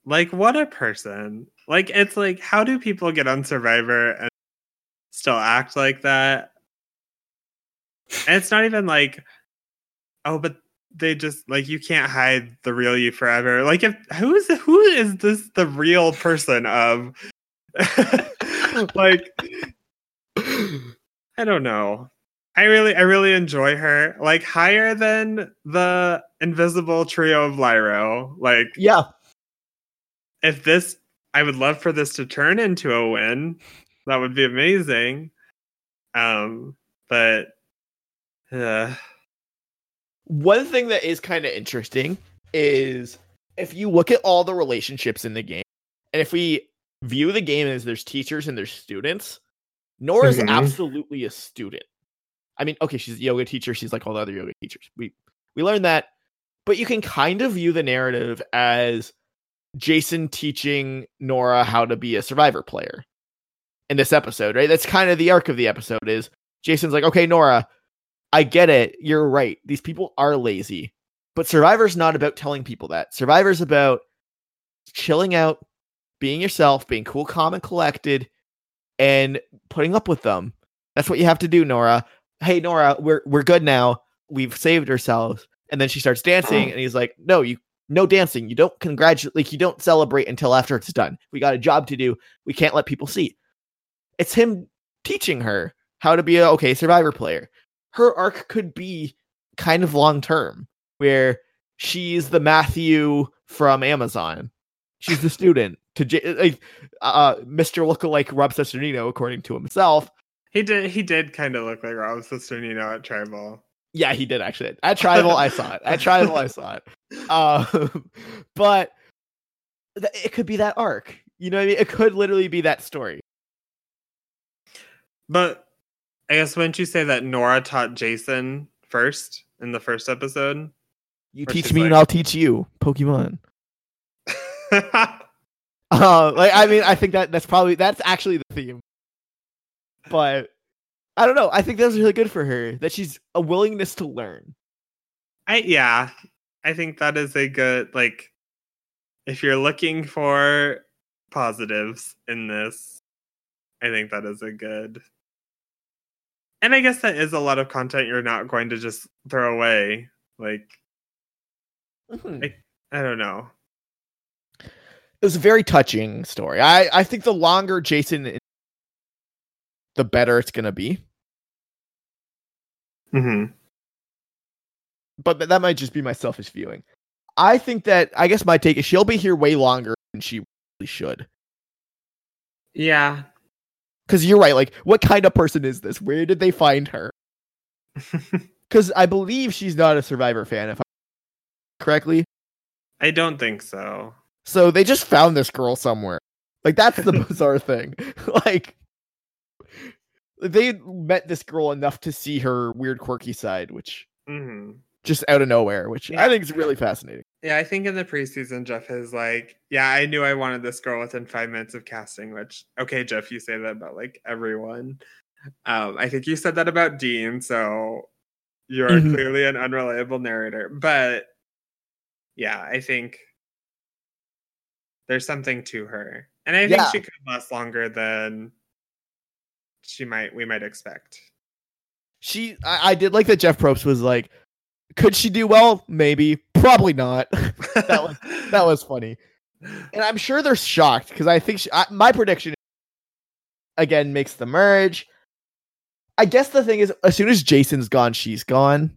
S1: like what a person. Like it's like how do people get on Survivor and still act like that? And it's not even like oh, but they just like you can't hide the real you forever. Like if who is who is this the real person of like I don't know. I really, I really enjoy her. Like higher than the invisible trio of Lairo. Like
S2: Yeah,
S1: if this, I would love for this to turn into a win. That would be amazing. Um, but uh,
S2: one thing that is kind of interesting is if you look at all the relationships in the game, and if we view the game as there's teachers and there's students, Noura's
S1: Mhm.
S2: absolutely a student. I mean, okay, she's a yoga teacher. She's like all the other yoga teachers. We we learned that, but you can kind of view the narrative as Jason teaching Noura how to be a survivor player in this episode, right? That's kind of the arc of the episode is Jason's like, "Okay, Noura, I get it. You're right. These people are lazy. But Survivor's not about telling people that. Survivor's about chilling out, being yourself, being cool, calm, and collected, and putting up with them. That's what you have to do, Noura. Hey, Noura, we're we're good now. We've saved ourselves. And then she starts dancing, mm. and he's like, No, you no dancing. You don't congratulate like you don't celebrate until after it's done. We got a job to do. We can't let people see. It's him teaching her how to be a okay survivor player. Her arc could be kind of long term, where she's the Matthew from Amazon. She's the student to J- like, uh, Mr. Lookalike Rob Cesternino, according to himself.
S1: he did, he did kind of look like Rob Cesternino at Tribal.
S2: Yeah, he did actually. At Tribal, I saw it. At Tribal, I saw it. Um, but th- it could be that arc. You know what I mean? It could literally be that story.
S1: But I guess wouldn't you say that Noura taught Jason first in the first episode?
S2: You
S1: Or
S2: teach me and I'll teach you, Pokemon. Uh, like I mean, I think that that's probably that's actually the theme. But I don't know. I think that's really good for her that she's a willingness to learn.
S1: I yeah, I think that is a good like if you're looking for positives in this, I think that is a good. And I guess that is a lot of content you're not going to just throw away. Like
S2: Mhm.
S1: I don't know.
S2: It was a very touching story. I I think the longer Jason, the better it's gonna be.
S1: hmm
S2: But th- that might just be my selfish viewing. I think that I guess my take is she'll be here way longer than she really should.
S1: Yeah.
S2: Because you're right. Like, what kind of person is this? Where did they find her? Because I believe she's not a Survivor fan, if I correctly.
S1: I don't think so.
S2: So they just found this girl somewhere. Like that's the bizarre thing. like they met this girl enough to see her weird, quirky side, which
S1: hmm
S2: just out of nowhere, which
S1: Yeah.
S2: I think is really fascinating.
S1: Yeah, I think in the preseason, Jeff is like, yeah, I knew I wanted this girl within five minutes of casting, which, okay, Jeff, you say that about like everyone. Um, I think you said that about Dean, so you're
S2: Mhm.
S1: clearly an unreliable narrator. But yeah, I think there's something to her. And I think
S2: Yeah.
S1: she could last longer than she might we might expect.
S2: She, I, I did like that. Jeff Probst was like, "Could she do well? Maybe, probably not." that was that was funny, and I'm sure they're shocked because I think she, I, my prediction again makes the merge. I guess the thing is, as soon as Jason's gone, she's gone.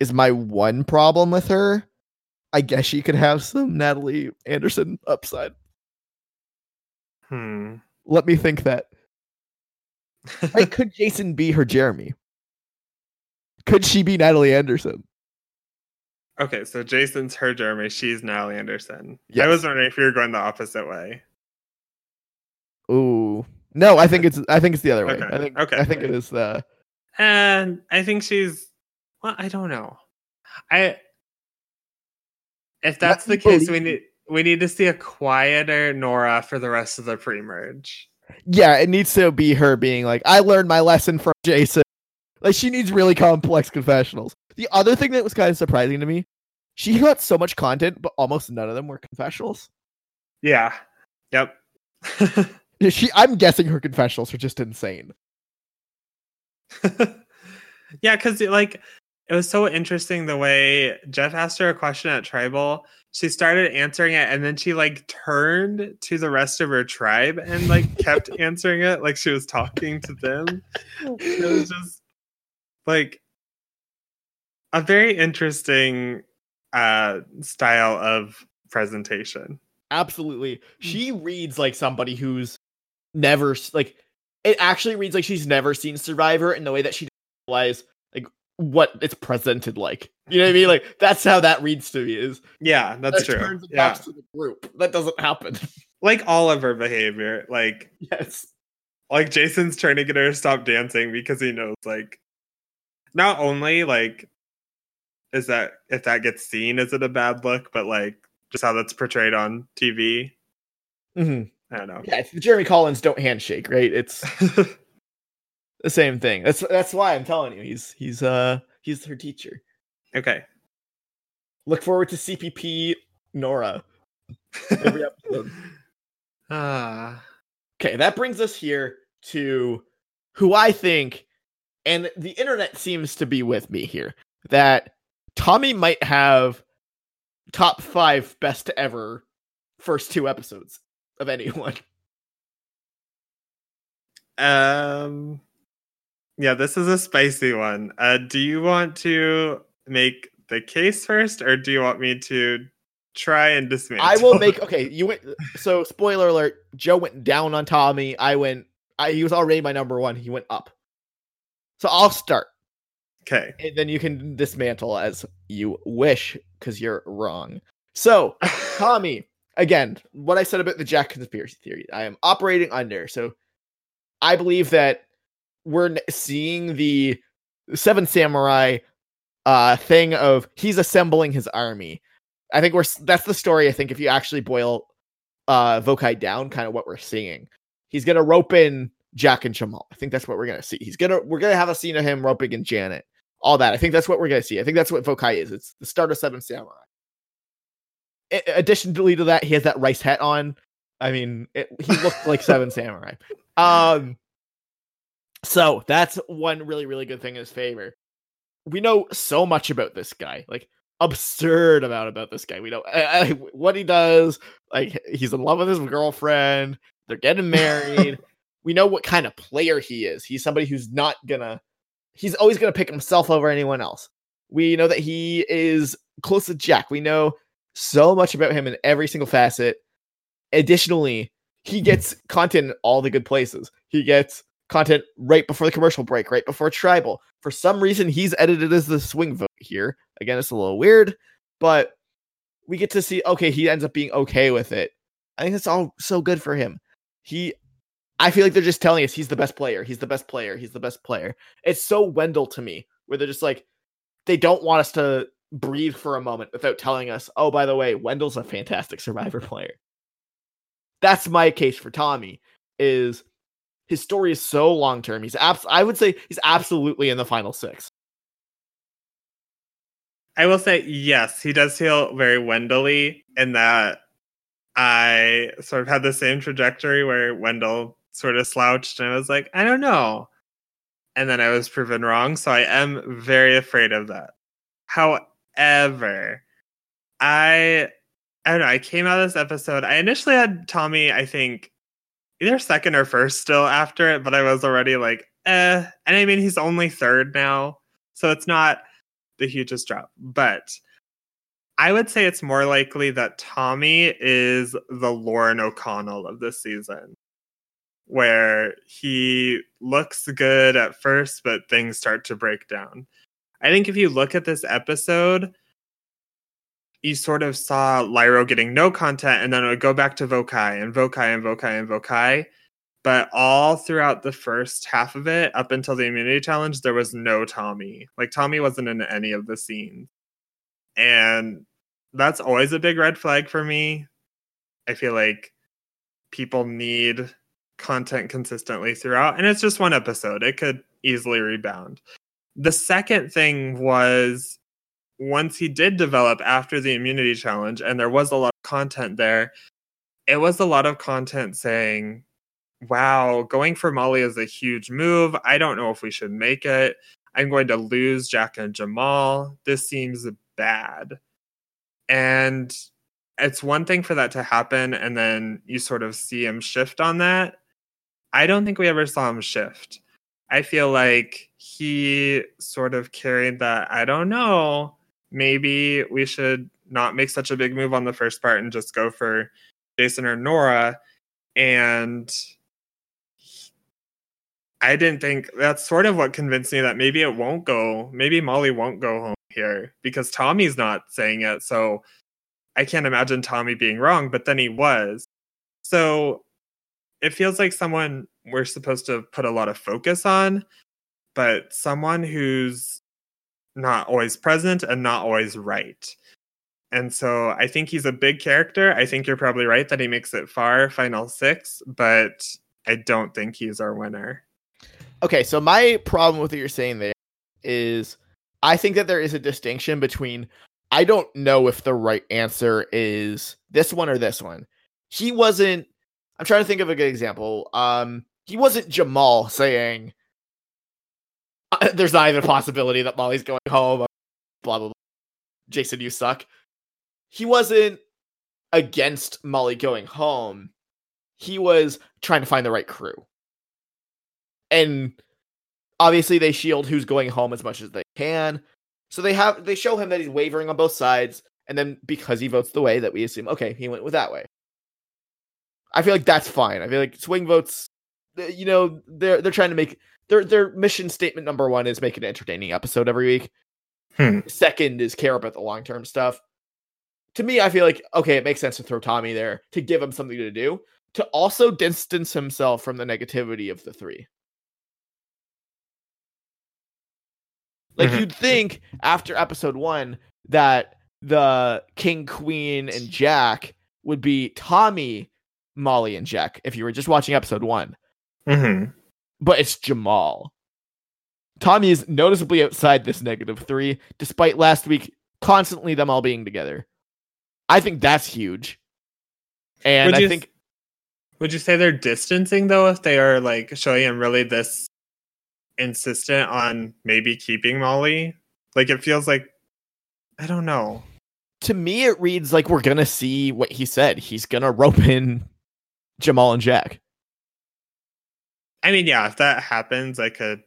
S2: Is my one problem with her. I guess she could have some Natalie Anderson upside.
S1: hmm.
S2: Let me think that. Like, could Jason be her Jeremy? Could she be Natalie Anderson?
S1: Okay, so Jason's her Jeremy, she's Natalie Anderson. I was wondering if you were going the opposite way.
S2: Ooh, no. I think it's. I think it's the other way.
S1: Okay,
S2: I think.
S1: okay.
S2: I think it is the.
S1: And I think she's well, I don't know. I if that's the case, we need we need to see a quieter Noura for the rest of the pre-merge.
S2: Yeah, it needs to be her being like, I learned my lesson from Jason. Like she needs really complex confessionals. The other thing that was kind of surprising to me, she got so much content, but almost none of them were confessionals.
S1: Yeah. Yep.
S2: She, I'm guessing her confessionals are just insane.
S1: yeah, because like it was so interesting the way Jeff asked her a question at Tribal. She started answering it and then she like turned to the rest of her tribe and like kept answering it like she was talking to them. It was just like a very interesting uh style of presentation.
S2: Absolutely, she reads like somebody who's never like. It actually reads like she's never seen Survivor in the way that she doesn't realize like what it's presented like. You know what I mean? Like that's how that reads to me. Is
S1: Yeah, that's
S2: it
S1: true. Yeah.
S2: to the group. That doesn't happen.
S1: Like all of her behavior. Like
S2: yes.
S1: like Jason's trying to get her to stop dancing because he knows like not only like is that if that gets seen is it a bad look, but like just how that's portrayed on TV.
S2: hmm
S1: I don't know.
S2: Yeah, it's the Jeremy Collins don't handshake, right? It's the same thing. That's that's why I'm telling you, he's he's uh he's her teacher.
S1: okay.
S2: Look forward to CPP Noura every episode.
S1: Ah.
S2: Okay, that brings us here to who I think, and the internet seems to be with me here, that Tommy might have top five best ever first two episodes of anyone.
S1: um yeah, this is a spicy one. Uh do you want to make the case first or do you want me to try and dismantle?
S2: I will make okay. You went so spoiler alert. Joe went down on Tommy. I went. I he was already my number one. He went up. So I'll start,
S1: Okay.
S2: and then you can dismantle as you wish because you're wrong. So Tommy, again, what I said about the Jack conspiracy theory, I am operating under. So I believe that we're seeing the Seven Samurai uh thing of he's assembling his army. I think we're that's the story. I think if you actually boil uh Vokai down, kind of what we're seeing, he's gonna rope in Jack and Jamal. I think that's what we're gonna see. He's gonna we're gonna have a scene of him roping in Janet. All that. I think that's what we're gonna see. I think that's what Vokai is. It's the start of Seven Samurai. I- additionally to that, he has that rice hat on. I mean, it, he looked like Seven Samurai. Um, so that's one really, really good thing in his favor. We know so much about this guy, like absurd amount about this guy. We know uh, uh, what he does. Like he's in love with his girlfriend. They're getting married. we know what kind of player he is. He's somebody who's not gonna. He's always gonna pick himself over anyone else. We know that he is close to Jack. We know so much about him in every single facet. additionally, he gets content in all the good places. He gets content right before the commercial break, right before tribal. For some reason, he's edited as the swing vote here. Again, it's a little weird, but we get to see okay, he ends up being okay with it. I think that's all so good for him. He I feel like they're just telling us he's the best player. He's the best player. He's the best player. It's so Wendell to me, where they're just like, they don't want us to breathe for a moment without telling us, oh, by the way, Wendell's a fantastic survivor player. That's my case for Tommy, is his story is so long term. He's abs- I would say he's absolutely in the final six.
S1: I will say yes, he does feel very Wendell-y in that I sort of had the same trajectory where Wendell sort of slouched and I was like, I don't know. And then I was proven wrong. So I am very afraid of that. However, I I don't know, I came out of this episode. I initially had Tommy, I think, either second or first still after it, but I was already like, eh. And I mean he's only third now. So it's not the hugest drop. But I would say it's more likely that Tommy is the Lauren O'Connell of this season where he looks good at first, but things start to break down. I think if you look at this episode, you sort of saw Lairo getting no content, and then it would go back to Vokai and Vokai and Vokai and Vokai. But all throughout the first half of it, up until the immunity challenge, there was no Tommy. Like Tommy wasn't in any of the scenes. And that's always a big red flag for me. I feel like people need content consistently throughout. And it's just one episode, it could easily rebound. The second thing was once he did develop after the immunity challenge, and there was a lot of content there, it was a lot of content saying, Wow, going for Molly is a huge move. I don't know if we should make it. I'm going to lose Jack and Jamal. This seems bad. And it's one thing for that to happen, and then you sort of see him shift on that. I don't think we ever saw him shift. I feel like he sort of carried that. I don't know. Maybe we should not make such a big move on the first part and just go for Jason or Noura. And I didn't think that's sort of what convinced me that maybe it won't go. Maybe Molly won't go home here because Tommy's not saying it. So I can't imagine Tommy being wrong, but then he was. So it feels like someone we're supposed to put a lot of focus on, but someone who's not always present and not always right. And so I think he's a big character. I think you're probably right that he makes it far, final six, but I don't think he's our winner.
S2: Okay, so my problem with what you're saying there is I think that there is a distinction between I don't know if the right answer is this one or this one. He wasn't I'm trying to think of a good example. Um, he wasn't Jamal saying, "There's not even a possibility that Molly's going home." Blah blah blah. Jason, you suck. He wasn't against Molly going home. He was trying to find the right crew, and obviously they shield who's going home as much as they can. So they have they show him that he's wavering on both sides, and then because he votes the way that we assume, okay, he went with that way. I feel like that's fine. I feel like swing votes, you know, they're they're trying to make their their mission statement number one is make an entertaining episode every week.
S1: Hmm.
S2: Second is care about the long term stuff. To me, I feel like okay, it makes sense to throw Tommy there to give him something to do, to also distance himself from the negativity of the three. Like mm-hmm. you'd think after episode one that the king, queen, and Jack would be Tommy Molly and Jack if you were just watching episode one.
S1: Mm-hmm.
S2: But it's Jamal. Tommy is noticeably outside this negative three, despite last week constantly them all being together. I think that's huge. And I think
S1: would you say they're distancing though if they are like showing him really this insistent on maybe keeping Molly? Like it feels like I don't know.
S2: To me it reads like we're gonna see what he said. He's gonna rope in Jamal and Jack.
S1: I mean, yeah, if that happens, I could.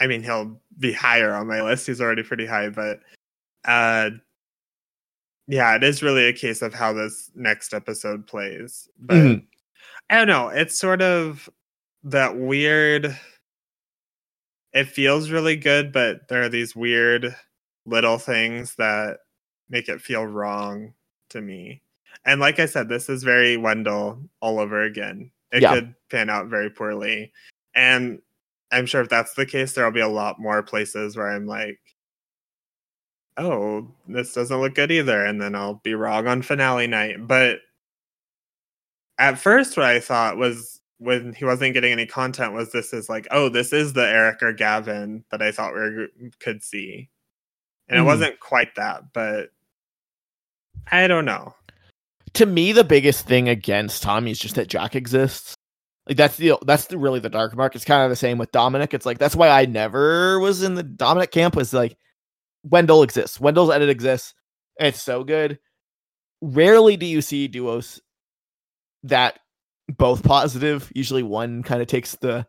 S1: I mean, he'll be higher on my list. He's already pretty high, but uh, yeah, it is really a case of how this next episode plays. But
S2: Mhm.
S1: I don't know. It's sort of that weird. It feels really good, but there are these weird little things that make it feel wrong to me. And like I said, this is very Wendell all over again. It
S2: Yeah.
S1: could pan out very poorly. And I'm sure if that's the case, there'll be a lot more places where I'm like, oh, this doesn't look good either. And then I'll be wrong on finale night. But at first, what I thought was when he wasn't getting any content was this is like, oh, this is the Eric or Gavin that I thought we were, could see. And
S2: Mhm.
S1: it wasn't quite that, but I don't know.
S2: To me the biggest thing against Tommy is just that Jack exists. Like that's the that's the really the dark mark. It's kind of the same with Domenick. It's like that's why I never was in the Domenick camp. Was like Wendell exists. Wendell's edit exists. It's so good. Rarely do you see duos that both positive. Usually one kind of takes the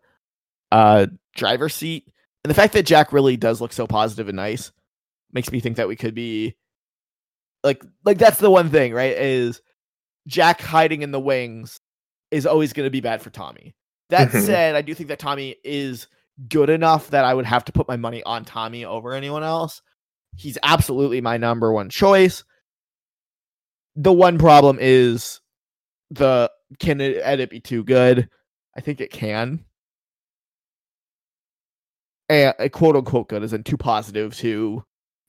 S2: uh driver's seat. And the fact that Jack really does look so positive and nice makes me think that we could be like like that's the one thing, right? Is Jack hiding in the wings is always going to be bad for Tommy. That
S1: Mhm.
S2: said, I do think that Tommy is good enough that I would have to put my money on Tommy over anyone else. He's absolutely my number one choice. The one problem is the can it edit be too good? I think it can. And a quote unquote good is in too positive to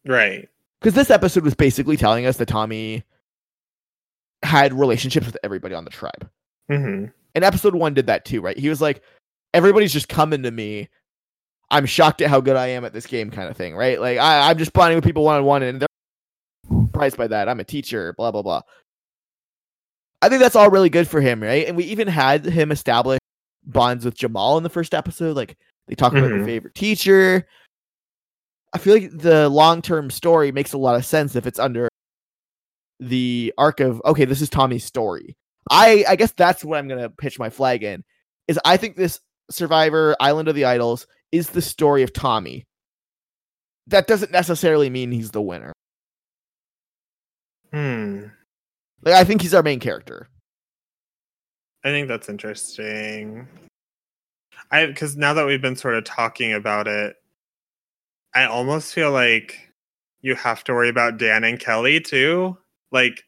S1: Right.
S2: because this episode was basically telling us that Tommy had relationships with everybody on the tribe.
S1: hmm
S2: And episode one did that too, right? He was like, everybody's just coming to me. I'm shocked at how good I am at this game, kind of thing, right? Like I, I'm just bonding with people one on one, and they're surprised by that. I'm a teacher, blah blah blah. I think that's all really good for him, right? And we even had him establish bonds with Jamal in the first episode. Like they talk about their favorite teacher. I feel like the long term story makes a lot of sense if it's under the arc of okay, this is Tommy's story. I I guess that's what I'm gonna pitch my flag in. Is I think this Survivor Island of the Idols is the story of Tommy. That doesn't necessarily mean he's the winner.
S1: Hmm.
S2: Like I think he's our main character.
S1: I think that's interesting. I because now that we've been sort of talking about it, I almost feel like you have to worry about Dan and Kellee too. Like,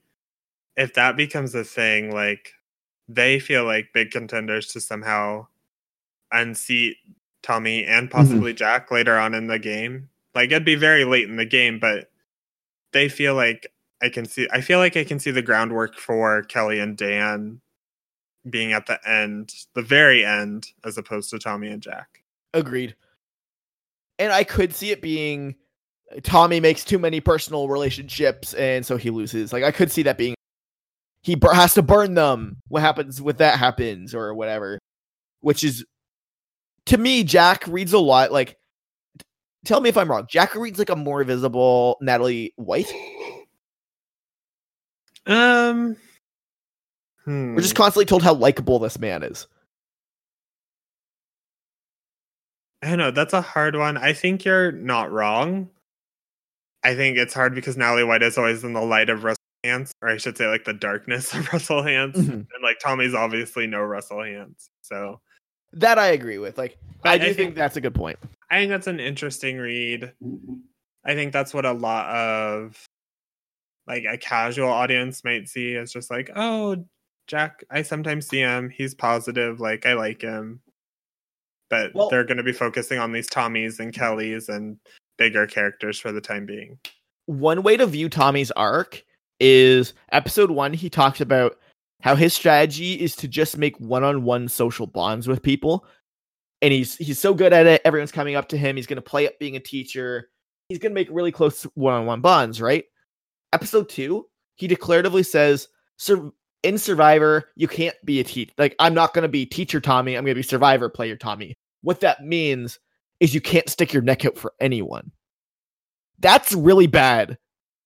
S1: if that becomes a thing, like they feel like big contenders to somehow unseat Tommy and mm-hmm. possibly Jack later on in the game. Like it'd be very late in the game, but they feel like I can see. I feel like I can see the groundwork for Kellee and Dan being at the end, the very end, as opposed to Tommy and Jack.
S2: Agreed. And I could see it being Tommy makes too many personal relationships and so he loses. Like I could see that being he bur- has to burn them. What happens with that happens or whatever. Which is to me Jack reads a lot like tell me if I'm wrong. Jack reads like a more visible Natalie White.
S1: Um, hmm.
S2: We're just constantly told how likable this man is.
S1: I know. That's a hard one. I think you're not wrong. I think it's hard because Natalie White is always in the light of Russell Hantz, or I should say, like the darkness of Russell Hantz,
S2: Mhm.
S1: and like Tommy's obviously no Russell Hantz. So
S2: That I agree with. Like I
S1: I-
S2: do
S1: I
S2: think,
S1: think-
S2: that's a good point.
S1: I think that's an interesting read. I think that's what a lot of like a casual audience might see as just like, oh, Jack, I sometimes see him. He's positive. Like, I like him. But
S2: Well-
S1: they're going to be focusing on these Tommies and Kellees and bigger characters for the time being.
S2: one way to view Tommy's arc is episode one, he talks about how his strategy is to just make one-on-one social bonds with people. And he's he's so good at it. Everyone's coming up to him. He's gonna play up being a teacher. He's gonna make really close one-on-one bonds, right? Episode two, he declaratively says, Sur- in Survivor, you can't be a teacher. Like, I'm not gonna be teacher Tommy, I'm gonna be survivor player Tommy. What that means is you can't stick your neck out for anyone. That's really bad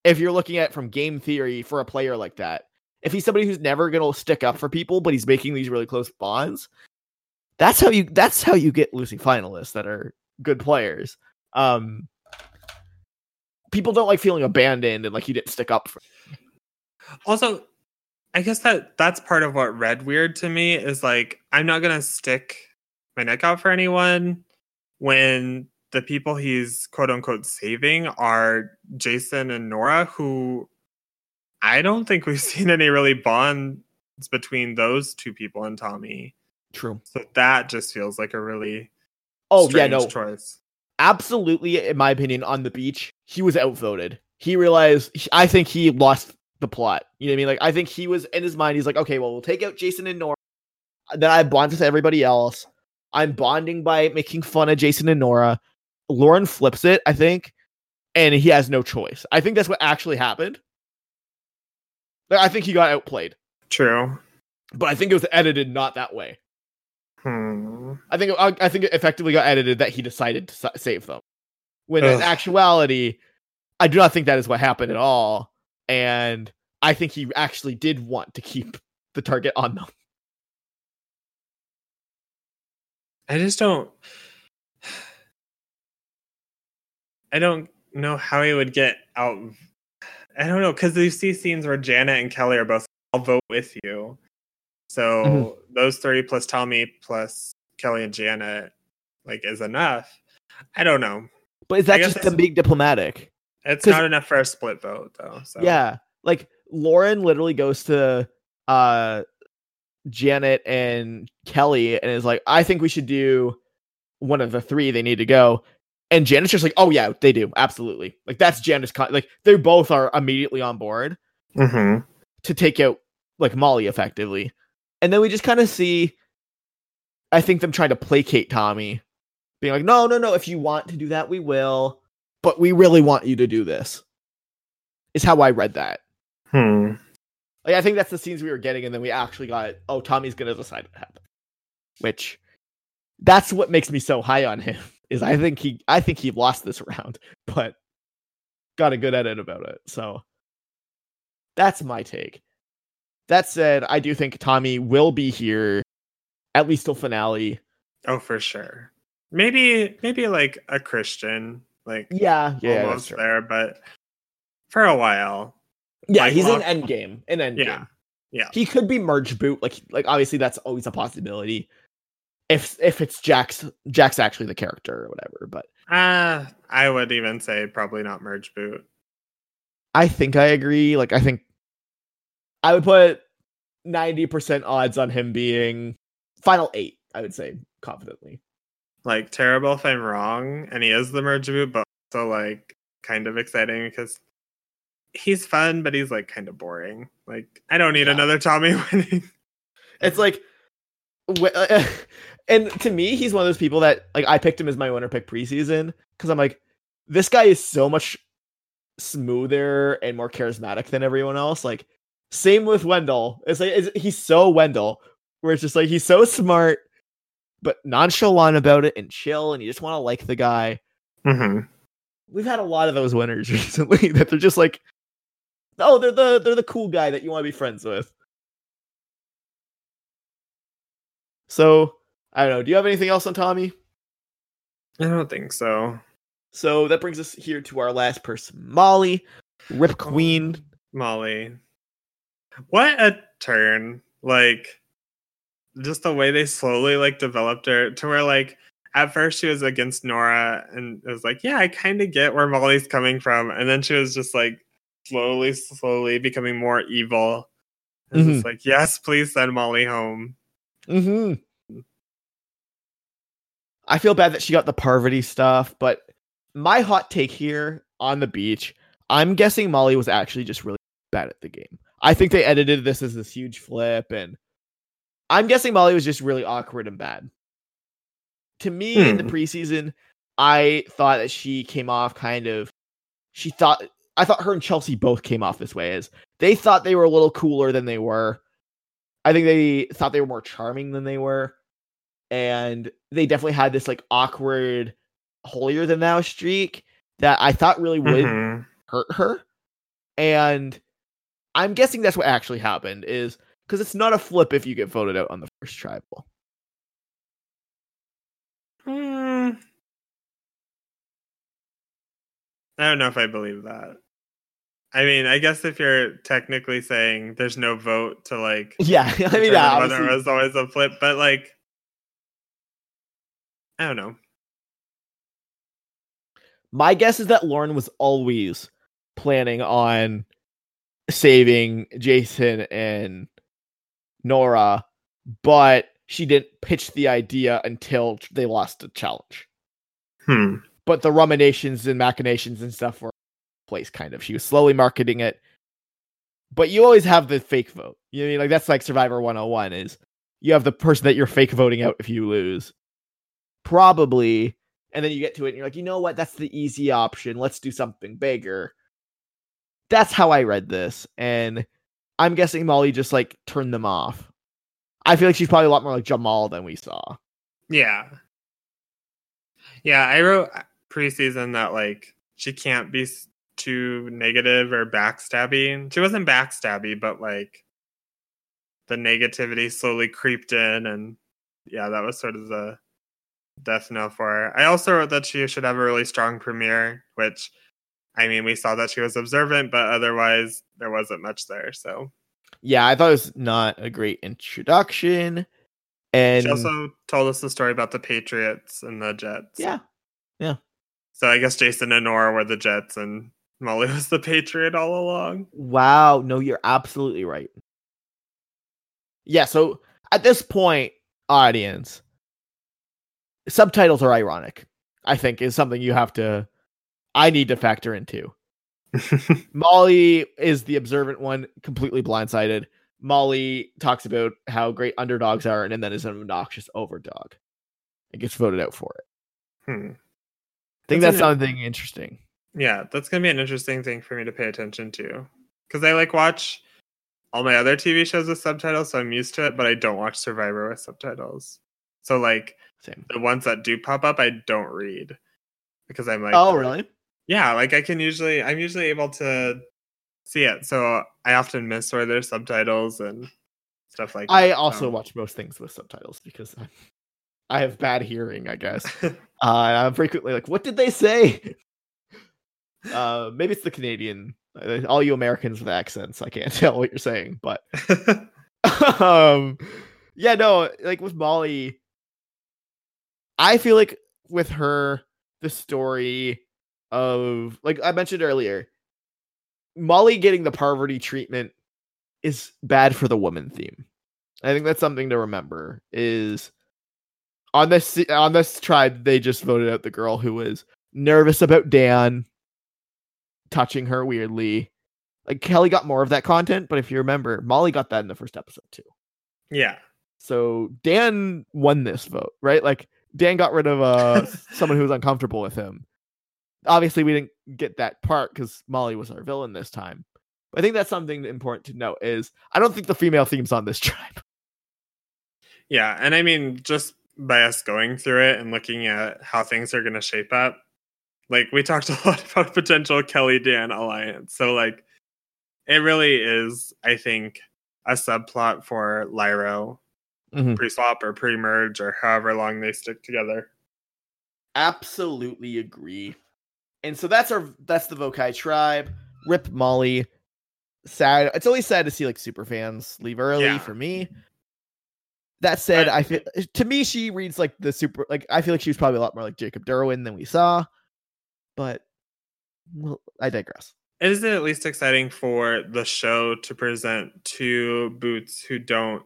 S2: if you're looking at from game theory for a player like that. If he's somebody who's never going to stick up for people, but he's making these really close bonds, that's how you that's how you get losing finalists that are good players. Um people don't like feeling abandoned and like you didn't stick up for.
S1: Also, I guess that that's part of what read weird to me is like I'm not gonna stick my neck out for anyone when the people he's quote unquote saving are Jason and Noura, who I don't think we've seen any really bonds between those two people and Tommy.
S2: True.
S1: So that just feels like a really
S2: Oh yeah, no,
S1: choice.
S2: absolutely. In my opinion, on the beach, he was outvoted. He realized. I think he lost the plot. You know what I mean? Like I think he was in his mind. He's like, okay, well, we'll take out Jason and Noura. Then I bond with everybody else. I'm bonding by making fun of Jason and Noura. Lauren flips it, I think, and he has no choice. I think that's what actually happened. I think he got outplayed,
S1: True.
S2: but I think it was edited not that way.
S1: Hmm.
S2: I think I, I think it effectively got edited that he decided to sa- save them. When in actuality, I do not think that is what happened at all, and I think he actually did want to keep the target on them.
S1: I just don't. I don't know how he would get out. I don't know because you see scenes where Janet and Kellee are both. I'll vote with you. So
S2: Mhm.
S1: those three plus Tommy plus Kellee and Janet, like, is enough. I don't know.
S2: But is that just them being diplomatic?
S1: It's not enough for a split vote though. So
S2: Yeah, like Lauren literally goes to uh Janet and Kellee and is like, I think we should do one of the three. They need to go. And Janet's just like, oh yeah, they do absolutely. Like that's Janet's con- like they both are immediately on board.
S1: hmm
S2: to take out like Molly effectively. And then we just kind of see I think them trying to placate Tommy, being like, "No, no, no, if you want to do that, we will, but we really want you to do this." Is how I read that.
S1: Hmm.
S2: Like I think that's the scenes we were getting and then we actually got, "Oh, Tommy's going to decide what happened." Which that's what makes me so high on him. Is I think he I think he lost this round, but got a good edit about it. So that's my take. That said, I do think Tommy will be here at least till finale.
S1: Oh, for sure. Maybe, maybe like a Christian, like
S2: Yeah, yeah,
S1: almost there, but for a while.
S2: Yeah.
S1: like,
S2: he's
S1: long-
S2: in Endgame. In Endgame,
S1: Yeah, yeah.
S2: He could be merge boot. Like, like obviously that's always a possibility. If if it's Jack's Jack's actually the character or whatever, but
S1: Uh, I would even say probably not merge boot.
S2: I think I agree. Like I think I would put ninety percent odds on him being final eight. I would say confidently.
S1: Like terrible if I'm wrong, and he is the merge boot, but also like kind of exciting because he's fun, but he's like kind of boring. Like I don't need
S2: Yeah.
S1: another Tommy winning.
S2: It's like, and to me, he's one of those people that like I picked him as my winner pick preseason because I'm like, this guy is so much smoother and more charismatic than everyone else. Like, same with Wendell. It's like it's, he's so Wendell, where it's just like he's so smart, but nonchalant about it and chill, and you just want to like the guy.
S1: Mm-hmm.
S2: We've had a lot of those winners recently that they're just like, oh, they're the they're the cool guy that you want to be friends with. So I don't know. Do you have anything else on Tommy?
S1: I don't think so.
S2: So that brings us here to our last person, Molly, Rip oh, Queen.
S1: Molly. What a turn. Like just the way they slowly like developed her to where like at first she was against Noura and it was like, yeah, I kind of get where Molly's coming from. And then she was just like slowly, slowly becoming more evil. And
S2: Mhm.
S1: like, yes, please send Molly home.
S2: hmm I feel bad that she got the Parvati stuff, but my hot take here on the beach, I'm guessing Molly was actually just really bad at the game. I think they edited this as this huge flip, and I'm guessing Molly was just really awkward and bad. To me, in the
S1: Hmm.
S2: preseason, I thought that she came off kind of. She thought I thought her and Chelsea both came off this way as they thought they were a little cooler than they were. I think they thought they were more charming than they were. And they definitely had this like awkward holier than thou streak that I thought really would
S1: Mhm.
S2: hurt her. And I'm guessing that's what actually happened is because it's not a flip if you get voted out on the first tribal.
S1: Hmm. I don't know if I believe that. I mean, I guess if you're technically saying there's no vote to like
S2: Yeah, I mean, yeah,
S1: whether it was always a flip, but like I don't know.
S2: My guess is that Lauren was always planning on saving Jason and Noura, but she didn't pitch the idea until they lost the challenge.
S1: Hmm.
S2: But the ruminations and machinations and stuff were place kind of. She was slowly marketing it. But you always have the fake vote. You know I mean like that's like Survivor 101 is you have the person that you're fake voting out if you lose. Probably and then you get to it and you're like, you know what? That's the easy option. Let's do something bigger. That's how I read this. And I'm guessing Molly just like turned them off. I feel like she's probably a lot more like Jamal than we saw.
S1: Yeah. Yeah, I wrote preseason that like she can't be too negative or backstabbing. She wasn't backstabby, but like the negativity slowly creeped in and yeah, that was sort of the death knell for her. I also wrote that she should have a really strong premiere, which I mean, we saw that she was observant, but otherwise there wasn't much there. So
S2: Yeah, I thought it was not a great introduction. And
S1: she also told us the story about the Patriots and the Jets.
S2: yeah, Yeah.
S1: So I guess Jason and Noura were the Jets and Molly was the Patriot all along.
S2: Wow, no, you're absolutely right. Yeah, so at this point, audience, subtitles are ironic, I think, is something you have to I need to factor into. Molly is the observant one, completely blindsided. Molly talks about how great underdogs are and then is an obnoxious overdog. And gets voted out for it.
S1: Hmm.
S2: I think
S1: That's
S2: that's something interesting.
S1: Yeah, that's gonna be an interesting thing for me to pay attention to. Because I like watch all my other TV shows with subtitles, so I'm used to it, but I don't watch Survivor with subtitles. So like
S2: Same.
S1: the ones that do pop up, I don't read. Because I'm like
S2: oh, really?
S1: Yeah, like I can usually I'm usually able to see it. So I often miss where there's subtitles and stuff like
S2: I
S1: that.
S2: also
S1: so.
S2: watch most things with subtitles because I, I have bad hearing, I guess. Uh, I'm frequently like, what did they say? Uh, maybe it's the Canadian, uh, all you Americans with accents. I can't tell what you're saying, but um, yeah, no, like with Molly, I feel like with her, the story of like I mentioned earlier, Molly getting the Parvati treatment is bad for the woman theme. I think that's something to remember. Is on this on this tribe they just voted out the girl who was nervous about Dan touching her weirdly. Like Kellee got more of that content, but if you remember, Molly got that in the first episode too.
S1: yeah.
S2: So Dan won this vote, right? Like Dan got rid of uh someone who was uncomfortable with him. Obviously, we didn't get that part because Molly was our villain this time. But I think that's something important to note is I don't think the female theme's on this tribe.
S1: Yeah, and I mean, just by us going through it and looking at how things are going to shape up, like we talked a lot about potential Kellee Dan alliance. So, like, it really is, I think, a subplot for Lairo
S2: Mhm.
S1: pre swap or pre merge or however long they stick together.
S2: Absolutely agree. And so that's our that's the Vokai tribe. Rip Molly. Sad. It's always sad to see like super fans leave early
S1: Yeah.
S2: for me. That said,
S1: I-
S2: I feel to me she reads like the super like I feel like she was probably a lot more like Jacob Derwin than we saw. But well, I digress.
S1: Is it at least exciting for the show to present two boots who don't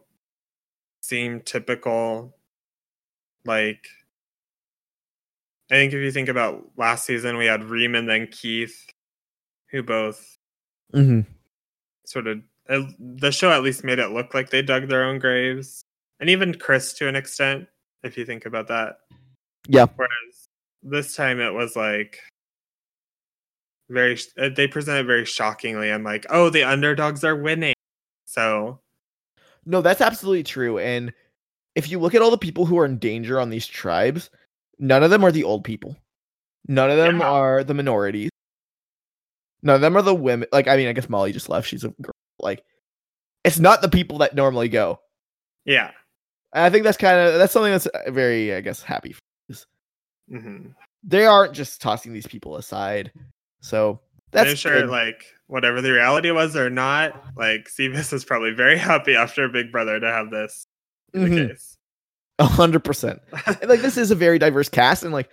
S1: seem typical? Like, I think if you think about last season, we had Reem and then Keith, who both
S2: Mm-hmm.
S1: sort of the show at least made it look like they dug their own graves, and even Chris to an extent, if you think about that.
S2: Yeah.
S1: Whereas this time it was like very uh, they presented very shockingly. I'm like, oh, the underdogs are winning. So
S2: No, that's absolutely true. And if you look at all the people who are in danger on these tribes, none of them are the old people. None of them
S1: Yeah.
S2: are the minorities. None of them are the women. Like, I mean, I guess Molly just left. She's a girl. Like, it's not the people that normally go.
S1: yeah.
S2: And I think that's kind of that's something that's uh, very, I guess, happy. For.
S1: hmm
S2: They aren't just tossing these people aside. So That's
S1: I'm sure,
S2: good.
S1: like whatever the reality was or not, like CBS is probably very happy after Big Brother to have this in
S2: Mhm.
S1: the case.
S2: A hundred percent. Like this is a very diverse cast, and like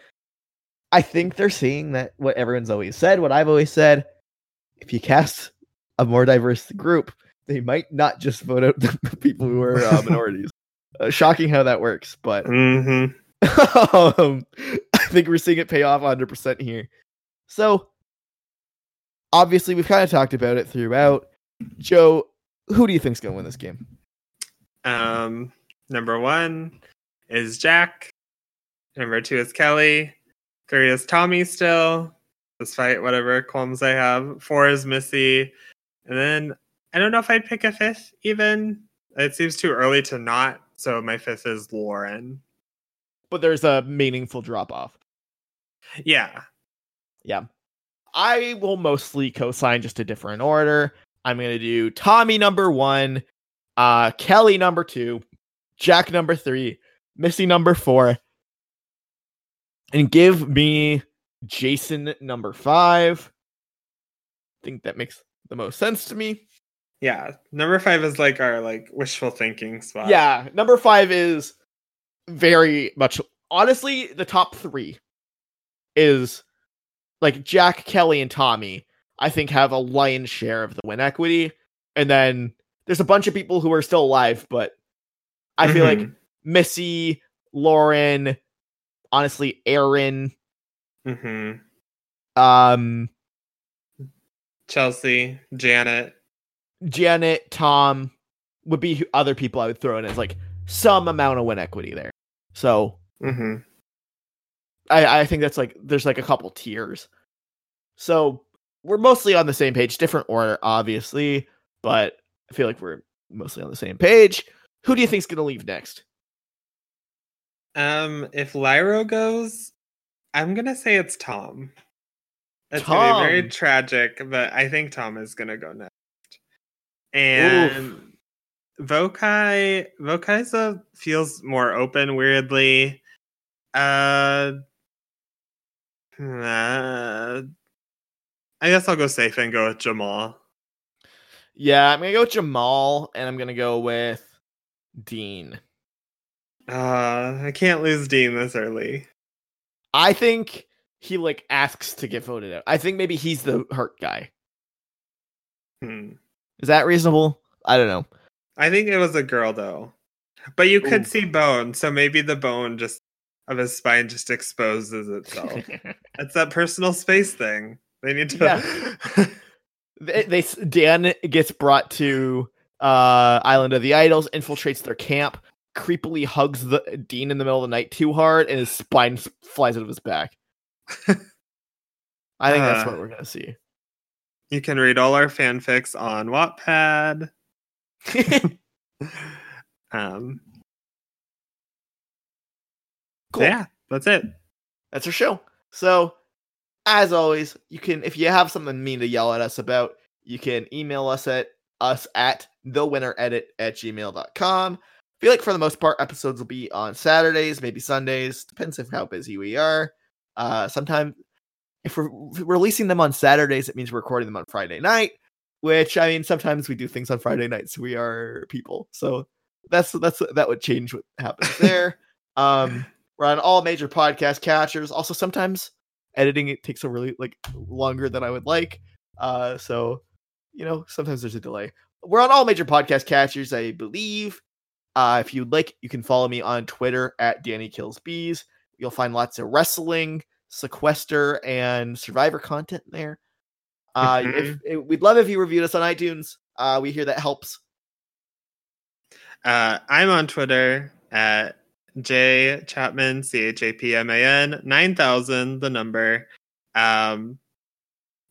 S2: I think they're seeing that what everyone's always said, what I've always said. If you cast a more diverse group, they might not just vote out the people who are uh, minorities. Uh, shocking how that works, but
S1: hmm
S2: um, I think we're seeing it pay off 100% here. So, obviously, we've kind of talked about it throughout. Joe, who do you think's going to win this game?
S1: Um, number one is Jack. Number two is Kellee. Three is Tommy still, despite whatever qualms I have. Four is Missy. And then I don't know if I'd pick a fifth even. It seems too early to not. So my fifth is Lauren.
S2: But there's a meaningful drop off.
S1: Yeah. Yeah.
S2: I will mostly co-sign just a different order. I'm going to do Tommy number one, uh, Kellee number two, Jack number three, Missy number four, and give me Jason number five. I think that makes the most sense to me.
S1: Yeah. Number five is like our like wishful thinking spot.
S2: Yeah, number five is very much honestly the top three is like Jack, Kellee, and Tommy. I think have a lion's share of the win equity, and then there's a bunch of people who are still alive, but I feel like
S1: Mhm.
S2: Missy, Lauren, honestly, Aaron,
S1: Mhm.
S2: um,
S1: Chelsea, Janet.
S2: Janet, Tom would be other people I would throw in as like some amount of win equity there. So
S1: hmm
S2: I, I think that's like there's like a couple tiers. So we're mostly on the same page, different order, obviously, but I feel like we're mostly on the same page. Who do you think's gonna leave next?
S1: Um, if Lairo goes, I'm gonna say it's Tom. It's gonna be very tragic, but I think Tom is gonna go next. And Vokai, Vokai's a feels more open weirdly. Uh, uh, I guess I'll go safe and go with Jamal.
S2: Yeah, I'm gonna go with Jamal, and I'm gonna go with Dean.
S1: Uh, I can't lose Dean this early.
S2: I think he like asks to get voted out. I think maybe he's the hurt guy.
S1: Hmm.
S2: Is that reasonable? I don't know.
S1: I think it was a girl though. But you could
S2: Ooh.
S1: see bone, so maybe the bone just of his spine just exposes itself. it's that personal space thing. They need to
S2: they, they Dan gets brought to uh Island of the Idols, infiltrates their camp, creepily hugs the Dean in the middle of the night too hard, and his spine flies out of his back. I think that's
S1: Uh.
S2: what we're gonna see.
S1: You can read all our fanfics on Wattpad. Um
S2: cool.
S1: Yeah, that's it.
S2: That's our show. So, as always, you can if you have something mean to yell at us about, you can email us at us at thewinneredit at gmail.com. feel like for the most part, episodes will be on Saturdays, maybe Sundays, depends if how busy we are. Uh sometimes if we're if we're releasing them on Saturdays, it means we're recording them on Friday night. Which I mean, sometimes we do things on Friday nights. We are people, so that's that's that would change what happens there. um, we're on all major podcast catchers. Also, sometimes editing it takes a really like longer than I would like. Uh, so you know, sometimes there's a delay. We're on all major podcast catchers, I believe. Uh, if you'd like, you can follow me on Twitter at Danny Kills Bees. You'll find lots of wrestling, sequester, and survivor content there. Uh, if, if- we'd love if you reviewed us on iTunes. Uh, we hear that helps.
S1: Uh, I'm on Twitter at J Chapman, C H A P M A N, 9000, the number. Um,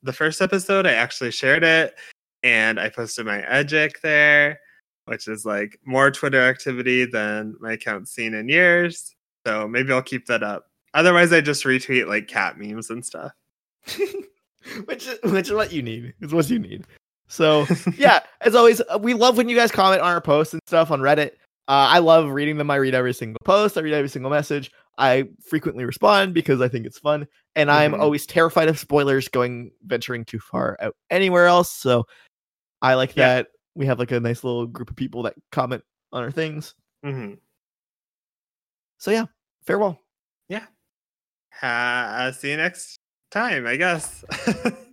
S1: the first episode, I actually shared it and I posted my edgic there, which is like more Twitter activity than my account's seen in years. So maybe I'll keep that up. Otherwise, I just retweet like cat memes and stuff.
S2: which is, which is what you need. Is what you need. So yeah, as always, we love when you guys comment on our posts and stuff on Reddit. Uh, I love reading them. I read every single post. I read every single message. I frequently respond because I think it's fun, and I'm
S1: Mhm.
S2: always terrified of spoilers going venturing too far out anywhere else. So I like
S1: Yeah.
S2: that we have like a nice little group of people that comment on our things.
S1: hmm
S2: So yeah, farewell.
S1: Ha- see you next time, I guess.